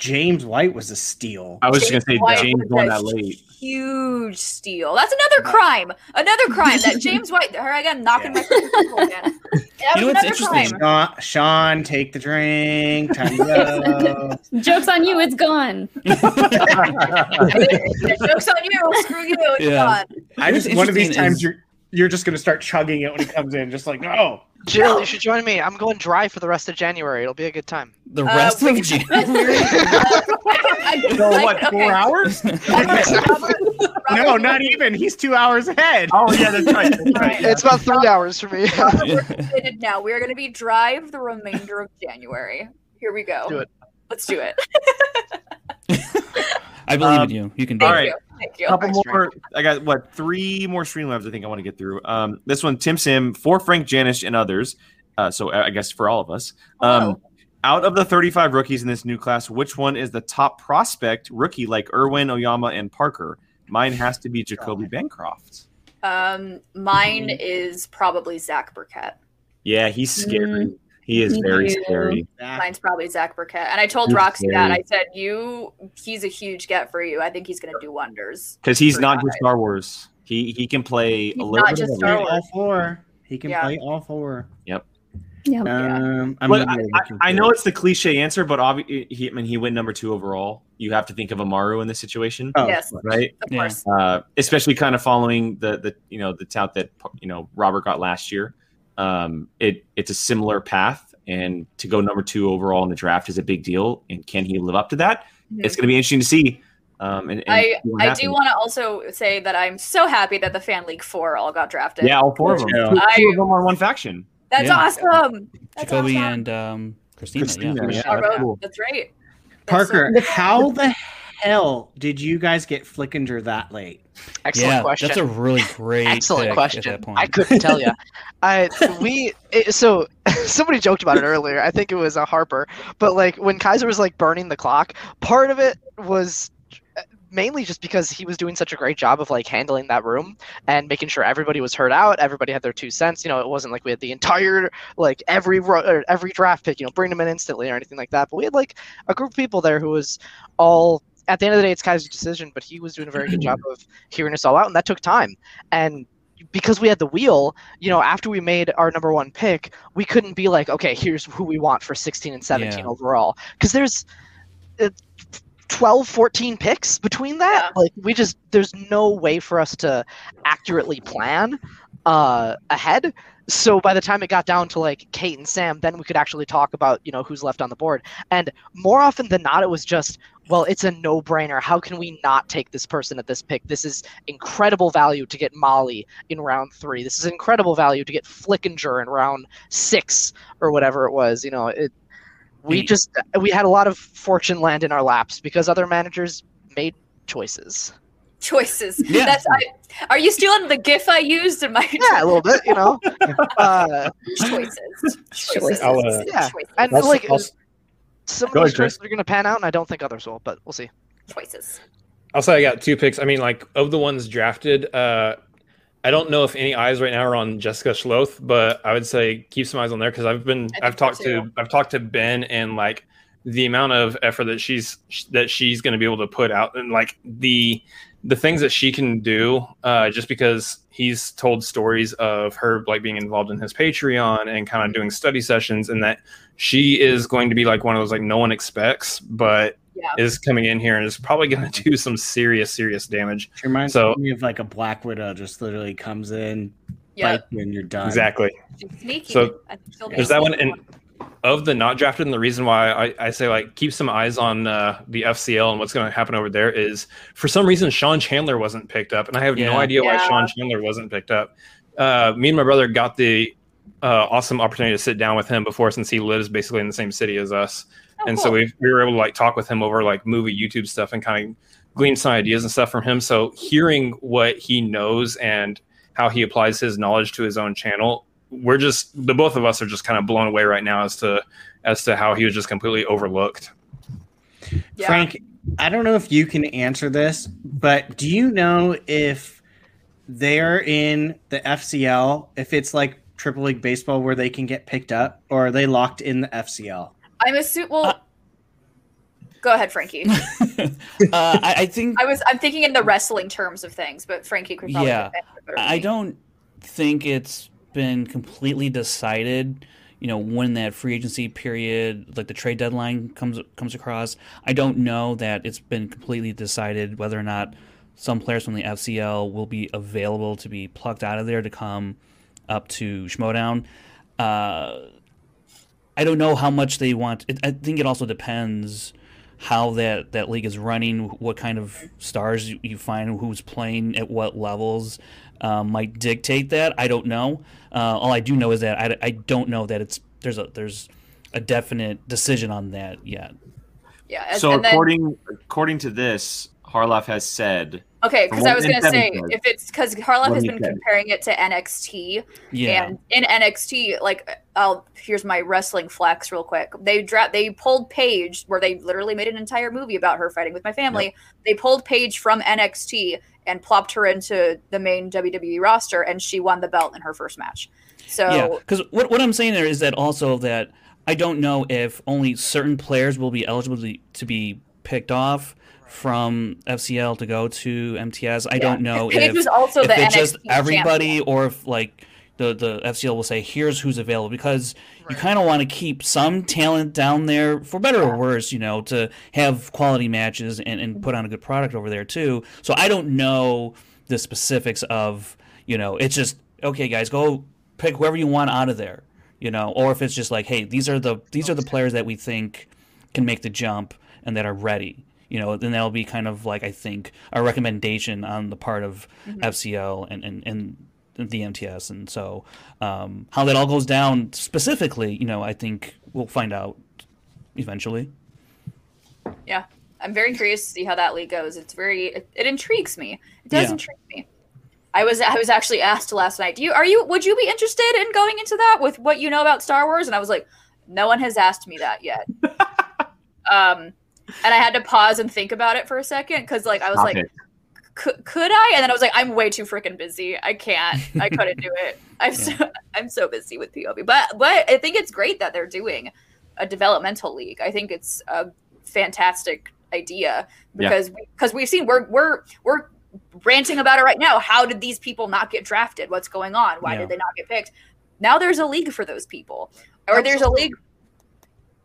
James White was a steal. I was just gonna say White James was going that late. Huge steal. That's another crime. Another crime that James White. Her again knocking my table again. That You know what's interesting? Sean, Sean, take the drink. Time to go. Joke's on you, it's gone. Joke's on you. Screw you. It's Yeah. gone. I just one of these times is- you're you're just going to start chugging it when he comes in, just like no. Jill, you should join me. I'm going dry for the rest of January. It'll be a good time. the Uh, rest we- of January. I- So I- what? Four okay. hours? No, not even. He's two hours ahead. Oh yeah, that's right. That's right. It's about three hours for me. We're committed now. We are going to be dry for the remainder of January. Here we go. Do it. Let's do it. I believe Um, in you. You can do all it. right. you. Thank you. couple Thanks, more. I got what three more streamlabs I think I want to get through. Um, this one, Tim Sim for Frank Janisch and others. Uh, so I guess for all of us. Um, Hello. out of the 35 rookies in this new class, which one is the top prospect rookie like Irwin, Oyama, and Parker? Mine has to be Jacoby Bancroft. Um, mine Mm-hmm. is probably Zach Burkett. Yeah, he's scary. He is me very too. scary. Mine's probably Zach Burkett. And I told He's Roxy that. I said, "You, he's a huge get for you. I think he's going to do wonders." Because he's not just. Star Wars. He he can play He's a little not bit just of Star. Wars. all four. He can Yeah. play all four. Yep. Yeah. Um, I'm But I, I, I know it's the cliche answer, but obviously, he, I mean, he went number two overall. You have to think of Amaru in this situation, Oh, Yes, right? of course. Uh, especially kind of following the the you know the tout that you know Robert got last year. Um, it it's a similar path, and to go number two overall in the draft is a big deal. And can he live up to that? It's going to be interesting to see. Um, and, and I I do want to also say that I'm so happy that the Fan League Four all got drafted. Yeah, all four of them. Yeah. Two, two I- of them are one faction. That's Yeah. awesome. That's Jacoby awesome. and um, Christina. Christina, yeah. yeah. All that's right, cool. That's right. Parker, That's how the hell did you guys get Flickinger that late? Excellent yeah, question. that's a really great Excellent pick At question. that point. I couldn't tell you. I we it, so somebody joked about it earlier. I think it was a Harper, but like when Kaiser was like burning the clock, part of it was uh, mainly just because he was doing such a great job of like handling that room and making sure everybody was heard out everybody had their two cents you know it wasn't like we had the entire like every or every draft pick you know bring them in instantly or anything like that but we had like a group of people there who was all at the end of the day it's kaiser's decision but he was doing a very good job of hearing us all out and that took time and because we had the wheel, you know, after we made our number one pick, we couldn't be like, okay, here's who we want for 16 and 17 Yeah. overall. Because there's uh, 12, 14 picks between that. Like, we just, there's no way for us to accurately plan uh, ahead. So by the time it got down to like Kate and Sam, then we could actually talk about, you know, who's left on the board. And more often than not, it was just, well, it's a no brainer. How can we not take this person at this pick? This is incredible value to get Molly in round three. This is incredible value to get Flickinger in round six or whatever it was. You know, it. We just we had a lot of fortune land in our laps because other managers made choices. choices. Yeah. That's. I, are you stealing the GIF I used in my? Yeah, a little bit, you know. uh, choices. Choices. Uh, yeah, Choices. and like I'll- some of Go those ahead, Chris. choices are going to pan out, and I don't think others will, but we'll see. choices. I'll say I got two picks. I mean, like of the ones drafted, uh, I don't know if any eyes right now are on Jessica Schloth, but I would say keep some eyes on there because I've been think I've talked to too. I've talked to Ben and like the amount of effort that she's that she's going to be able to put out and like the the things that she can do uh, just because he's told stories of her like being involved in his Patreon and kind of doing study sessions and that she is going to be like one of those like no one expects but Yeah. is coming in here and is probably going to do some serious serious damage. It reminds So- me of like a Black Widow just literally comes in, Yeah. bites you, and you're done. Exactly. She's sneaky. So, I think she'll be There's that one, sneaky. and of the not drafted, and the reason why I, I say like keep some eyes on uh, the FCL and what's going to happen over there is for some reason Sean Chandler wasn't picked up, and I have no Yeah. idea why Sean Chandler wasn't picked up. Uh, me and my brother got the uh, awesome opportunity to sit down with him before, since he lives basically in the same city as us, Oh, and so cool. we we were able to like talk with him over like movie YouTube stuff and kind of glean some ideas and stuff from him. So hearing what he knows and how he applies his knowledge to his own channel, we're just the both of us are just kind of blown away right now as to as to how he was just completely overlooked. Yeah. Frank, I don't know if you can answer this, but do you know if they're in the FCL, if it's like Triple League Baseball where they can get picked up, or are they locked in the FCL? I'm assuming. Well, Uh, go ahead, Frankie. uh, I, I think I was. I'm thinking in the wrestling terms of things, but Frankie could probably. Yeah. answer better than I don't think it's been completely decided. You know, when that free agency period, like the trade deadline comes comes across, I don't know that it's been completely decided whether or not some players from the FCL will be available to be plucked out of there to come up to Schmoedown. Uh, I don't know how much they want. It, I think it also depends how that, that league is running, what kind of stars you, you find, who's playing at what levels um, might dictate that. I don't know. Uh, all I do know is that I, I don't know that it's there's a there's a definite decision on that yet. Yeah. and- So and then- according according to this, Harloff has said Okay, because I was gonna say said. if it's because Harloff has been comparing it to NXT, Yeah. and in NXT, like, I'll here's my wrestling flex real quick. They dra- they pulled Paige, where they literally made an entire movie about her fighting with my family. They pulled Paige from NXT and plopped her into the main WWE roster, and she won the belt in her first match. So Yeah, because what, what I'm saying there is that also that I don't know if only certain players will be eligible to, to be picked off from FCL to go to MTS. I don't know Paige if, was also if the it's just NXT everybody or if like the, the FCL will say here's who's available because you kind of want to keep some talent down there for better or worse, you know, to have quality matches and, and put on a good product over there too. So I don't know the specifics of you know it's just okay guys go pick whoever you want out of there you know or if it's just like hey these are the these are the players that we think can make the jump and that are ready you know then that'll be kind of like i think a recommendation on the part of Mhm. fcl and and, and the mts and so um, how that all goes down specifically you know i think we'll find out eventually yeah, I'm very curious to see how that league goes. It's very it, it intrigues me. It does Yeah. intrigue me. I was I was actually asked last night. Do you are you would you be interested in going into that with what you know about Star Wars? And I was like, no one has asked me that yet. um, and I had to pause and think about it for a second because like I was Stop like, it. Could, could I? And then I was like, I'm way too freaking busy. I can't. I couldn't do it. I'm so I'm so busy with POV. But but I think it's great that they're doing a developmental league. I think it's a fantastic idea Yeah. because because we've seen we're we're we're ranting about it right now. How did these people not get drafted? What's going on? Why Yeah. did they not get picked? Now there's a league for those people, or there's a league.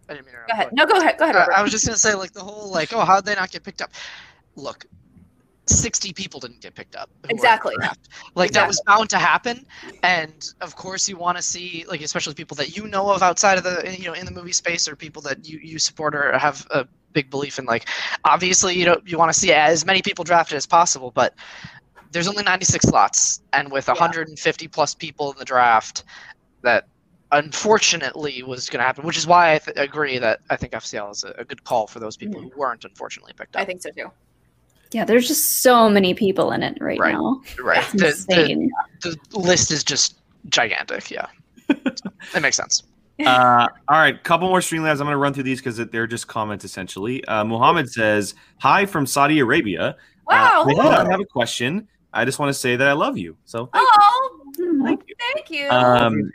I didn't mean to Go ahead. No, go ahead. Go ahead. Uh, I was just gonna say, like the whole like, oh, how did they not get picked up? Look, sixty people didn't get picked up. who were in the Exactly. Like that was bound to happen, and of course you want to see like especially people that you know of outside of the you know in the movie space or people that you you support or have a big belief in. Like obviously you know you want to see as many people drafted as possible, but there's only 96 slots, and with 150 plus people in the draft, that unfortunately was going to happen. Which is why I th- agree that I think FCL is a, a good call for those people hmm. who weren't unfortunately picked up. I think so too. Yeah, there's just so many people in it right, Right. now. Right. It's The, the, the list is just gigantic. Yeah. that makes sense. Uh, all right, couple more Streamlabs. I'm going to run through these because they're just comments essentially. Uh, Muhammad says, "Hi from Saudi Arabia. Wow, Uh, I do hello. not have a question. I just want to say that I love you. So thank Oh, thank you. you. Um,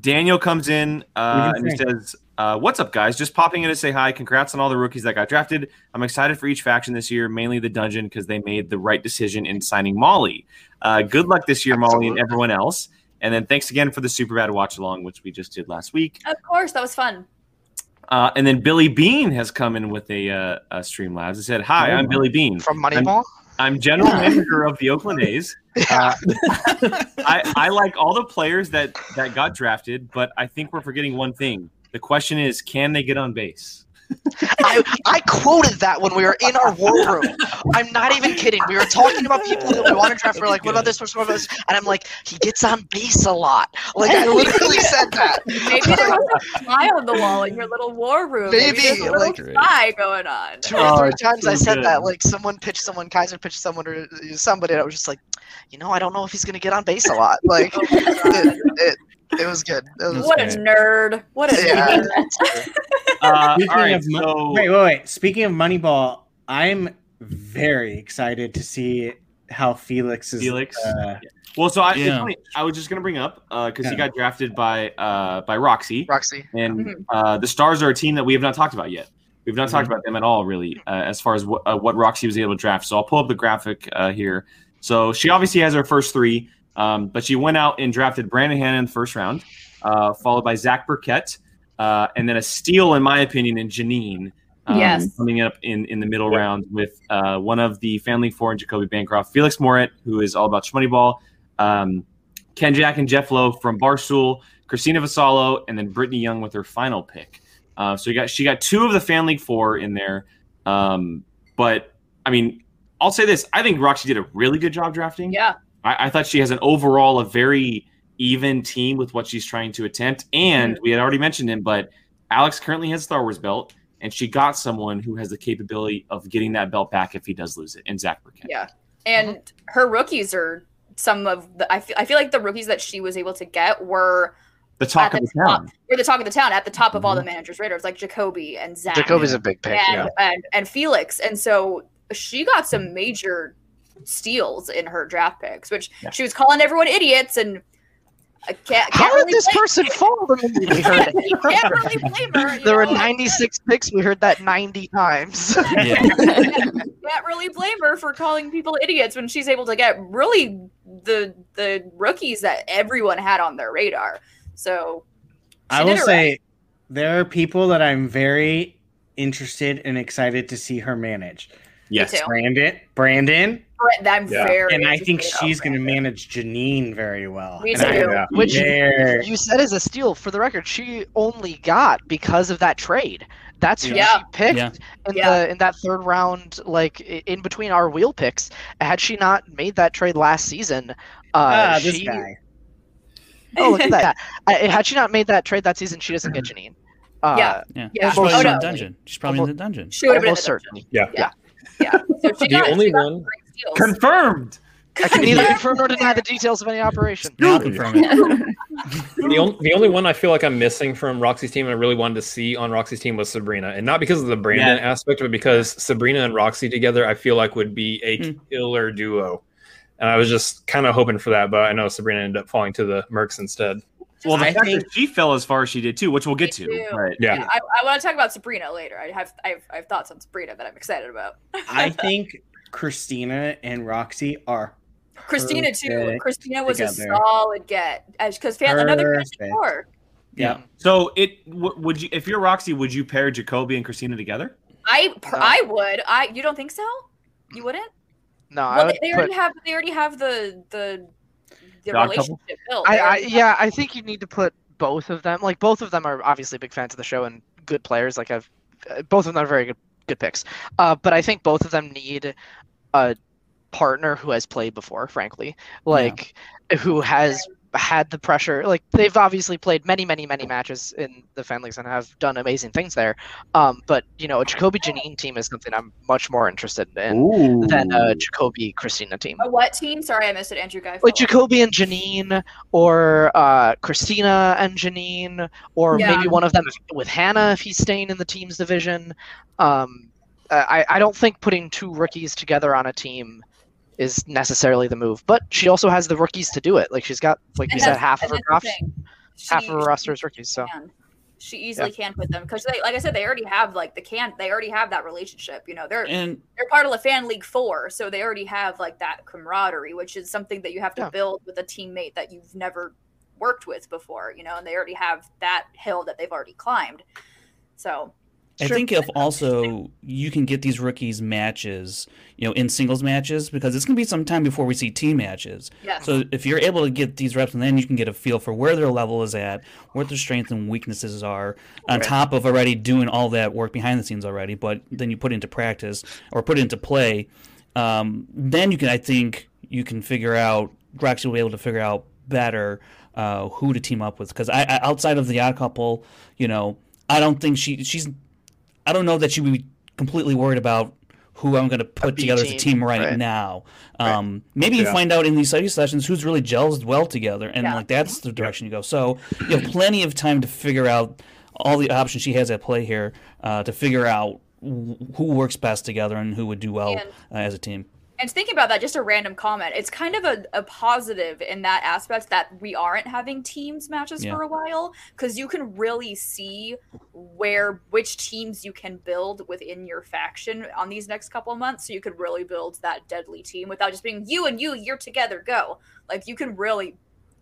Daniel comes in uh, and he says, uh, "What's up, guys? Just popping in to say hi. Congrats on all the rookies that got drafted. I'm excited for each faction this year, mainly the dungeon because they made the right decision in signing Molly. Uh, good luck this year, Molly, and everyone else. And then thanks again for the super bad watch along, which we just did last week. of course, that was fun. Uh, and then Billy Bean has come in with a, uh, a Streamlabs. He said, "Hi, I'm Billy Bean from I'm, Moneyball. I'm general manager of the Oakland A's. Uh, I, I like all the players that that got drafted, but I think we're forgetting one thing. The question is, can they get on base? I, I quoted that when we were in our war room. I'm not even kidding. We were talking about people that we want to draft. We are like, what about this person? What about this? And I'm like, he gets on base a lot. Like I literally said that. Maybe there was a fly on the wall in your little war room. Maybe, there's a little like- spy going on. Two or three oh, times so I said good. that. Like someone pitched someone, Kaiser pitched someone or somebody, and I was just like, you know, I don't know if he's gonna get on base a lot. Like oh it, it, it was good. It was What a nerd! What a Yeah. nerd! Uh, Speaking all right, of Mo- so wait, wait, wait. Speaking of Moneyball, I'm very excited to see how Felix is. Felix? Uh, well, so I, it's Yeah. funny, I was just gonna bring up because he Yeah. got drafted by uh, by Roxy. Roxy, and Mhm. uh, the Stars are a team that we have not talked about yet. We've not talked Mhm. about them at all, really, uh, as far as what, uh, what Roxy was able to draft. So I'll pull up the graphic uh, here. So she obviously has her first three, um, but she went out and drafted Brandon Hanna in the first round, uh, followed by Zach Burkett, uh, and then a steal, in my opinion, in Janine. um, Yes. coming up in, in the middle round with uh, one of the Family Four and Jacoby Bancroft, Felix Moret, who is all about Schmoneyball, um, Ken Jack and Jeff Lowe from Barstool, Christina Vassallo, and then Brittany Young with her final pick. Uh, so you got she got two of the Fan League Four in there. Um, but I mean, I'll say this: I think Roxy did a really good job drafting. Yeah. I, I thought she has an overall a very even team with what she's trying to attempt. And mm-hmm. we had already mentioned him, but Alex currently has Star Wars belt, and she got someone who has the capability of getting that belt back if he does lose it, and Zach Burkett. Yeah. and uh-huh. her rookies are some of the. I feel I feel like the rookies that she was able to get were The talk at of the top- town. Were the talk of the town at the top of all the mm-hmm. managers' radars, like Jacoby and Zach. Jacoby's a big pick. and, yeah. and and Felix, and so she got some major steals in her draft picks, which she was calling everyone idiots, and I can't. How can't did really this blame- person fall? We heard it. Can't really blame her. you There were 96 picks. We heard that 90 times. can't really blame her for calling people idiots when she's able to get really the the rookies that everyone had on their radar. So I will did it say there are people that I'm very interested and excited to see her manage. Yes. Brandon. Brandon. Right. I'm very and I think she's going to manage Janine very well. Me And I too. Which very- you said is a steal. For the record, she only got because of that trade. That's who Yeah. she picked Yeah. in Yeah. the in that third round, like in between our wheel picks. Had she not made that trade last season, uh, ah, this she, guy. Oh, look at that! Uh, had she not made that trade that season, she doesn't get Janine. Uh, Yeah. Yeah, Yeah. she's probably Oh, in no. the dungeon. She's probably in the dungeon. She would have been in the dungeon. certainly. Yeah. Yeah. Yeah. So she The got, only she got one- great steals. Confirmed. I can neither confirm nor deny the details of any operation. Now confirm it. the, only, the only one I feel like I'm missing from Roxy's team and I really wanted to see on Roxy's team was Sabrina. And not because of the Brandon Yeah. aspect, but because Sabrina and Roxy together, I feel like would be a Hmm. killer duo. And I was just kind of hoping for that, but I know Sabrina ended up falling to the Mercs instead. Well, the I fact think- that she fell as far as she did too, which we'll get to. too. But Yeah. I, I want to talk about Sabrina later. I have I have, I have thoughts on Sabrina that I'm excited about. I think Christina and Roxy are Christina too. Christina was a solid get because fan another Perfect. Fantasy Four. yeah. So it w- would you if you're Roxy, would you pair Jacoby and Christina together? I per, No. I would. I you don't think so? You wouldn't? No, I Well, would they, they put, already have they already have the the the Dog relationship couple? built. I, I yeah, I think you need to put both of them. Like both of them are obviously big fans of the show and good players. Like I've uh, both of them are very good good picks. Uh, but I think both of them need a partner who has played before. Frankly, like who has had the pressure. Like they've obviously played many, many, many matches in the fan leagues and have done amazing things there. Um, but you know, a Jacoby Janine team is something I'm much more interested in than a Jacoby Christina team. a what team? Sorry, I missed it. Andrew Guy. like follow. Jacoby and Janine, or uh, Christina and Janine, or Yeah. maybe one of them with Hanna if he's staying in the team's division. Um, I, I don't think putting two rookies together on a team is necessarily the move, but she also has the rookies to do it. Like she's got, like you said, half of her that's the draft, thing. half of her roster is rookies. So can. She easily can put them because they, like I said, they already have like the can. They already have that relationship. You know, they're And they're part of the fan league four, so they already have like that camaraderie, which is something that you have to Yeah. build with a teammate that you've never worked with before. You know, and they already have that hill that they've already climbed. So I Sure. think if also you can get these rookies matches, you know, in singles matches, because it's going to be some time before we see team matches. yes, So if you're able to get these reps, and then you can get a feel for where their level is at, what their strengths and weaknesses are, on top of already doing all that work behind the scenes already. But then you put it into practice or put it into play, um, then you can, I think, you can figure out. Roxy will be able to figure out better uh, who to team up with. Because I, I, outside of the odd couple, you know, I don't think she she's. I don't know that you would be completely worried about who I'm going to put B together as a team, team right, right. now. Um, Maybe you find out in these study sessions who's really gels well together, and Yeah. like that's the direction you go. So you have plenty of time to figure out all the options she has at play here uh, to figure out who works best together and who would do well And- uh, as a team. And thinking about that, just a random comment. It's kind of a, a positive in that aspect that we aren't having teams matches Yeah. for a while because you can really see where which teams you can build within your faction on these next couple of months. So you could really build that deadly team without just being you and you, you're together, go. Like you can really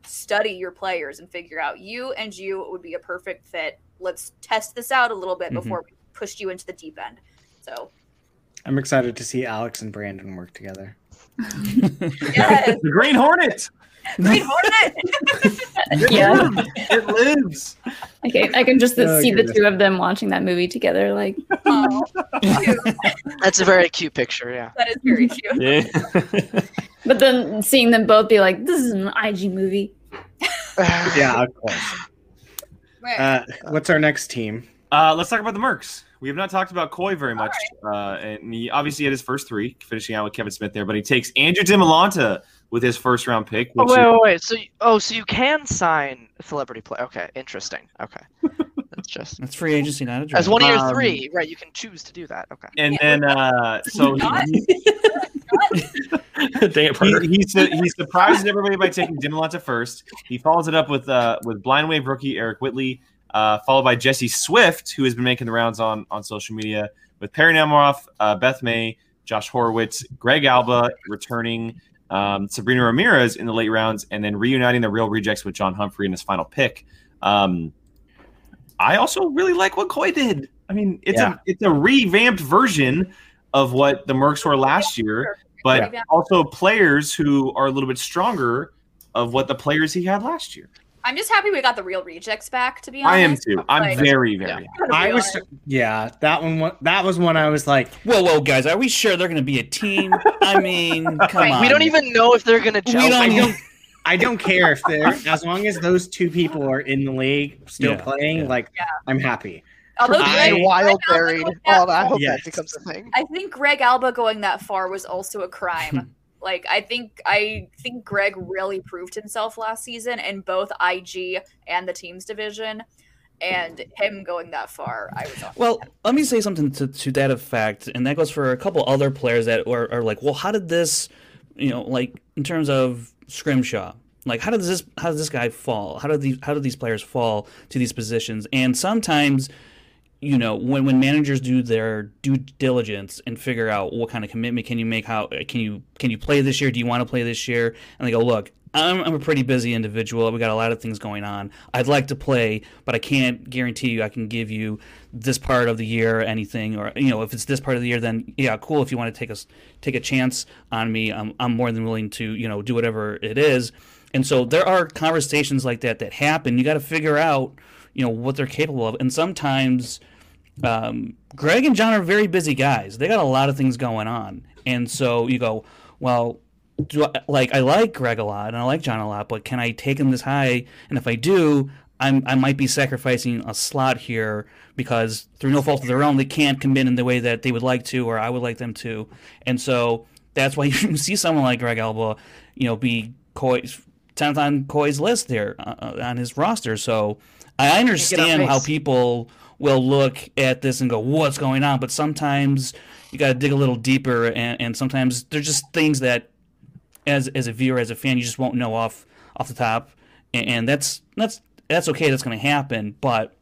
study your players and figure out you and you would be a perfect fit. Let's test this out a little bit Mhm. before we push you into the deep end. So I'm excited to see Alex and Brandon work together. yes, The Green Hornet. Green Hornet. yeah. It lives. Okay, I can just Oh, see the two of them watching that movie together. Like, Oh, that's a very cute picture. Yeah. that is very cute. Yeah. but then seeing them both be like, "This is an IG movie." Yeah, of course. Uh, what's our next team? Uh, let's talk about the Mercs. We have not talked about Coy very much, uh, and he obviously had his first three, finishing out with Kevin Smith there. But he takes Andrew Dimolanta with his first round pick. Oh, wait, is- wait, wait. So, you- oh, so you can sign a celebrity player. Okay, interesting. Okay, that's just That's free agency, not a draft. as one of your Um, three, right? You can choose to do that. Okay. and then uh, so he, Dang it, he, he, su- he surprises everybody by taking Dimolanta first. He follows it up with uh, with blind wave rookie Eric Whitley, uh, followed by Jesse Swift, who has been making the rounds on on social media with Perri Nemiroff, uh, Beth May, Josh Horowitz, Greg Alba returning, um, Sabrina Ramirez in the late rounds, and then reuniting the real rejects with John Humphrey in his final pick. Um, I also really like what Coy did. I mean, it's Yeah. a it's a revamped version of what the Mercs were last year, but Yeah. also players who are a little bit stronger of what the players he had last year. I'm just happy we got the real rejects back. To be honest, I am too. I'm Like, very, very. Yeah. happy. gotta be I was yeah, that one that was when I was like, Whoa, whoa, guys, are we sure they're going to be a team? I mean, come Right, on. We don't even know if they're gonna We don't I don't I don't care if they're as long as those two people are in the league still Yeah, playing, yeah. like Yeah. I'm happy. Although I- wild Greg buried. going that Oh, I hope Yes. that becomes a thing. I think Greg Alba going that far was also a crime. like I think I think Greg really proved himself last season in both IG and the teams division, and him going that far, I was. Well, let me say something to, to that effect, and that goes for a couple other players that are, are like, well, how did this, you know, like in terms of Scrimshaw, like how does this how does this guy fall? How did these how do these players fall to these positions? And sometimes, you know, when when managers do their due diligence and figure out what kind of commitment can you make, how can you can you play this year? Do you want to play this year? And they go, look, I'm, I'm a pretty busy individual. We got a lot of things going on. I'd like to play, but I can't guarantee you I can give you this part of the year or anything. Or you know, if it's this part of the year, then yeah, cool. If you want to take us take a chance on me, I'm I'm more than willing to you know do whatever it is. And so there are conversations like that that happen. You got to figure out you know what they're capable of, and sometimes um, Greg and John are very busy guys. They got a lot of things going on, and so you go, well, do I, like I like Greg a lot and I like John a lot, but can I take him this high? And if I do, I'm I might be sacrificing a slot here because through no fault of their own, they can't commit in the way that they would like to or I would like them to, and so that's why you see someone like Greg Alba, you know, be Coy's tenth on Coy's list there uh, on his roster. So I understand how people will look at this and go, "What's going on?" But sometimes you got to dig a little deeper, and, and sometimes there's just things that, as as a viewer, as a fan, you just won't know off off the top, and, and that's that's that's okay. That's going to happen, but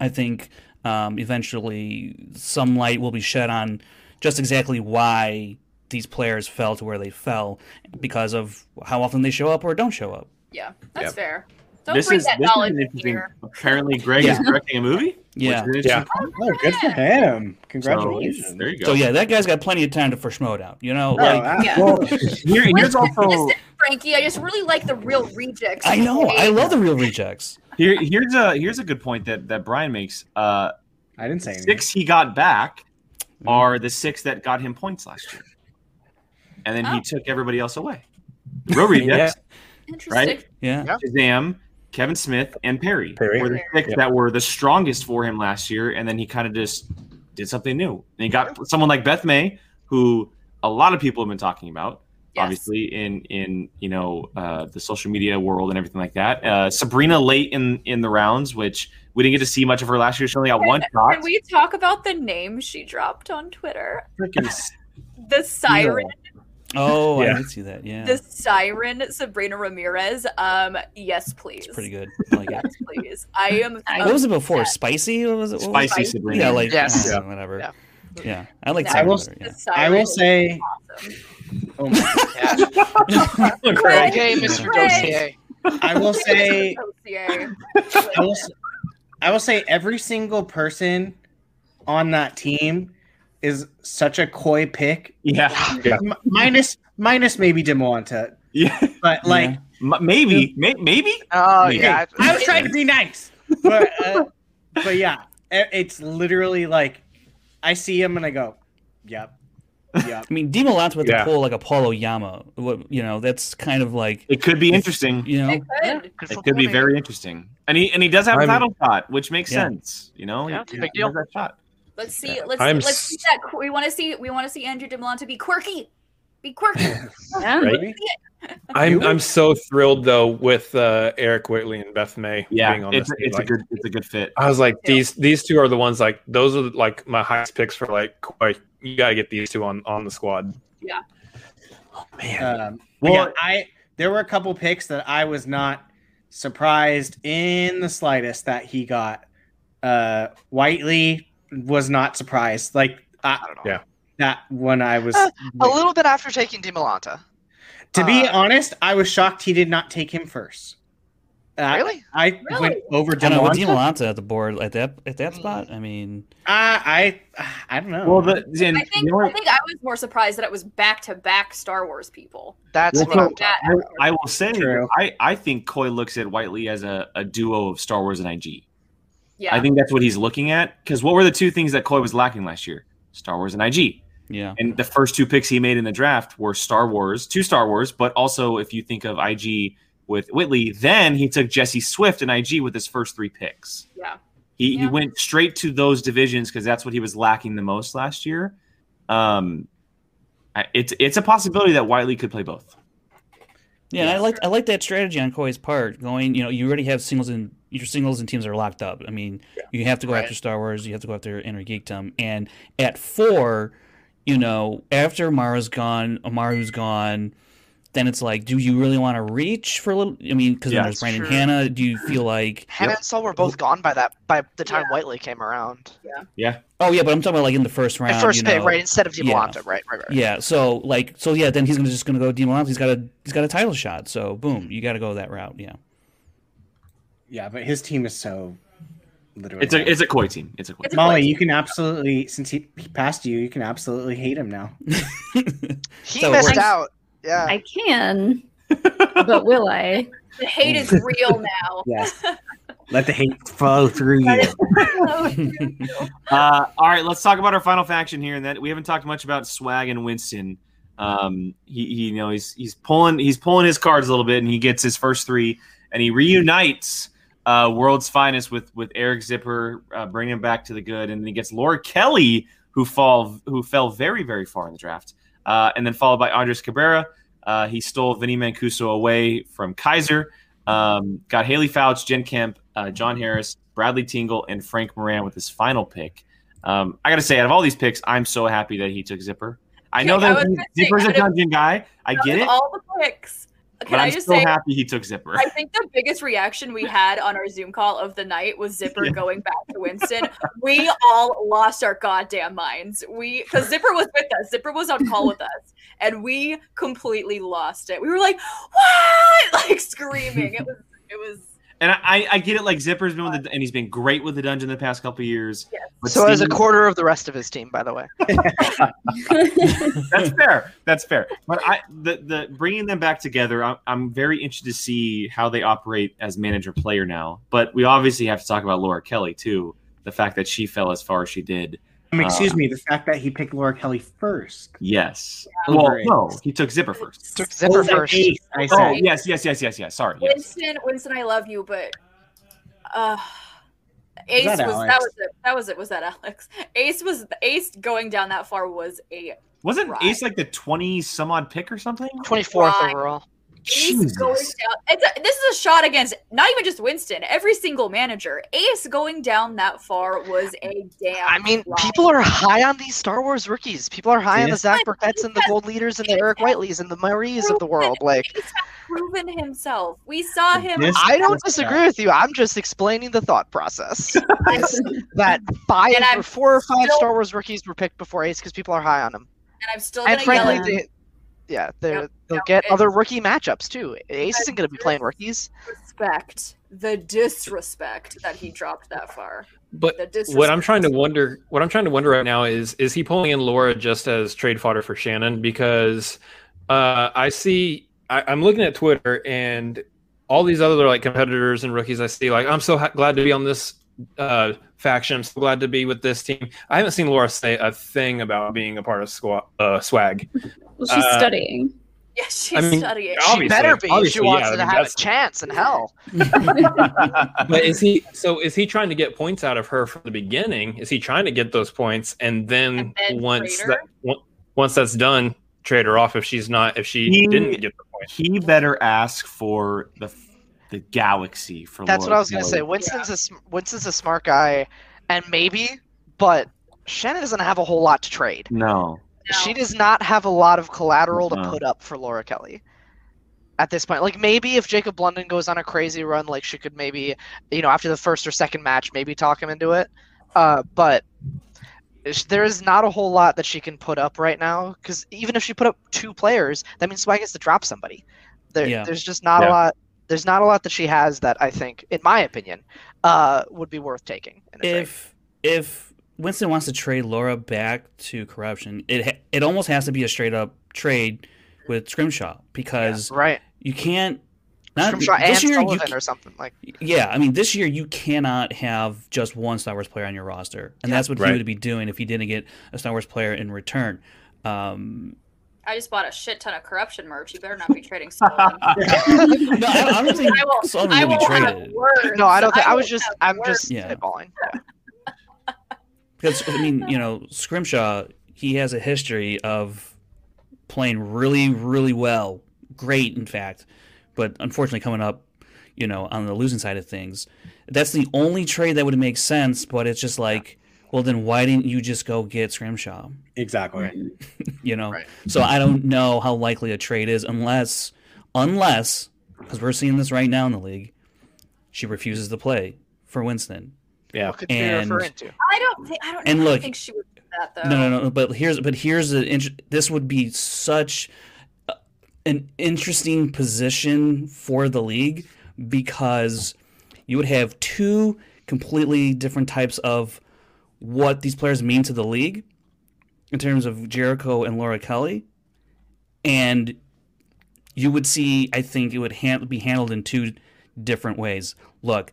I think um, eventually some light will be shed on just exactly why these players fell to where they fell because of how often they show up or don't show up. Yeah, that's Yep. fair. Don't This bring is that this is an interesting. here. Apparently, Greg is directing a movie. Yeah. which is an Yeah. Oh, good for him. So, Congratulations. there you go. So yeah, that guy's got plenty of time to first mode out. You know, Oh, like ah, Yeah. well, Here, here's also Frankie, I just really like the real rejects. I know. I love the real rejects. here, here's a here's a good point that that Brian makes. Uh, I didn't say anything. six he got back Mm-hmm. are the six that got him points last year, and then he Oh. took everybody else away. Real rejects, Interesting. right? Yeah. Yeah. Shazam, Kevin Smith, and Perri, Perri. were the six Yeah. that were the strongest for him last year, and then he kind of just did something new. And he got someone like Beth May, who a lot of people have been talking about, Yes. obviously in in you know uh, the social media world and everything like that. Uh, Sabrina late in in the rounds, which we didn't get to see much of her last year. She only got one shot. Can we talk about the name she dropped on Twitter? Freaking The siren, Oh, I did see that. Yeah, the siren Sabrina Ramirez. Um, yes, please. it's pretty good. I like it. Yes, please. I am. What was it before? obsessed. Spicy? What was it? What was it? Spicy Spicy. Sabrina. Yeah, like Yes. uh, whatever. Yeah. Yeah, I like Yeah. I will- better, yeah. I will say, awesome. oh my, Greg, Okay, Mr. Greg. Dossier. I will say, I will, s- I will say, every single person on that team is such a coy pick. Yeah, M- minus, minus maybe Demonta, yeah, but like M- maybe, may- maybe. Oh Okay. yeah. I was trying to be nice, but uh, but yeah, i- it's literally like I see him and I go, yep, yep. I mean, Dima Lance with Yeah. the pull like Apollo Yama. What you know, that's kind of like It could be interesting. you know. It could. Good It could be very interesting. And he and he does have a I'm- title shot, which makes Yeah. sense. You know, Yeah, he, big he deal. has that shot. Let's see. Yeah. Let's I'm let's s- see that. We want to see. We want to see Andrew DeMolante be quirky. Be quirky. Yeah. Right? I'm I'm so thrilled though with uh, Eric Whitley and Beth May Yeah, being on it's this. team. it's a good it's a good fit. I was like these these two are the ones like those are like my highest picks for like like you gotta get these two on on the squad. Yeah. Um, well, Well- I there were a couple picks that I was not surprised in the slightest that he got. Uh, Whiteley was not surprised. Like I, I don't know. Yeah. that one, I was Uh, A little bit after taking DiMolanta. to be uh, honest. I was shocked he did not take him first. Uh, Really? I Really? went over I don't know with DeMolanta. At the board at that at that spot. I mean, I, I I don't know. Well, the and I think you know I think I was more surprised that it was back to back Star Wars people. That's Well, what I'm so- I, I will say True. I, I think Coy looks at Whiteley as a, a duo of Star Wars and IG. Yeah. I think that's what he's looking at. Because what were the two things that Coy was lacking last year? Star Wars and IG. yeah. And the first two picks he made in the draft were Star Wars, two Star Wars, but also if you think of IG with Whitley, then he took Jesse Swift and IG with his first three picks. Yeah. He, he went straight to those divisions because that's what he was lacking the most last year. Um, it's it's a possibility that Whiteley could play both. Yeah, and I like I like that strategy on Coy's part. Going, you know, you already have singles and your singles and teams are locked up. I mean, you have to go Right. after Star Wars, you have to go after Innergeekdom, and at four, you know, after Mara's gone, Amaru's gone, then it's like, do you really want to reach for a little? I mean, because Yeah, then there's Brandon true. Hanna. Do you feel like? Hanna and Sol were both gone by that by the time Yeah. Whiteley came around. Oh yeah, but I'm talking about like in the first round. At first you pick, right? Instead of Yeah. DiMolanta, right, right, right. Yeah, so like, so yeah, then he's gonna just gonna go Demon He's got a he's got a title shot. So boom, you got to go that route. Yeah. yeah, but his team is so literally. It's a it's a Coy team. It's a Coy. It's Molly, Coy you can absolutely since he, he passed you, you can absolutely hate him now. He So missed out. Yeah. I can, but will I? the hate is real now. Yes. Let the hate flow through you. Uh, all right, let's talk about our final faction here. And that we haven't talked much about Swag and Winston. Um, he, he, you know, he's he's pulling he's pulling his cards a little bit, and he gets his first three, and he reunites uh, World's Finest with with Eric Zipper, uh, bringing him back to the good, and then he gets Laura Kelly, who fall who fell very very far in the draft, uh, and then followed by Andres Cabrera. Uh, he stole Vinny Mancuso away from Kaiser. Um, got Haley Fouch, Jen Kemp, uh, John Harris, Bradley Tingle, and Frank Moran with his final pick. Um, I got to say, out of all these picks, I'm so happy that he took Zipper. I know that was he- say, Zipper's a dungeon guy. I get it, All the picks. Can but I I'm just so say? happy he took Zipper. I think the biggest reaction we had on our Zoom call of the night was Zipper Yeah. going back to Winston. We all lost our goddamn minds. We because Zipper was with us. Zipper was on call with us, and we completely lost it. We were like, "What?" Like screaming. It was. It was. And I, I get it. Like Zipper's been with the, and he's been great with the dungeon the past couple of years. Yes. But so as a quarter of the rest of his team, by the way. that's fair. That's fair. But I the the bringing them back together, I'm, I'm very interested to see how they operate as manager player now. But we obviously have to talk about Laura Kelly too. The fact that she fell as far as she did. Um, excuse Uh, me, the fact that he picked Laura Kelly first. Yes. Yeah. Well, no, he took Zipper first. Took Zipper Oh, first. ace, I Oh yes, yes, yes, yes, yes. Sorry. Yes. Winston, Winston, I love you, but uh Ace that was Alex? that was it. That was it. Was that Alex? Ace was Ace going down that far was a Wasn't Right. Ace like the twenty some odd pick or something? Twenty fourth overall. Ace going down. It's a, this is a shot against not even just Winston. Every single manager. Ace going down that far was a damn. I mean, ride. people are high on these Star Wars rookies. People are high on the Zach Burketts and the Gold Leaders and the Eric Whiteleys and the Maries of the world. Like, Ace has proven himself. We saw him. This- I don't disagree with you. I'm just explaining the thought process. That five or four or five still- Star Wars rookies were picked before Ace because people are high on them. and I'm still And gonna yell frankly, at they, yeah, they're, Yep, they'll yep, get and- other rookie matchups too. Ace isn't going to be playing rookies. Respect The disrespect that he dropped that far. But what I'm trying to wonder, what I'm trying to wonder right now is, is he pulling in Laura just as trade fodder for Shannon? Because uh, I see, I, I'm looking at Twitter and all these other like competitors and rookies I see, like I'm so ha- glad to be on this uh, faction. I'm so glad to be with this team. I haven't seen Laura say a thing about being a part of squa- uh, swag. Well, she's Uh, studying. Yeah, she's I mean, studying. She better be. She obviously, wants yeah, I to mean, have a chance in hell. But is he so? Is he trying to get points out of her from the beginning? Is he trying to get those points, and then, And then once that once that's done, trade her off if she's not if she He- didn't get the points? He better ask for the the galaxy for. That's what I was gonna say. Winston's a Winston's a smart guy, and maybe, but Shannon doesn't have a whole lot to trade. No. She does not have a lot of collateral to Uh-uh. put up for Laura Kelly at this point. Like maybe if Jacob Blunden goes on a crazy run, like she could maybe, you know, after the first or second match, maybe talk him into it. Uh, but there is not a whole lot that she can put up right now because even if she put up two players, that means Swag has to drop somebody. There, Yeah. There's just not Yeah. a lot. There's not a lot that she has that I think, in my opinion, uh, would be worth taking. In a trade. if if Winston wants to trade Laura back to corruption, it ha- it almost has to be a straight up trade with Scrimshaw because right, you can't. Not, Scrimshaw and this year, you Sullivan or something like. yeah, I mean, this year you cannot have just one Star Wars player on your roster, and Yeah. that's what Right. he would be doing if he didn't get a Star Wars player in return. Um, I just bought a shit ton of corruption merch. You better not be trading Sullivan. no, I, I don't think I will. Sullivan I will be traded words. No, I don't think. I, was just. have I'm words. just Yeah. spitballing. because I mean, you know, Scrimshaw he has a history of playing really, really well, great in fact, but unfortunately coming up, you know, on the losing side of things. That's the only trade that would make sense, but it's just like, well, then why didn't you just go get Scrimshaw? Exactly. You know, Right. so I don't know how likely a trade is unless, unless, because we're seeing this right now in the league, she refuses to play for Winston. Yeah. What could you And- refer into? I don't think. I don't. And I don't look- think she would do that though. No, no, no. But here's but here's the int- this would be such an interesting position for the league because you would have two completely different types of what these players mean to the league in terms of Jericho and Laura Kelly, and you would see. I think it would han- be handled in two different ways. Look,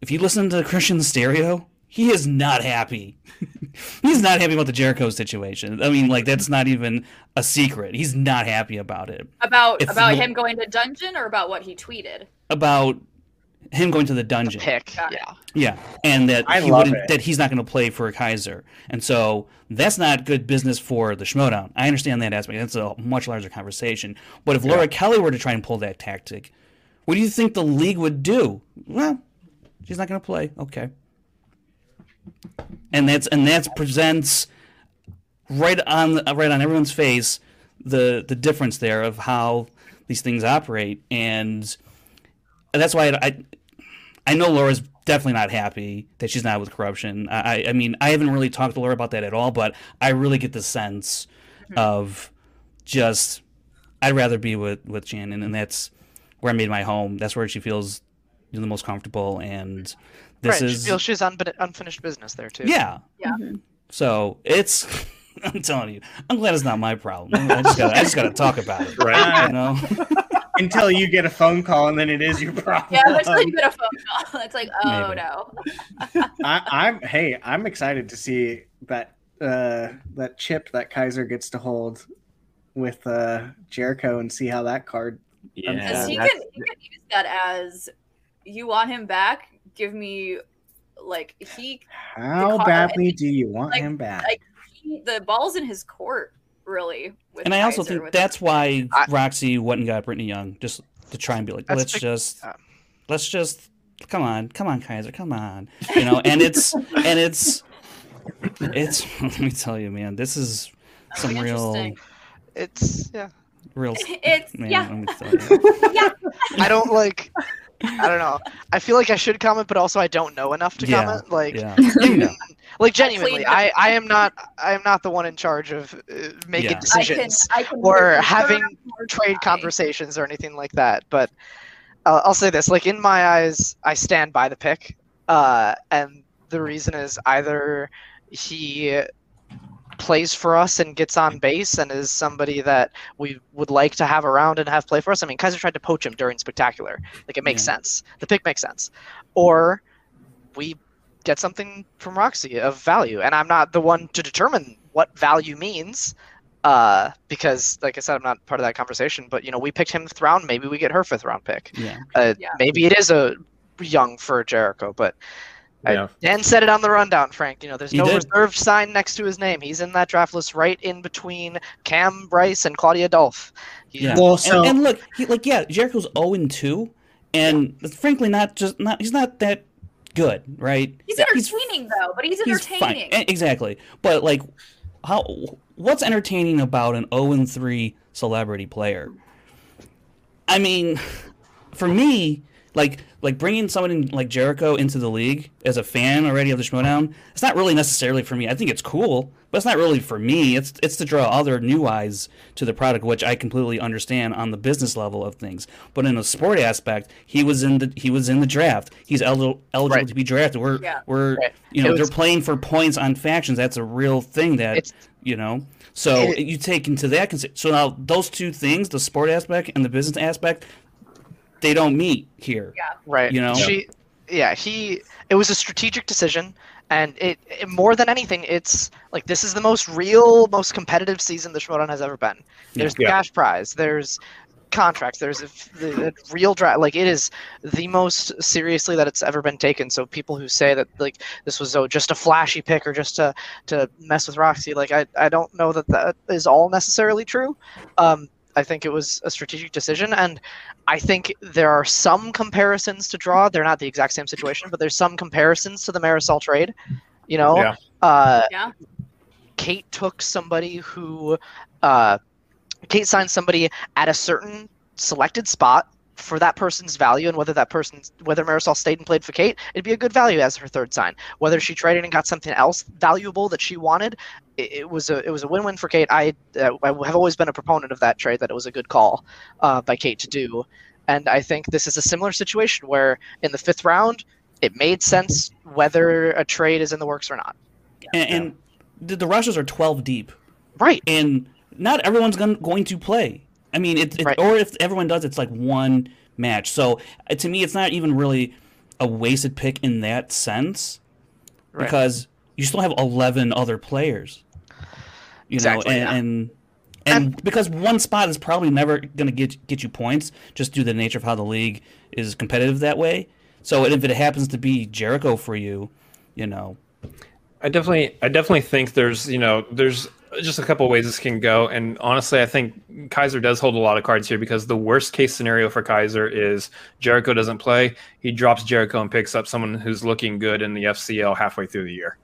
if you listen to Christian Stereo, he is not happy. He's not happy about the Jericho situation. I mean, like that's not even a secret. He's not happy about it. About If about him going to dungeon or about what he tweeted. About him going to the dungeon. Pick. Yeah. Yeah, and that I he love wouldn't, it. that he's not going to play for Kaiser, and so that's not good business for the Schmoedown. I understand that aspect. That's a much larger conversation. But if Laura Kelly were to try and pull that tactic, what do you think the league would do? Well, she's not going to play. Okay, and that's and that presents right on right on everyone's face the the difference there of how these things operate, and that's why I, I I know Laura's definitely not happy that she's not with corruption. I, I- I mean, I haven't really talked to Laura about that at all, but I really get the sense mm-hmm. of just I'd rather be with with Shannon, and that's where I made my home. That's where she feels the most comfortable, and mm-hmm. this right. is She feels she's unbin- unfinished business there too. yeah. Yeah. Mm-hmm. So it's. I'm telling you, I'm glad it's not my problem. I just got I just got to talk about it, Right. You know. Until you get a phone call and then it is your problem. Yeah, until you get a phone call. It's like, oh Maybe. no. I, I'm hey, I'm excited to see that uh, that chip that Kaiser gets to hold with uh, Jericho and see how that card. Yeah, Because he can he can use that as you want him back. Give me like he How badly do you want like- him back? like he, the ball's in his court really. With And I also think with- that's why I- Roxy went and got Brittany Young just to try and be like, That's let's big- just, uh, let's just, come on, come on, Kaiser, come on, you know. And it's and it's it's. Let me tell you, man, this is some real, It's yeah. real. It's Man, yeah. let me tell you. I don't like. I don't know. I feel like I should comment, but also I don't know enough to Yeah, comment. Like, yeah, you know. Like genuinely, clean I, I am not I am not the one in charge of uh, making Yeah. I can, decisions I can or having trade deny. conversations or anything like that. But uh, I'll say this: like in my eyes, I stand by the pick, uh, and the reason is either he plays for us and gets on base and is somebody that we would like to have around and have play for us. I mean, Kaiser tried to poach him during Spectacular. Like it makes Yeah. sense. The pick makes sense. Or we get something from Roxy of value. And I'm not the one to determine what value means. Uh, because like I said, I'm not part of that conversation. But you know, we picked him fifth round. Maybe we get her fifth round pick. Yeah. Uh, Yeah. Maybe it is a young for Jericho, but Yeah. I, Dan said it on the rundown, Frank. You know, there's He no did. reserve sign next to his name. He's in that draft list right in between Cam Bryce and Claudia Dolph. He's- Yeah. Well, and, so- and look, he, like yeah, Jericho's zero and two, and frankly, not just not he's not that good, right? He's entertaining though, but he's He's entertaining. E- Exactly. But like how what's entertaining about an 0 and 3 celebrity player? I mean, for me, like like bringing someone like Jericho into the league as a fan already of the Schmoedown, it's not really necessarily for me. I think it's cool, but it's not really for me. It's it's to draw other new eyes to the product, which I completely understand on the business level of things. But in a sport aspect, he was in the he was in the draft. He's eligible eligible Right. to be drafted. We're Yeah. we're Right. you know was- they're playing for points on factions. That's a real thing that you know. So It- you take into that consi- so now those two things, the sport aspect and the business aspect, they don't meet here. Yeah. Right. You know? She, yeah, he. It was a strategic decision, and it, it more than anything, it's like this is the most real, most competitive season the Schmoedown has ever been. There's the cash prize. There's contracts. There's a, the, the real draft. Like it is the most seriously that it's ever been taken. So people who say that like this was oh, just a flashy pick or just to to mess with Roxy, like I I don't know that that is all necessarily true. Um, I think it was a strategic decision, and I think there are some comparisons to draw. They're not the exact same situation, but there's some comparisons to the Marisol trade. You know, Yeah. uh, Yeah. Kate took somebody who, uh, Kate signed somebody at a certain selected spot for that person's value, and whether that person's whether Marisol stayed and played for Kate, it'd be a good value as her third sign. Whether she traded and got something else valuable that she wanted, it, it was a it was a win win for Kate. I uh, I have always been a proponent of that trade. That it was a good call uh, by Kate to do, and I think this is a similar situation where in the fifth round, it made sense whether a trade is in the works or not. And, and the, the rushes are 12 deep. Right. And not everyone's going, going to play. I mean, it, it, Right. or if everyone does, it's like one match. So uh, to me, it's not even really a wasted pick in that sense Right. because you still have 11 other players. You Exactly, know, yeah. and, and and because one spot is probably never going to get get you points just due to the nature of how the league is competitive that way. So if it happens to be Jericho for you, you know, I definitely, I definitely think there's, you know, there's just a couple ways this can go, and honestly, I think Kaiser does hold a lot of cards here because the worst case scenario for Kaiser is Jericho doesn't play, he drops Jericho and picks up someone who's looking good in the FCL halfway through the year.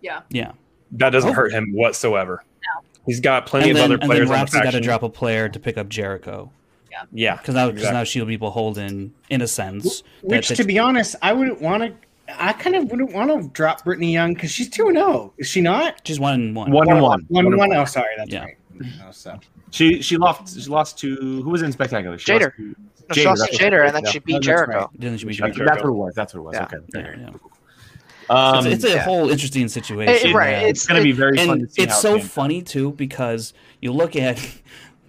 Yeah. yeah. That doesn't Oh. hurt him whatsoever. No. He's got plenty and of then, other and players then on the Roxy got to drop a player to pick up Jericho. Yeah, Yeah. because now, 'cause exactly. now she'll be beholden in a sense. Which, that- to be honest, I wouldn't want to. I kind of wouldn't want to drop Brittany Young because she's two and zero. Is she not? she's one and one. One and one. One and and one. Oh, sorry, that's Yeah. right. Oh, so She she lost she lost to who was in spectacular? She Jader. lost to- No, she lost to that's Jader, right. and then Yeah. she beat No, Jericho. right. Didn't she be That's, Jericho? that's what it was. That's what it was. Yeah. Okay. Yeah, yeah. Um, it's, it's a yeah. whole interesting situation. It- right, yeah. it's- it's going to be very fun to and see it's how it so pans funny too because you look at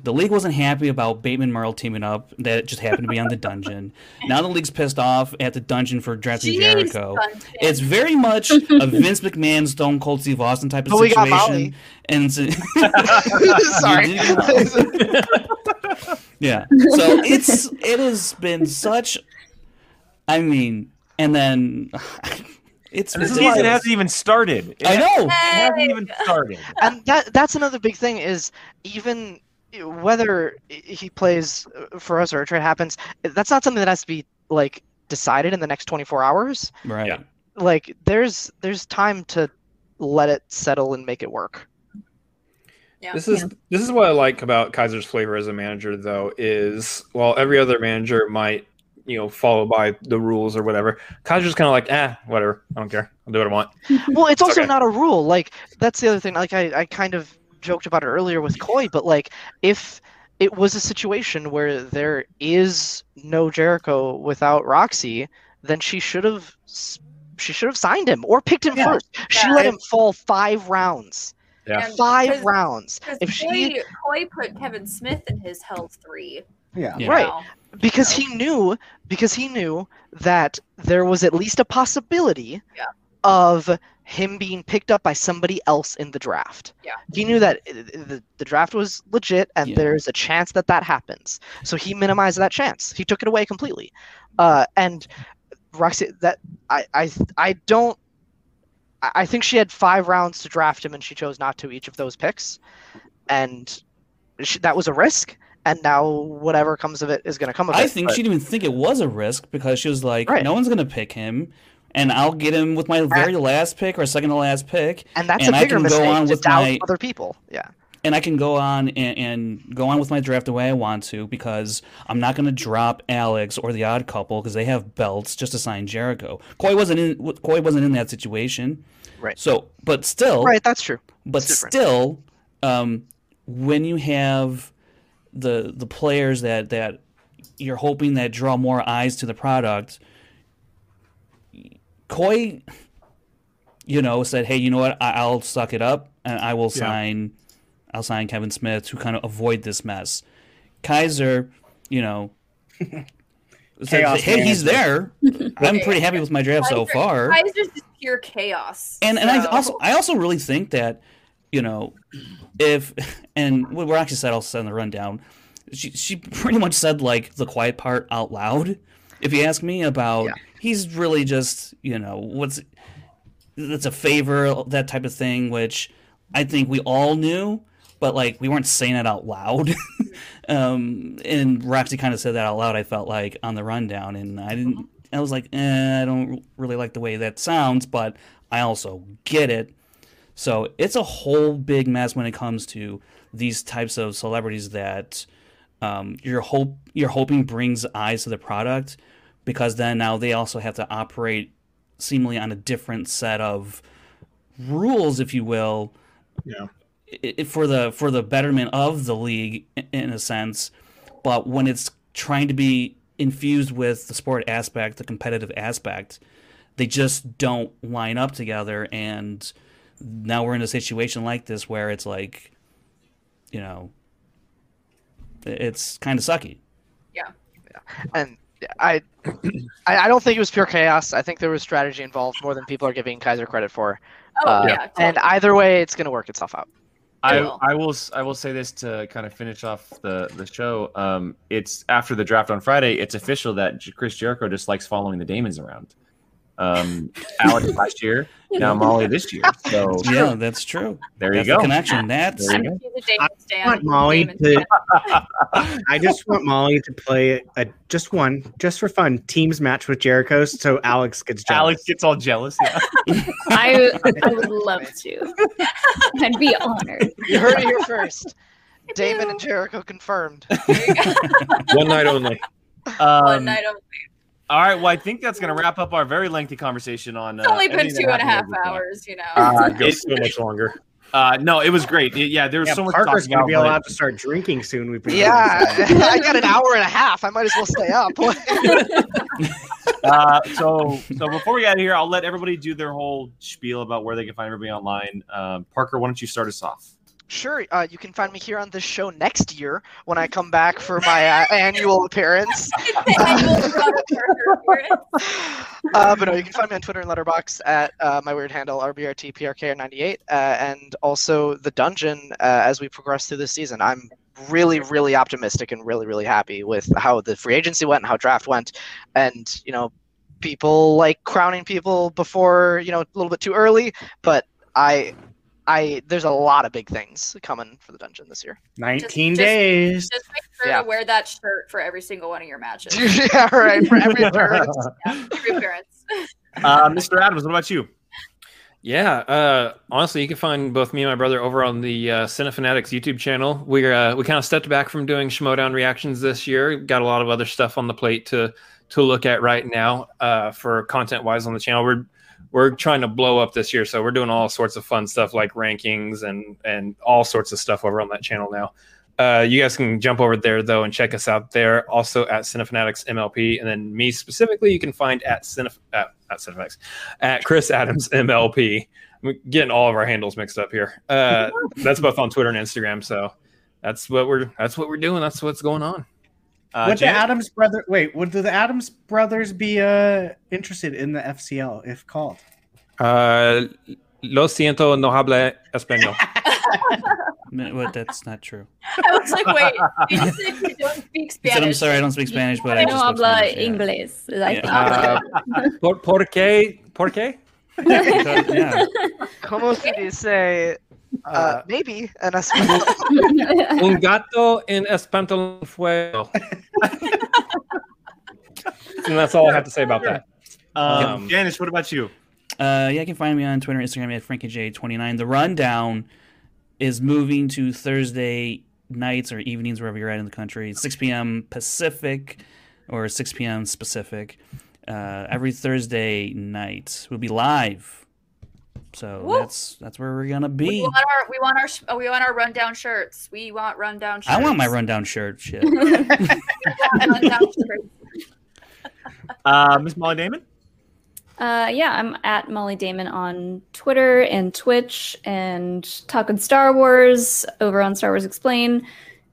the league wasn't happy about Bateman Murrell teaming up. That just happened to be on the dungeon. Now the league's pissed off at the dungeon for drafting Jeez, Jericho. Dungeon. It's very much a Vince McMahon, Stone Cold Steve Austin type of But we got situation. Molly. And so, Sorry. You did yeah. So it's it has been such. I mean, and then it's And the season hasn't even started. It I know. It hasn't even started. and that that's another big thing is even whether he plays for us or a trade happens, that's not something that has to be like decided in the next 24 hours. Right. Yeah. Like there's there's time to let it settle and make it work. Yeah. This is this is what I like about Kaiser's flavor as a manager, though, is while every other manager might you know follow by the rules or whatever, Kaiser's kind of like, ah, whatever, I don't care, I'll do what I want. Well, it's also Okay. not a rule. Like that's the other thing. Like I, I kind of joked about it earlier with Coy, but like if it was a situation where there is no Jericho without Roxy, then she should have she should have signed him or picked him Yeah. first. She Yeah. let him fall five rounds. Yeah. Five because- rounds. Because If she Coy, Coy put Kevin Smith in his health three. yeah. Yeah. Right. Now. because he knew because he knew that there was at least a possibility Yeah. of him being picked up by somebody else in the draft. Yeah. He knew that uh, the, the draft was legit and Yeah. there's a chance that that happens. So he minimized that chance. He took it away completely. Uh, and Roxy, that I, I, I don't. I I think she had five rounds to draft him, and she chose not to each of those picks, and she, that was a risk. And now whatever comes of it is going to come of it. I think but- she didn't even think it was a risk because she was like, Right. no one's going to pick him, and I'll get him with my very last pick or second to last pick, and that's and a I bigger can mistake go on with my other people. Yeah. and I can go on and, and go on with my draft the way I want to because I'm not going to drop Alex or the Odd Couple because they have belts just to sign Jericho. Coy wasn't in. Coy wasn't in that situation. Right. So, but still, Right, that's true. But still, um, when you have the the players that that you're hoping that draw more eyes to the product, Coy, you know, said, "Hey, you know what? I, I'll suck it up and I will Yeah. sign, I'll sign Kevin Smith to kind of avoid this mess." Kaiser, you know. said, Chaos hey, he's there. I'm pretty happy with my draft so far. Kaiser's just pure chaos. And and I also I also really think that you know if and what we're actually said also said in the rundown, she she pretty much said like the quiet part out loud. If you ask me about, he's really just you know what's that's a favor that type of thing, which I think we all knew, but like we weren't saying it out loud. um, and Roxy kind of said that out loud. I felt like on the rundown, and I didn't. I was like, eh, I don't really like the way that sounds, but I also get it. So it's a whole big mess when it comes to these types of celebrities that um, you're hope you're hoping brings eyes to the product, because then now they also have to operate seemingly on a different set of rules, if you will, Yeah. i- i- for the for the betterment of the league in a sense. But when it's trying to be infused with the sport aspect, the competitive aspect, they just don't line up together. And now we're in a situation like this where it's like, you know, it's kind of sucky. Yeah. Yeah. and I, I I don't think it was pure chaos. I think there was strategy involved more than people are giving Kaiser credit for. Oh, Uh, yeah, And either way, it's going to work itself out. I, will. I will s- I will say this to kind of finish off the the show. Um, it's after the draft on Friday. It's official that Chris Jericho just likes following the Damons around. Um, Alex last year, now Molly this year. So Yeah, that's true. there you go. the connection. That's There you go. He's a Damon stan. I want Molly to. I just want Molly to play a just one, just for fun, teams match with Jericho, so Alex gets jealous. Alex gets all jealous. Yeah. I, I would love to. I'd be honored. You heard it here first. Damon and Jericho confirmed. One night only. Um, One night only. All right. Well, I think that's going to wrap up our very lengthy conversation on. It's uh, only been everything two that and a half happened over hours, you know. Uh, It goes so much longer. uh, no, it was great. It- yeah, there was Yeah, so much. Parker's talking going to be about, allowed to start drinking soon. We've been Yeah, I got an hour and a half. I might as well stay up. uh, so so before we get out of here, I'll let everybody do their whole spiel about where they can find everybody online. Um, Parker, why don't you start us off? Sure, uh, you can find me here on this show next year when I come back for my uh, annual appearance. Uh, but no, you can find me on Twitter and Letterboxd at uh, my weird handle RBRTPRK98, uh, and also the dungeon uh, as we progress through this season. I'm really, really optimistic and really, really happy with how the free agency went and how draft went, and you know, people like crowning people before you know a little bit too early, but I. I there's a lot of big things coming for the dungeon this year. 19 just- days. Just make sure Yeah. to wear that shirt for every single one of your matches. yeah, right. For every appearance. Yeah, every appearance. Uh, Mr. Adams, what about you? Yeah, uh, honestly, you can find both me and my brother over on the uh, Cinefanatics YouTube channel. We uh, we kind of stepped back from doing Schmoedown reactions this year. Got a lot of other stuff on the plate to to look at right now uh, for content wise on the channel. We're we're trying to blow up this year, so we're doing all sorts of fun stuff like rankings and and all sorts of stuff over on that channel now. Uh, you guys can jump over there though and check us out there. Also at Cinefanatics MLP, and then me specifically, you can find at Cinef at, at Cinefanatics at Chris Adams MLP. I'm getting all of our handles mixed up here. Uh, that's both on Twitter and Instagram. So that's what we're that's what we're doing. That's what's going on. Uh, would the Adams brother wait? Would the Adams brothers be uh interested in the FCL if called? Uh, lo siento, no habla español. What? That's not true. I was like, wait, you said you don't speak Spanish. said, "I'm sorry, I don't speak Spanish, but I no just spoke habla Spanish." Yeah. inglés. I think. Uh, por, por qué? ¿Por qué? Because- yeah. Como se dice? Uh, maybe en español. Un gato en espanto fuego. and that's all I have to say about that. Um, Um, Janisch, what about you? Uh, yeah, you can find me on Twitter and Instagram at FrankieJ29. The rundown is moving to Thursday nights or evenings, wherever you're at in the country, 6 p.m. Pacific or 6 p.m. specific. Uh, every Thursday night, we'll be live. So Woo. that's that's where we're gonna be. We want our we want our sh- we want our rundown shirts. We want rundown shirts. I want my rundown shirt. Shit. rundown shirts. Uh, Miss Molly Damon? Uh, yeah, I'm at Molly Damon on Twitter and Twitch and talking Star Wars over on Star Wars Explained,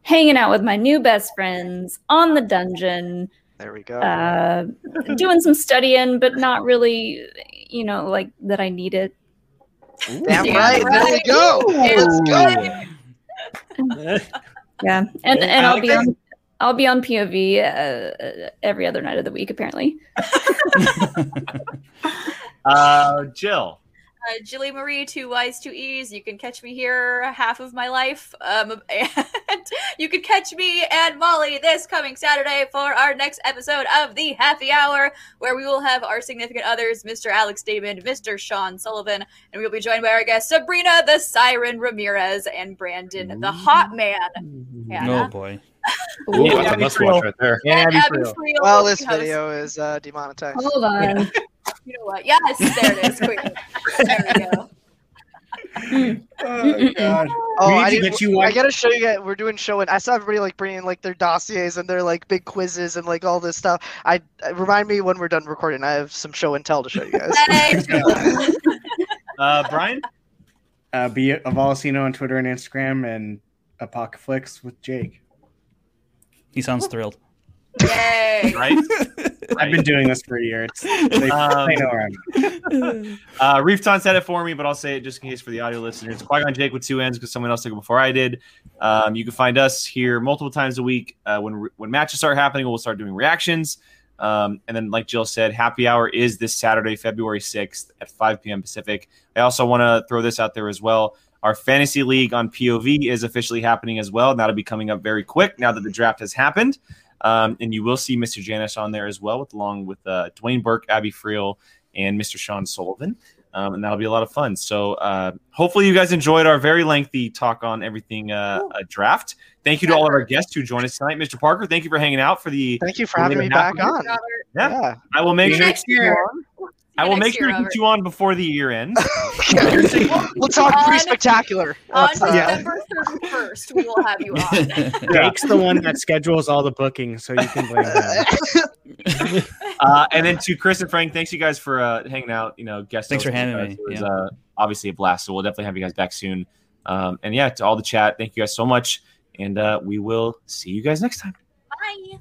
hanging out with my new best friends on the dungeon, There we go. uh, doing some studying, but not really, you know, like that I need it. Damn Yeah, right. There we go. Let's go. Yeah, and I and I'll be on I'll be on POV uh, every other night of the week apparently. Uh, Jill. Uh, Jilly Marie, two Y's, two E's. You can catch me here half of my life. Um, and you can catch me and Molly this coming Saturday for our next episode of the Happy Hour, where we will have our significant others, Mr. Alex Damon, Mr. Sean Sullivan, and we'll be joined by our guests Sabrina the Siren Ramirez and Brandon the Hot Man. oh boy. Ooh, Yeah, that's a must Friel. watch right there. And And Abby Abby Friel. Friel, Well, this because- video is uh, demonetized. Hold on. You know what? Yes, there it is. Quick. There we go. Oh, God. Oh, I, to need- get you I gotta show you guys. We're doing show, and I saw everybody like bringing like their dossiers and their like big quizzes and like all this stuff. I I- remind me when we're done recording. I have some show and tell to show you guys. Hey, Uh, Brian? Uh, be it Avalosino on Twitter and Instagram, and Apocalypse with Jake. He sounds thrilled. Yay. Right? I've been doing this for a year. It's, they, Um, they know where I'm. Uh, Reefton said it for me, but I'll say it just in case for the audio listeners. Qui Gon Jake with two ends because someone else took it before I did. Um, you can find us here multiple times a week. Uh, when when matches start happening, we'll start doing reactions. Um, and then, like Jill said, happy hour is this Saturday, February 6th at 5 p.m. Pacific. I also want to throw this out there as well. Our fantasy league on POV is officially happening as well. And that'll be coming up very quick now that the draft has happened. Um, and you will see Mr. Janisch on there as well, with, along with uh, Dwayne Burke, Abby Friel, and Mr. Sean Sullivan. Um, and that'll be a lot of fun. So uh, hopefully you guys enjoyed our very lengthy talk on everything uh, uh, draft. Thank you to all of our guests who joined us tonight. Mr. Parker, thank you for hanging out for the. Thank you for having me back on. Yeah, Yeah. I will make See sure next to keep you year. On. I will make sure to keep you on before the year ends. We'll talk On- pretty spectacular. On That's, December 31st, we will have you on. Jake's the one that schedules all the bookings, so you can blame him. uh, and then to Chris and Frank, thanks you guys for uh, hanging out. You know, guest. Thanks for hosting having us. me, It was yeah. uh, obviously a blast. So we'll definitely have you guys back soon. Um, and yeah, to all the chat, thank you guys so much, and uh, we will see you guys next time. Bye.